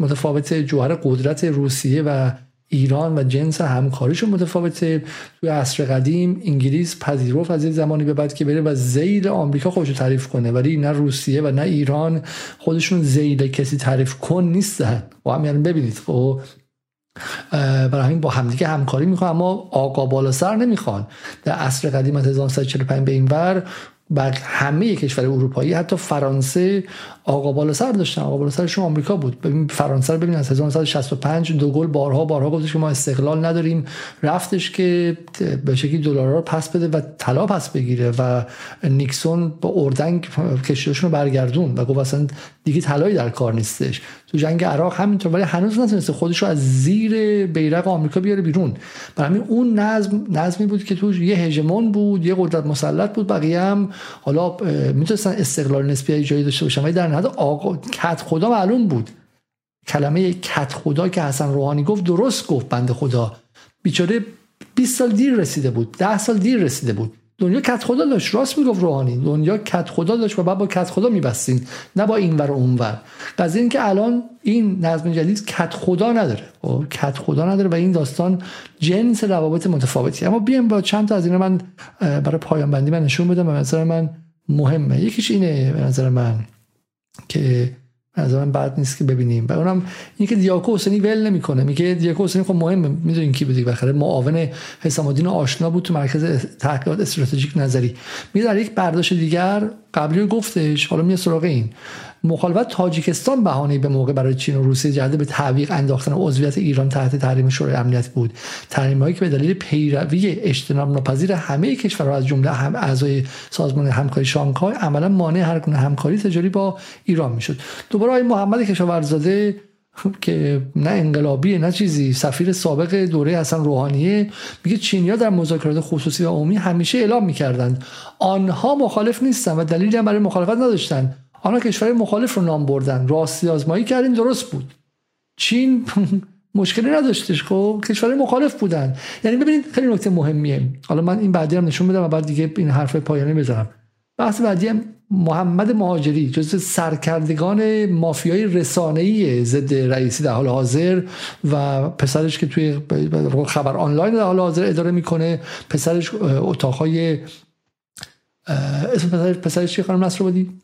متفاوته. جوهر قدرت روسیه و ایران و جنس همکاریشون متفاوته. توی عصر قدیم انگلیس پذیرفت از این زمانی به بعد که بره و زیل آمریکا خودش تعریف کنه. ولی نه روسیه و نه ایران خودشون زیل کسی تعریف کن نیستن. و هم یعنی ببینید. خب برای همین با همدیگه همکاری می‌کنن اما آقا بالا سر نمی‌خوان. در عصر قدیم از 1945 به این ور بر همه کشور اروپایی حتی فرانسه آقا بالا سر داشتن. آقا بالا سرشون آمریکا بود. ببین فرانسه رو ببین از 1965 دو گل بارها بارها گفتش که ما استقلال نداریم. رفتش که به شکلی دلار رو پس بده و طلا پس بگیره و نیکسون با اردنگ کشیدشون رو برگردون. و گفت اصلا دیگه طلایی در کار نیستش. تو جنگ عراق همینطور. ولی هنوز نتونسته خودش رو از زیر بیرق آمریکا بیاره بیرون. برای همین اون نظم نظمی بود که تو یه هژمون بود یه قدرت مسلط بود. بقیه هم حالا می‌تونستن استقلال نسبی جایی داشته باشن. ولی نهایت آقا کت خدا معلوم بود. کلمه کت خدا که حسن روحانی گفت درست گفت بنده خدا. بیچاره 20 سال دیر رسیده بود 10 سال دیر رسیده بود. دنیا کت خدا داشت راست می‌گفت روحانی. دنیا کت خدا داشت و بعد با کت خدا میبستین نه با این ور و اون ور. قضیه این که الان این نظم جدید کت خدا نداره. و خب، کت خدا نداره و این داستان جنس روابط متفاوتی. اما بیایم با چند تا از اینا من برای پایان بندی من نشون بدم. و نظر من مهمه. یکیش اینه به نظر من. که از من بعد نیست که ببینیم. و اونم اینکه دیاکو حسینی ول نمی‌کنه. میگه دیاکو حسینی خب مهمه. می‌دونین کی بودی بخره معاون حسام الدین آشنا بود تو مرکز تحقیقات استراتژیک نظری. میگه در یک برداشت دیگر قبلی گفتش. حالا میاد سراغ این. مخالفت تاجیکستان بهانه به موقع برای چین و روسیه جهت به تعویق انداختن عضویت ایران تحت تحریم شورای امنیت بود. تحریم هایی که به دلیل پیروی اجتناب ناپذیر همه کشورها از جمله هم اعضای سازمان همکاری شانگهای عملا مانع هر گونه همکاری تجاری با ایران می‌شد. دوباره آقای محمد کشاورزاده که نه انقلابی نه چیزی سفیر سابق دوره حسن روحانیه میگه چینیا در مذاکرات خصوصی و عمومی همیشه اعلام می‌کردند. آنها مخالف نیستن و دلیلی هم برای مخالفت نداشتن آنها کشور مخالف رو نام بردن. راستی آزمایی کردیم درست بود. چین مشکلی نداشتش خب؟ کشور مخالف بودن. یعنی ببینید خیلی نکته مهمیه. حالا من این بعدی هم نشون بدم و بعد دیگه این حرف پایانی بزنم. بحث بعدی هم محمد مهاجری جز سرکردگان مافیای رسانه‌ای ضد رئیسی در حال حاضر و پسرش که توی خبر آنلاین در حال حاضر اداره می‌کنه پسرش اتاقهای اسم پسرش چی خانم نصر بودی؟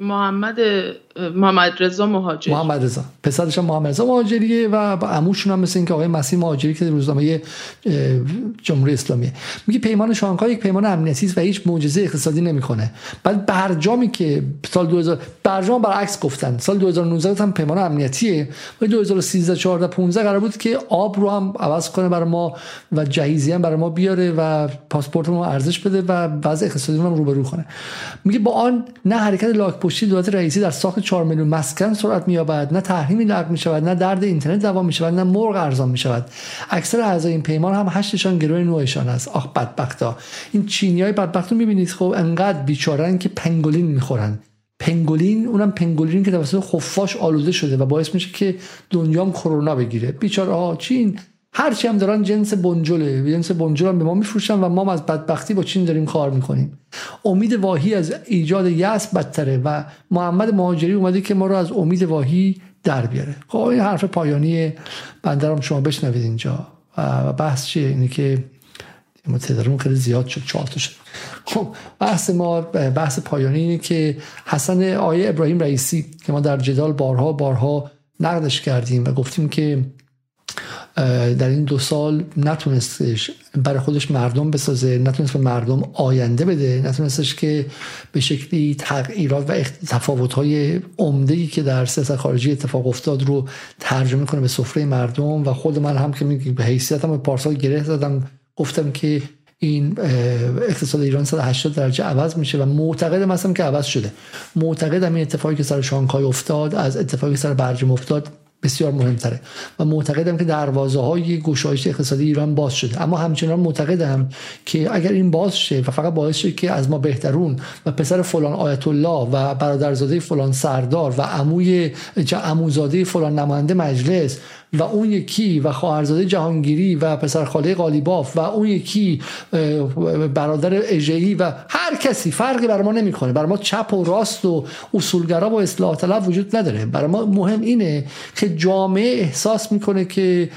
محمد محمد رضا مهاجری. محمد رضا. پسرش هم محمد رضا مهاجریه و عموشون هم مثل اینکه آقای مسیح مهاجری که روزنامه جمهوری اسلامی میگه پیمان شانگهای یک پیمان امنیتی است و هیچ معجزه اقتصادی نمی‌کنه. بعد برجامی که سال 2000 برجام برعکس گفتن. سال 2019 هم پیمان امنیتیه. و 2013 14 15 قرار بود که آب رو هم عوض کنه برای ما و جهیزی هم برای ما بیاره و پاسپورت ما ارزش بده و وضع اقتصادی رو هم رو کنه. میگه با آن نه حرکت لاک پشتی دولت رئیسی در ساخت 4 میلیون مسکن سرعت مییابد. نه تحریمی لغو می‌شود نه درد اینترنت دوام می‌شود نه مرغ ارزان می‌شود. اکثر اعضای این پیمان هم هشتشان گروه نوعشان است. آخ بدبختا. این چینی های رو می‌بینید؟ خب انقدر بیچارن که پنگولین می‌خورن. پنگولین اونم پنگولین که توسط خفاش آلوده شده و باعث میشه که دنیام کرونا بگیره. بیچاره ها چین هرچی هم دارن جنس بنجله جنس بنجل به ما میفروشن و ما از بدبختی با چین داریم کار می‌کنیم. امید واهی از ایجاد یأس بدتره و محمد مهاجری اومده که ما رو از امید واهی در بیاره. خب این حرف پایانی بنده شما بشنوید اینجا. و بحث چیه؟ اینه که تعدادمون خیلی زیاد شد چهار شد. خب بحث ما بحث پایانی اینه که حسن آیه ابراهیم رئیسی که ما در جدال بارها بارها نقدش کردیم و گفتیم که در این دو سال نتونستش برای خودش مردم بسازه نتونست به مردم آینده بده نتونستش که به شکلی تغییرات و تفاوت‌های عمده‌ای که در سیاست خارجی اتفاق افتاد رو ترجمه کنه به سفره مردم. و خود من هم که به حیثیتم پارسال گره زدم. گفتم که این اقتصاد ایران 180 درجه عوض میشه و معتقد مثلا که عوض شده. معتقدم این اتفاقی که سر شانگهای افتاد از اتفاقی سر برجام افتاد بسیار مهمتره. و معتقدم که دروازه های گشایش اقتصادی ایران باز شده. اما همچنان معتقدم که اگر این باز شه و فقط باعث شه که از ما بهترون و پسر فلان آیت الله و برادرزاده فلان سردار و عموی عموزاده فلان نماینده مجلس و اون یکی و خواهرزاده جهانگیری و پسرخاله قالیباف و اون یکی برادر اژه‌ای و هر کسی فرقی بر ما نمی‌کنه. برای ما چپ و راست و اصولگرا و اصلاح طلب وجود نداره. برای ما مهم اینه که جامعه احساس می‌کنه که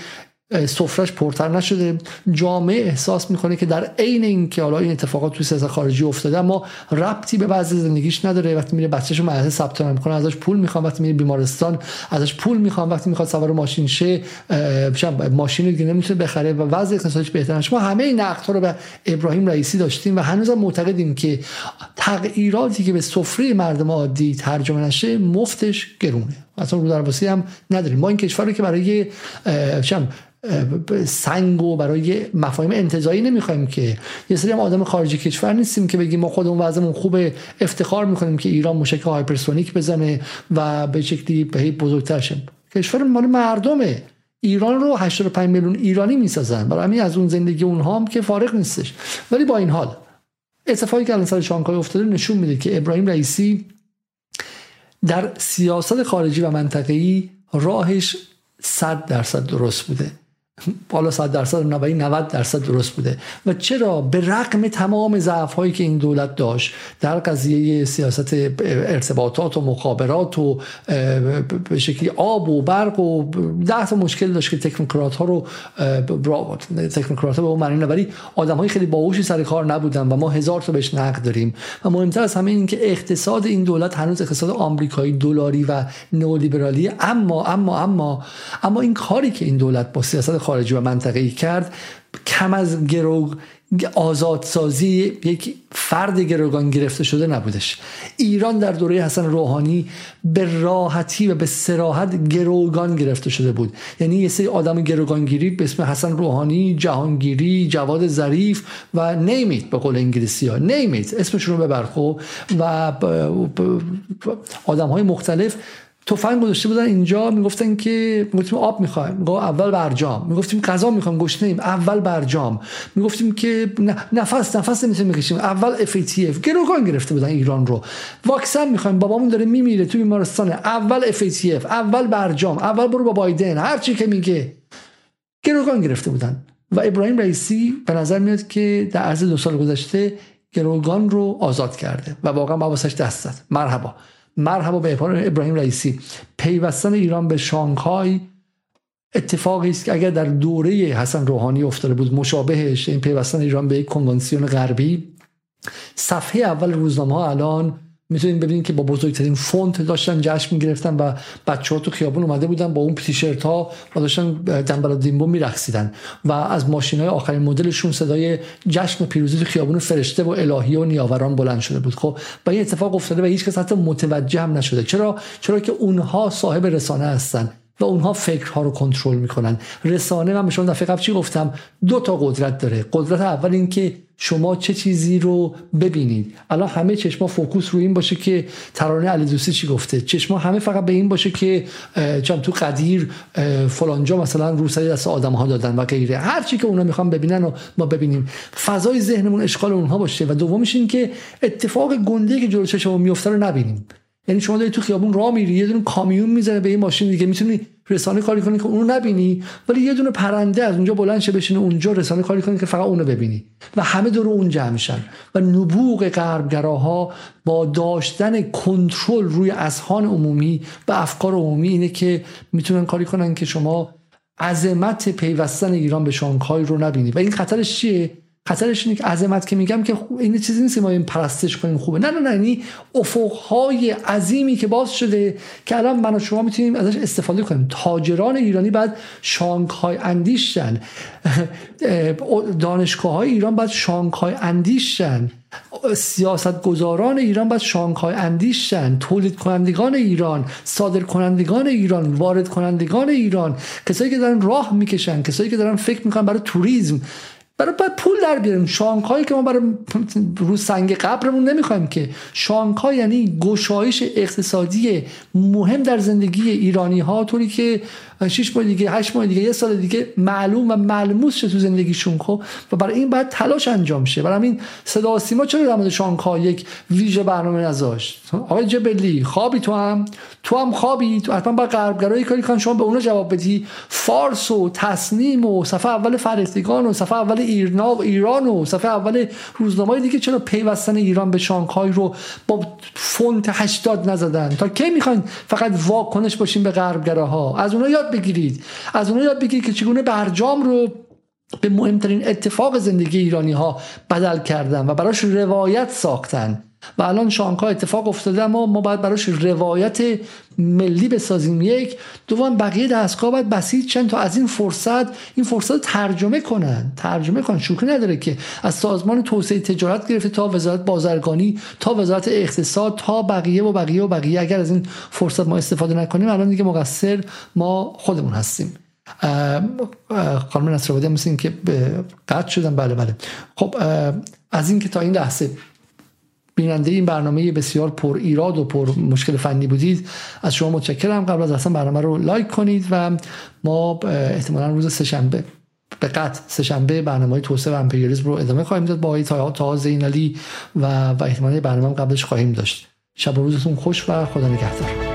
سفرش پرتر نشده. جامعه احساس می‌کنه که در عین اینکه حالا این اتفاقات توی سیاست خارجی افتاده اما ربطی به بعضی زندگیش نداره. وقتی میره بچه‌شو مدرسه ثبت نام می‌کنه ازش پول می‌خوام وقتی میره بیمارستان ازش پول می‌خوام وقتی می‌خواد سوار ماشین شه ماشین دیگه نمی‌تونه بخره و وضع اقتصادش بهتر ما همه این نقدها رو به ابراهیم رئیسی داشتیم و هنوزم معتقدیم که تغییراتی که به سفره مردم عادی ترجمه نشه مفتش گرونه. اصلا رو درواسی هم نداریم. ما این کشور رو که برای سنگ و برای مفاهیم انتظایی نمی‌خوایم که. یه سری هم آدم خارجی کشور نیستیم که بگیم ما خودمون وضعمون خوبه افتخار می‌کنیم که ایران موشک هایپرسونیک بزنه و به شکلی به بزرگتر شه. کشور مال مردمه. ایران رو 85 میلیون ایرانی می‌سازن. برای همین از اون زندگی اونها هم که فارغ نیستش. ولی با این حال اتفاقی که الان سر شانگهای افتاده نشون میده که ابراهیم رئیسی در سیاست خارجی و منطقه‌ای راهش 100 درصد درست بوده. بالا 100 درصد نوعی 90 درصد درست بوده. و چرا؟ به رغم تمام ضعف هایی که این دولت داشت در قضیه سیاست ارتباطات و مخابرات و به شکلی آب و برق و ده تا مشکل داشت که تکنوکرات ها رو تکنوکرات ها به اون معنی ولی آدم های خیلی باهوشی سر کار نبودن و ما هزار تا بهش نقد داریم. و مهمتر از همه این که اقتصاد این دولت هنوز اقتصاد آمریکایی دلاری و نئولیبرالی اما اما اما اما این کاری که این دولت با سیاست خارجی و منطقه‌ای کرد. کم از گرو آزادسازی یک فرد گروگان گرفته شده نبودش. ایران در دوره حسن روحانی به راحتی و به سراحت گروگان گرفته شده بود. یعنی یه سری آدم گروگانگیری به اسم حسن روحانی جهانگیری جواد ظریف و نیمیت به قول انگلیسی ها. نیمیت اسمشون رو ببر خب و آدم های مختلف تفنگ گذاشته بودن اینجا می‌گفتن که می‌گفتیم آب می‌خوایم. اول برجام می‌گفتیم غذا می‌خوایم گشنه ایم. اول برجام می‌گفتیم که نفس نفس نمی‌تونیم بکشیم. اول FATF گروگان گرفته بودن ایران رو. واکسن می‌خوایم. بابامون داره میمیره تو بیمارستان. اول FATF اول برجام اول برو با بایدن. هر چی که میگه. گروگان گرفته بودن. و ابراهیم رئیسی به نظر میاد که در عرض دو سال گذشته گروگان رو آزاد کرده. و واقعا با دست زد. مرحبا. مرحبا به ابراهیم رئیسی. پیوستن ایران به شانگهای اتفاقی است که اگر در دوره حسن روحانی افتاده بود مشابهش این پیوستن ایران به یک کنوانسیون غربی. صفحه اول روزنامه ها الان می‌تونید ببینید که با بزرگترین فونت داشتن جشن می‌گرفتن و بچه ها تو خیابون اومده بودن با اون تیشرت ها و داشتن دنبالا دیمبو میرقصیدن و از ماشین های آخرین مدلشون صدای جشن و پیروزی تو خیابون فرشته و الهی و نیاوران بلند شده بود. خب و این اتفاق افتاده و هیچ کس حتی متوجه هم نشده. چرا؟ چرا که اونها صاحب رسانه هستن. و اونها فکرها رو کنترل می‌کنن. رسانه من به شما دفعه قبل چی گفتم؟ دو تا قدرت داره. قدرت اول اینکه شما چه چیزی رو ببینید. الان همه چشما فوکوس روی این باشه که ترانه علی دوستی چی گفته؟ چشما همه فقط به این باشه که چم تو قدیر فلانجا مثلا روسری دست آدم ها دادن و غیره. هر چی که اونا می‌خوان ببینن و ما ببینیم. فضای ذهنمون اشغال اونها باشه و دومش این که اتفاق گنده که جلوی چشممون میفته رو نبینیم. یعنی شما داری تو خیابون راه میری یه دونه کامیون می‌زنه به این ماشین دیگه می‌تونی رسانه کاری کنی که اونو نبینی ولی یه دونه پرنده از اونجا بلند شه بشینه اونجا رسانه کاری کنی که فقط اونو ببینی. و همه دور اون جمع میشن. و نبوغ غربگراها با داشتن کنترل روی اذهان عمومی و افکار عمومی اینه که می‌تونن کاری کنن که شما عظمت پیوستن ایران به شانگهای رو نبینی. و این خطرش چیه؟ خطرش اینه که عظمت که میگم که این چیزی نیست ما این پرستش کنیم خوبه. نه نه نه یعنی افقهای عظیمی که باز شده که الان من و شما می‌تونیم ازش استفاده کنیم. تاجران ایرانی بعد شانگهای اندیشن. دانشگاه های ایران بعد شانگهای اندیشن. سیاست گذاران ایران باید شانگهای اندیشن. تولید کنندگان ایران صادر کنندگان ایران وارد کنندگان ایران. کسایی که دارن راه می‌کشن کسایی که دارن فکر می‌کنن برای توریسم. برای باید پول در بیاریم. شانگهای که ما برای رو سنگ قبرمون نمی‌خوایم که. شانگهای یعنی گشایش اقتصادی مهم در زندگی ایرانی ها طوری که 6 ماه دیگه 8 ماه دیگه یه سال دیگه معلوم و ملموس شه تو زندگیشون خب؟ و برای این باید تلاش انجام شه. برای همین صدا سیما چرا در مورد شانگها یک ویژه برنامه نذاشت؟ آقای جبلی خوابی تو هم؟ تو هم خوابی؟ تو حتما با غربگرایی کاری کن شما به اونا جواب بدی. فارس و تصنیم و صفحه اول فرهستگان و صفحه اول ایرنا و ایران و صفحه اول روزنامه دیگه چرا پیوستن ایران به شانگهای رو با فونت 80 نزدن؟ تا کی می‌خواین فقط واکنش باشین به غربگراها؟ از اونا یاد بگیرید. از اونا یاد بگیرید که چگونه برجام رو به مهمترین اتفاق زندگی ایرانی ها بدل کردن و براش روایت ساختن. و الان شانگهای اتفاق افتاده اما ما باید براش روایت ملی بسازیم. یک دوم بقیه دستگاه باید بسیج چند تا از این فرصت این فرصت ترجمه کنن. ترجمه کنن. شوخی نداره که از سازمان توسعه تجارت گرفته تا وزارت بازرگانی تا وزارت اقتصاد تا بقیه و بقیه و بقیه. اگر از این فرصت ما استفاده نکنیم الان دیگه مقصر ما خودمون هستیم. خانم نصرآبادی مثل این که قطع شدن. بله بله. خب از این که تا این لحظه بیننده این برنامه بسیار پر ایراد و پر مشکل فنی بودید. از شما متشکرم. قبل از اصلا برنامه رو لایک کنید و ما احتمالا روز سهشنبه به قطع سهشنبه برنامه توسعه و امپریالیسم رو ادامه خواهیم داد با آقای تا زینالی و و احتمالا برنامه قبلش خواهیم داشت. شب و روزتون خوش و خدا نگهدار.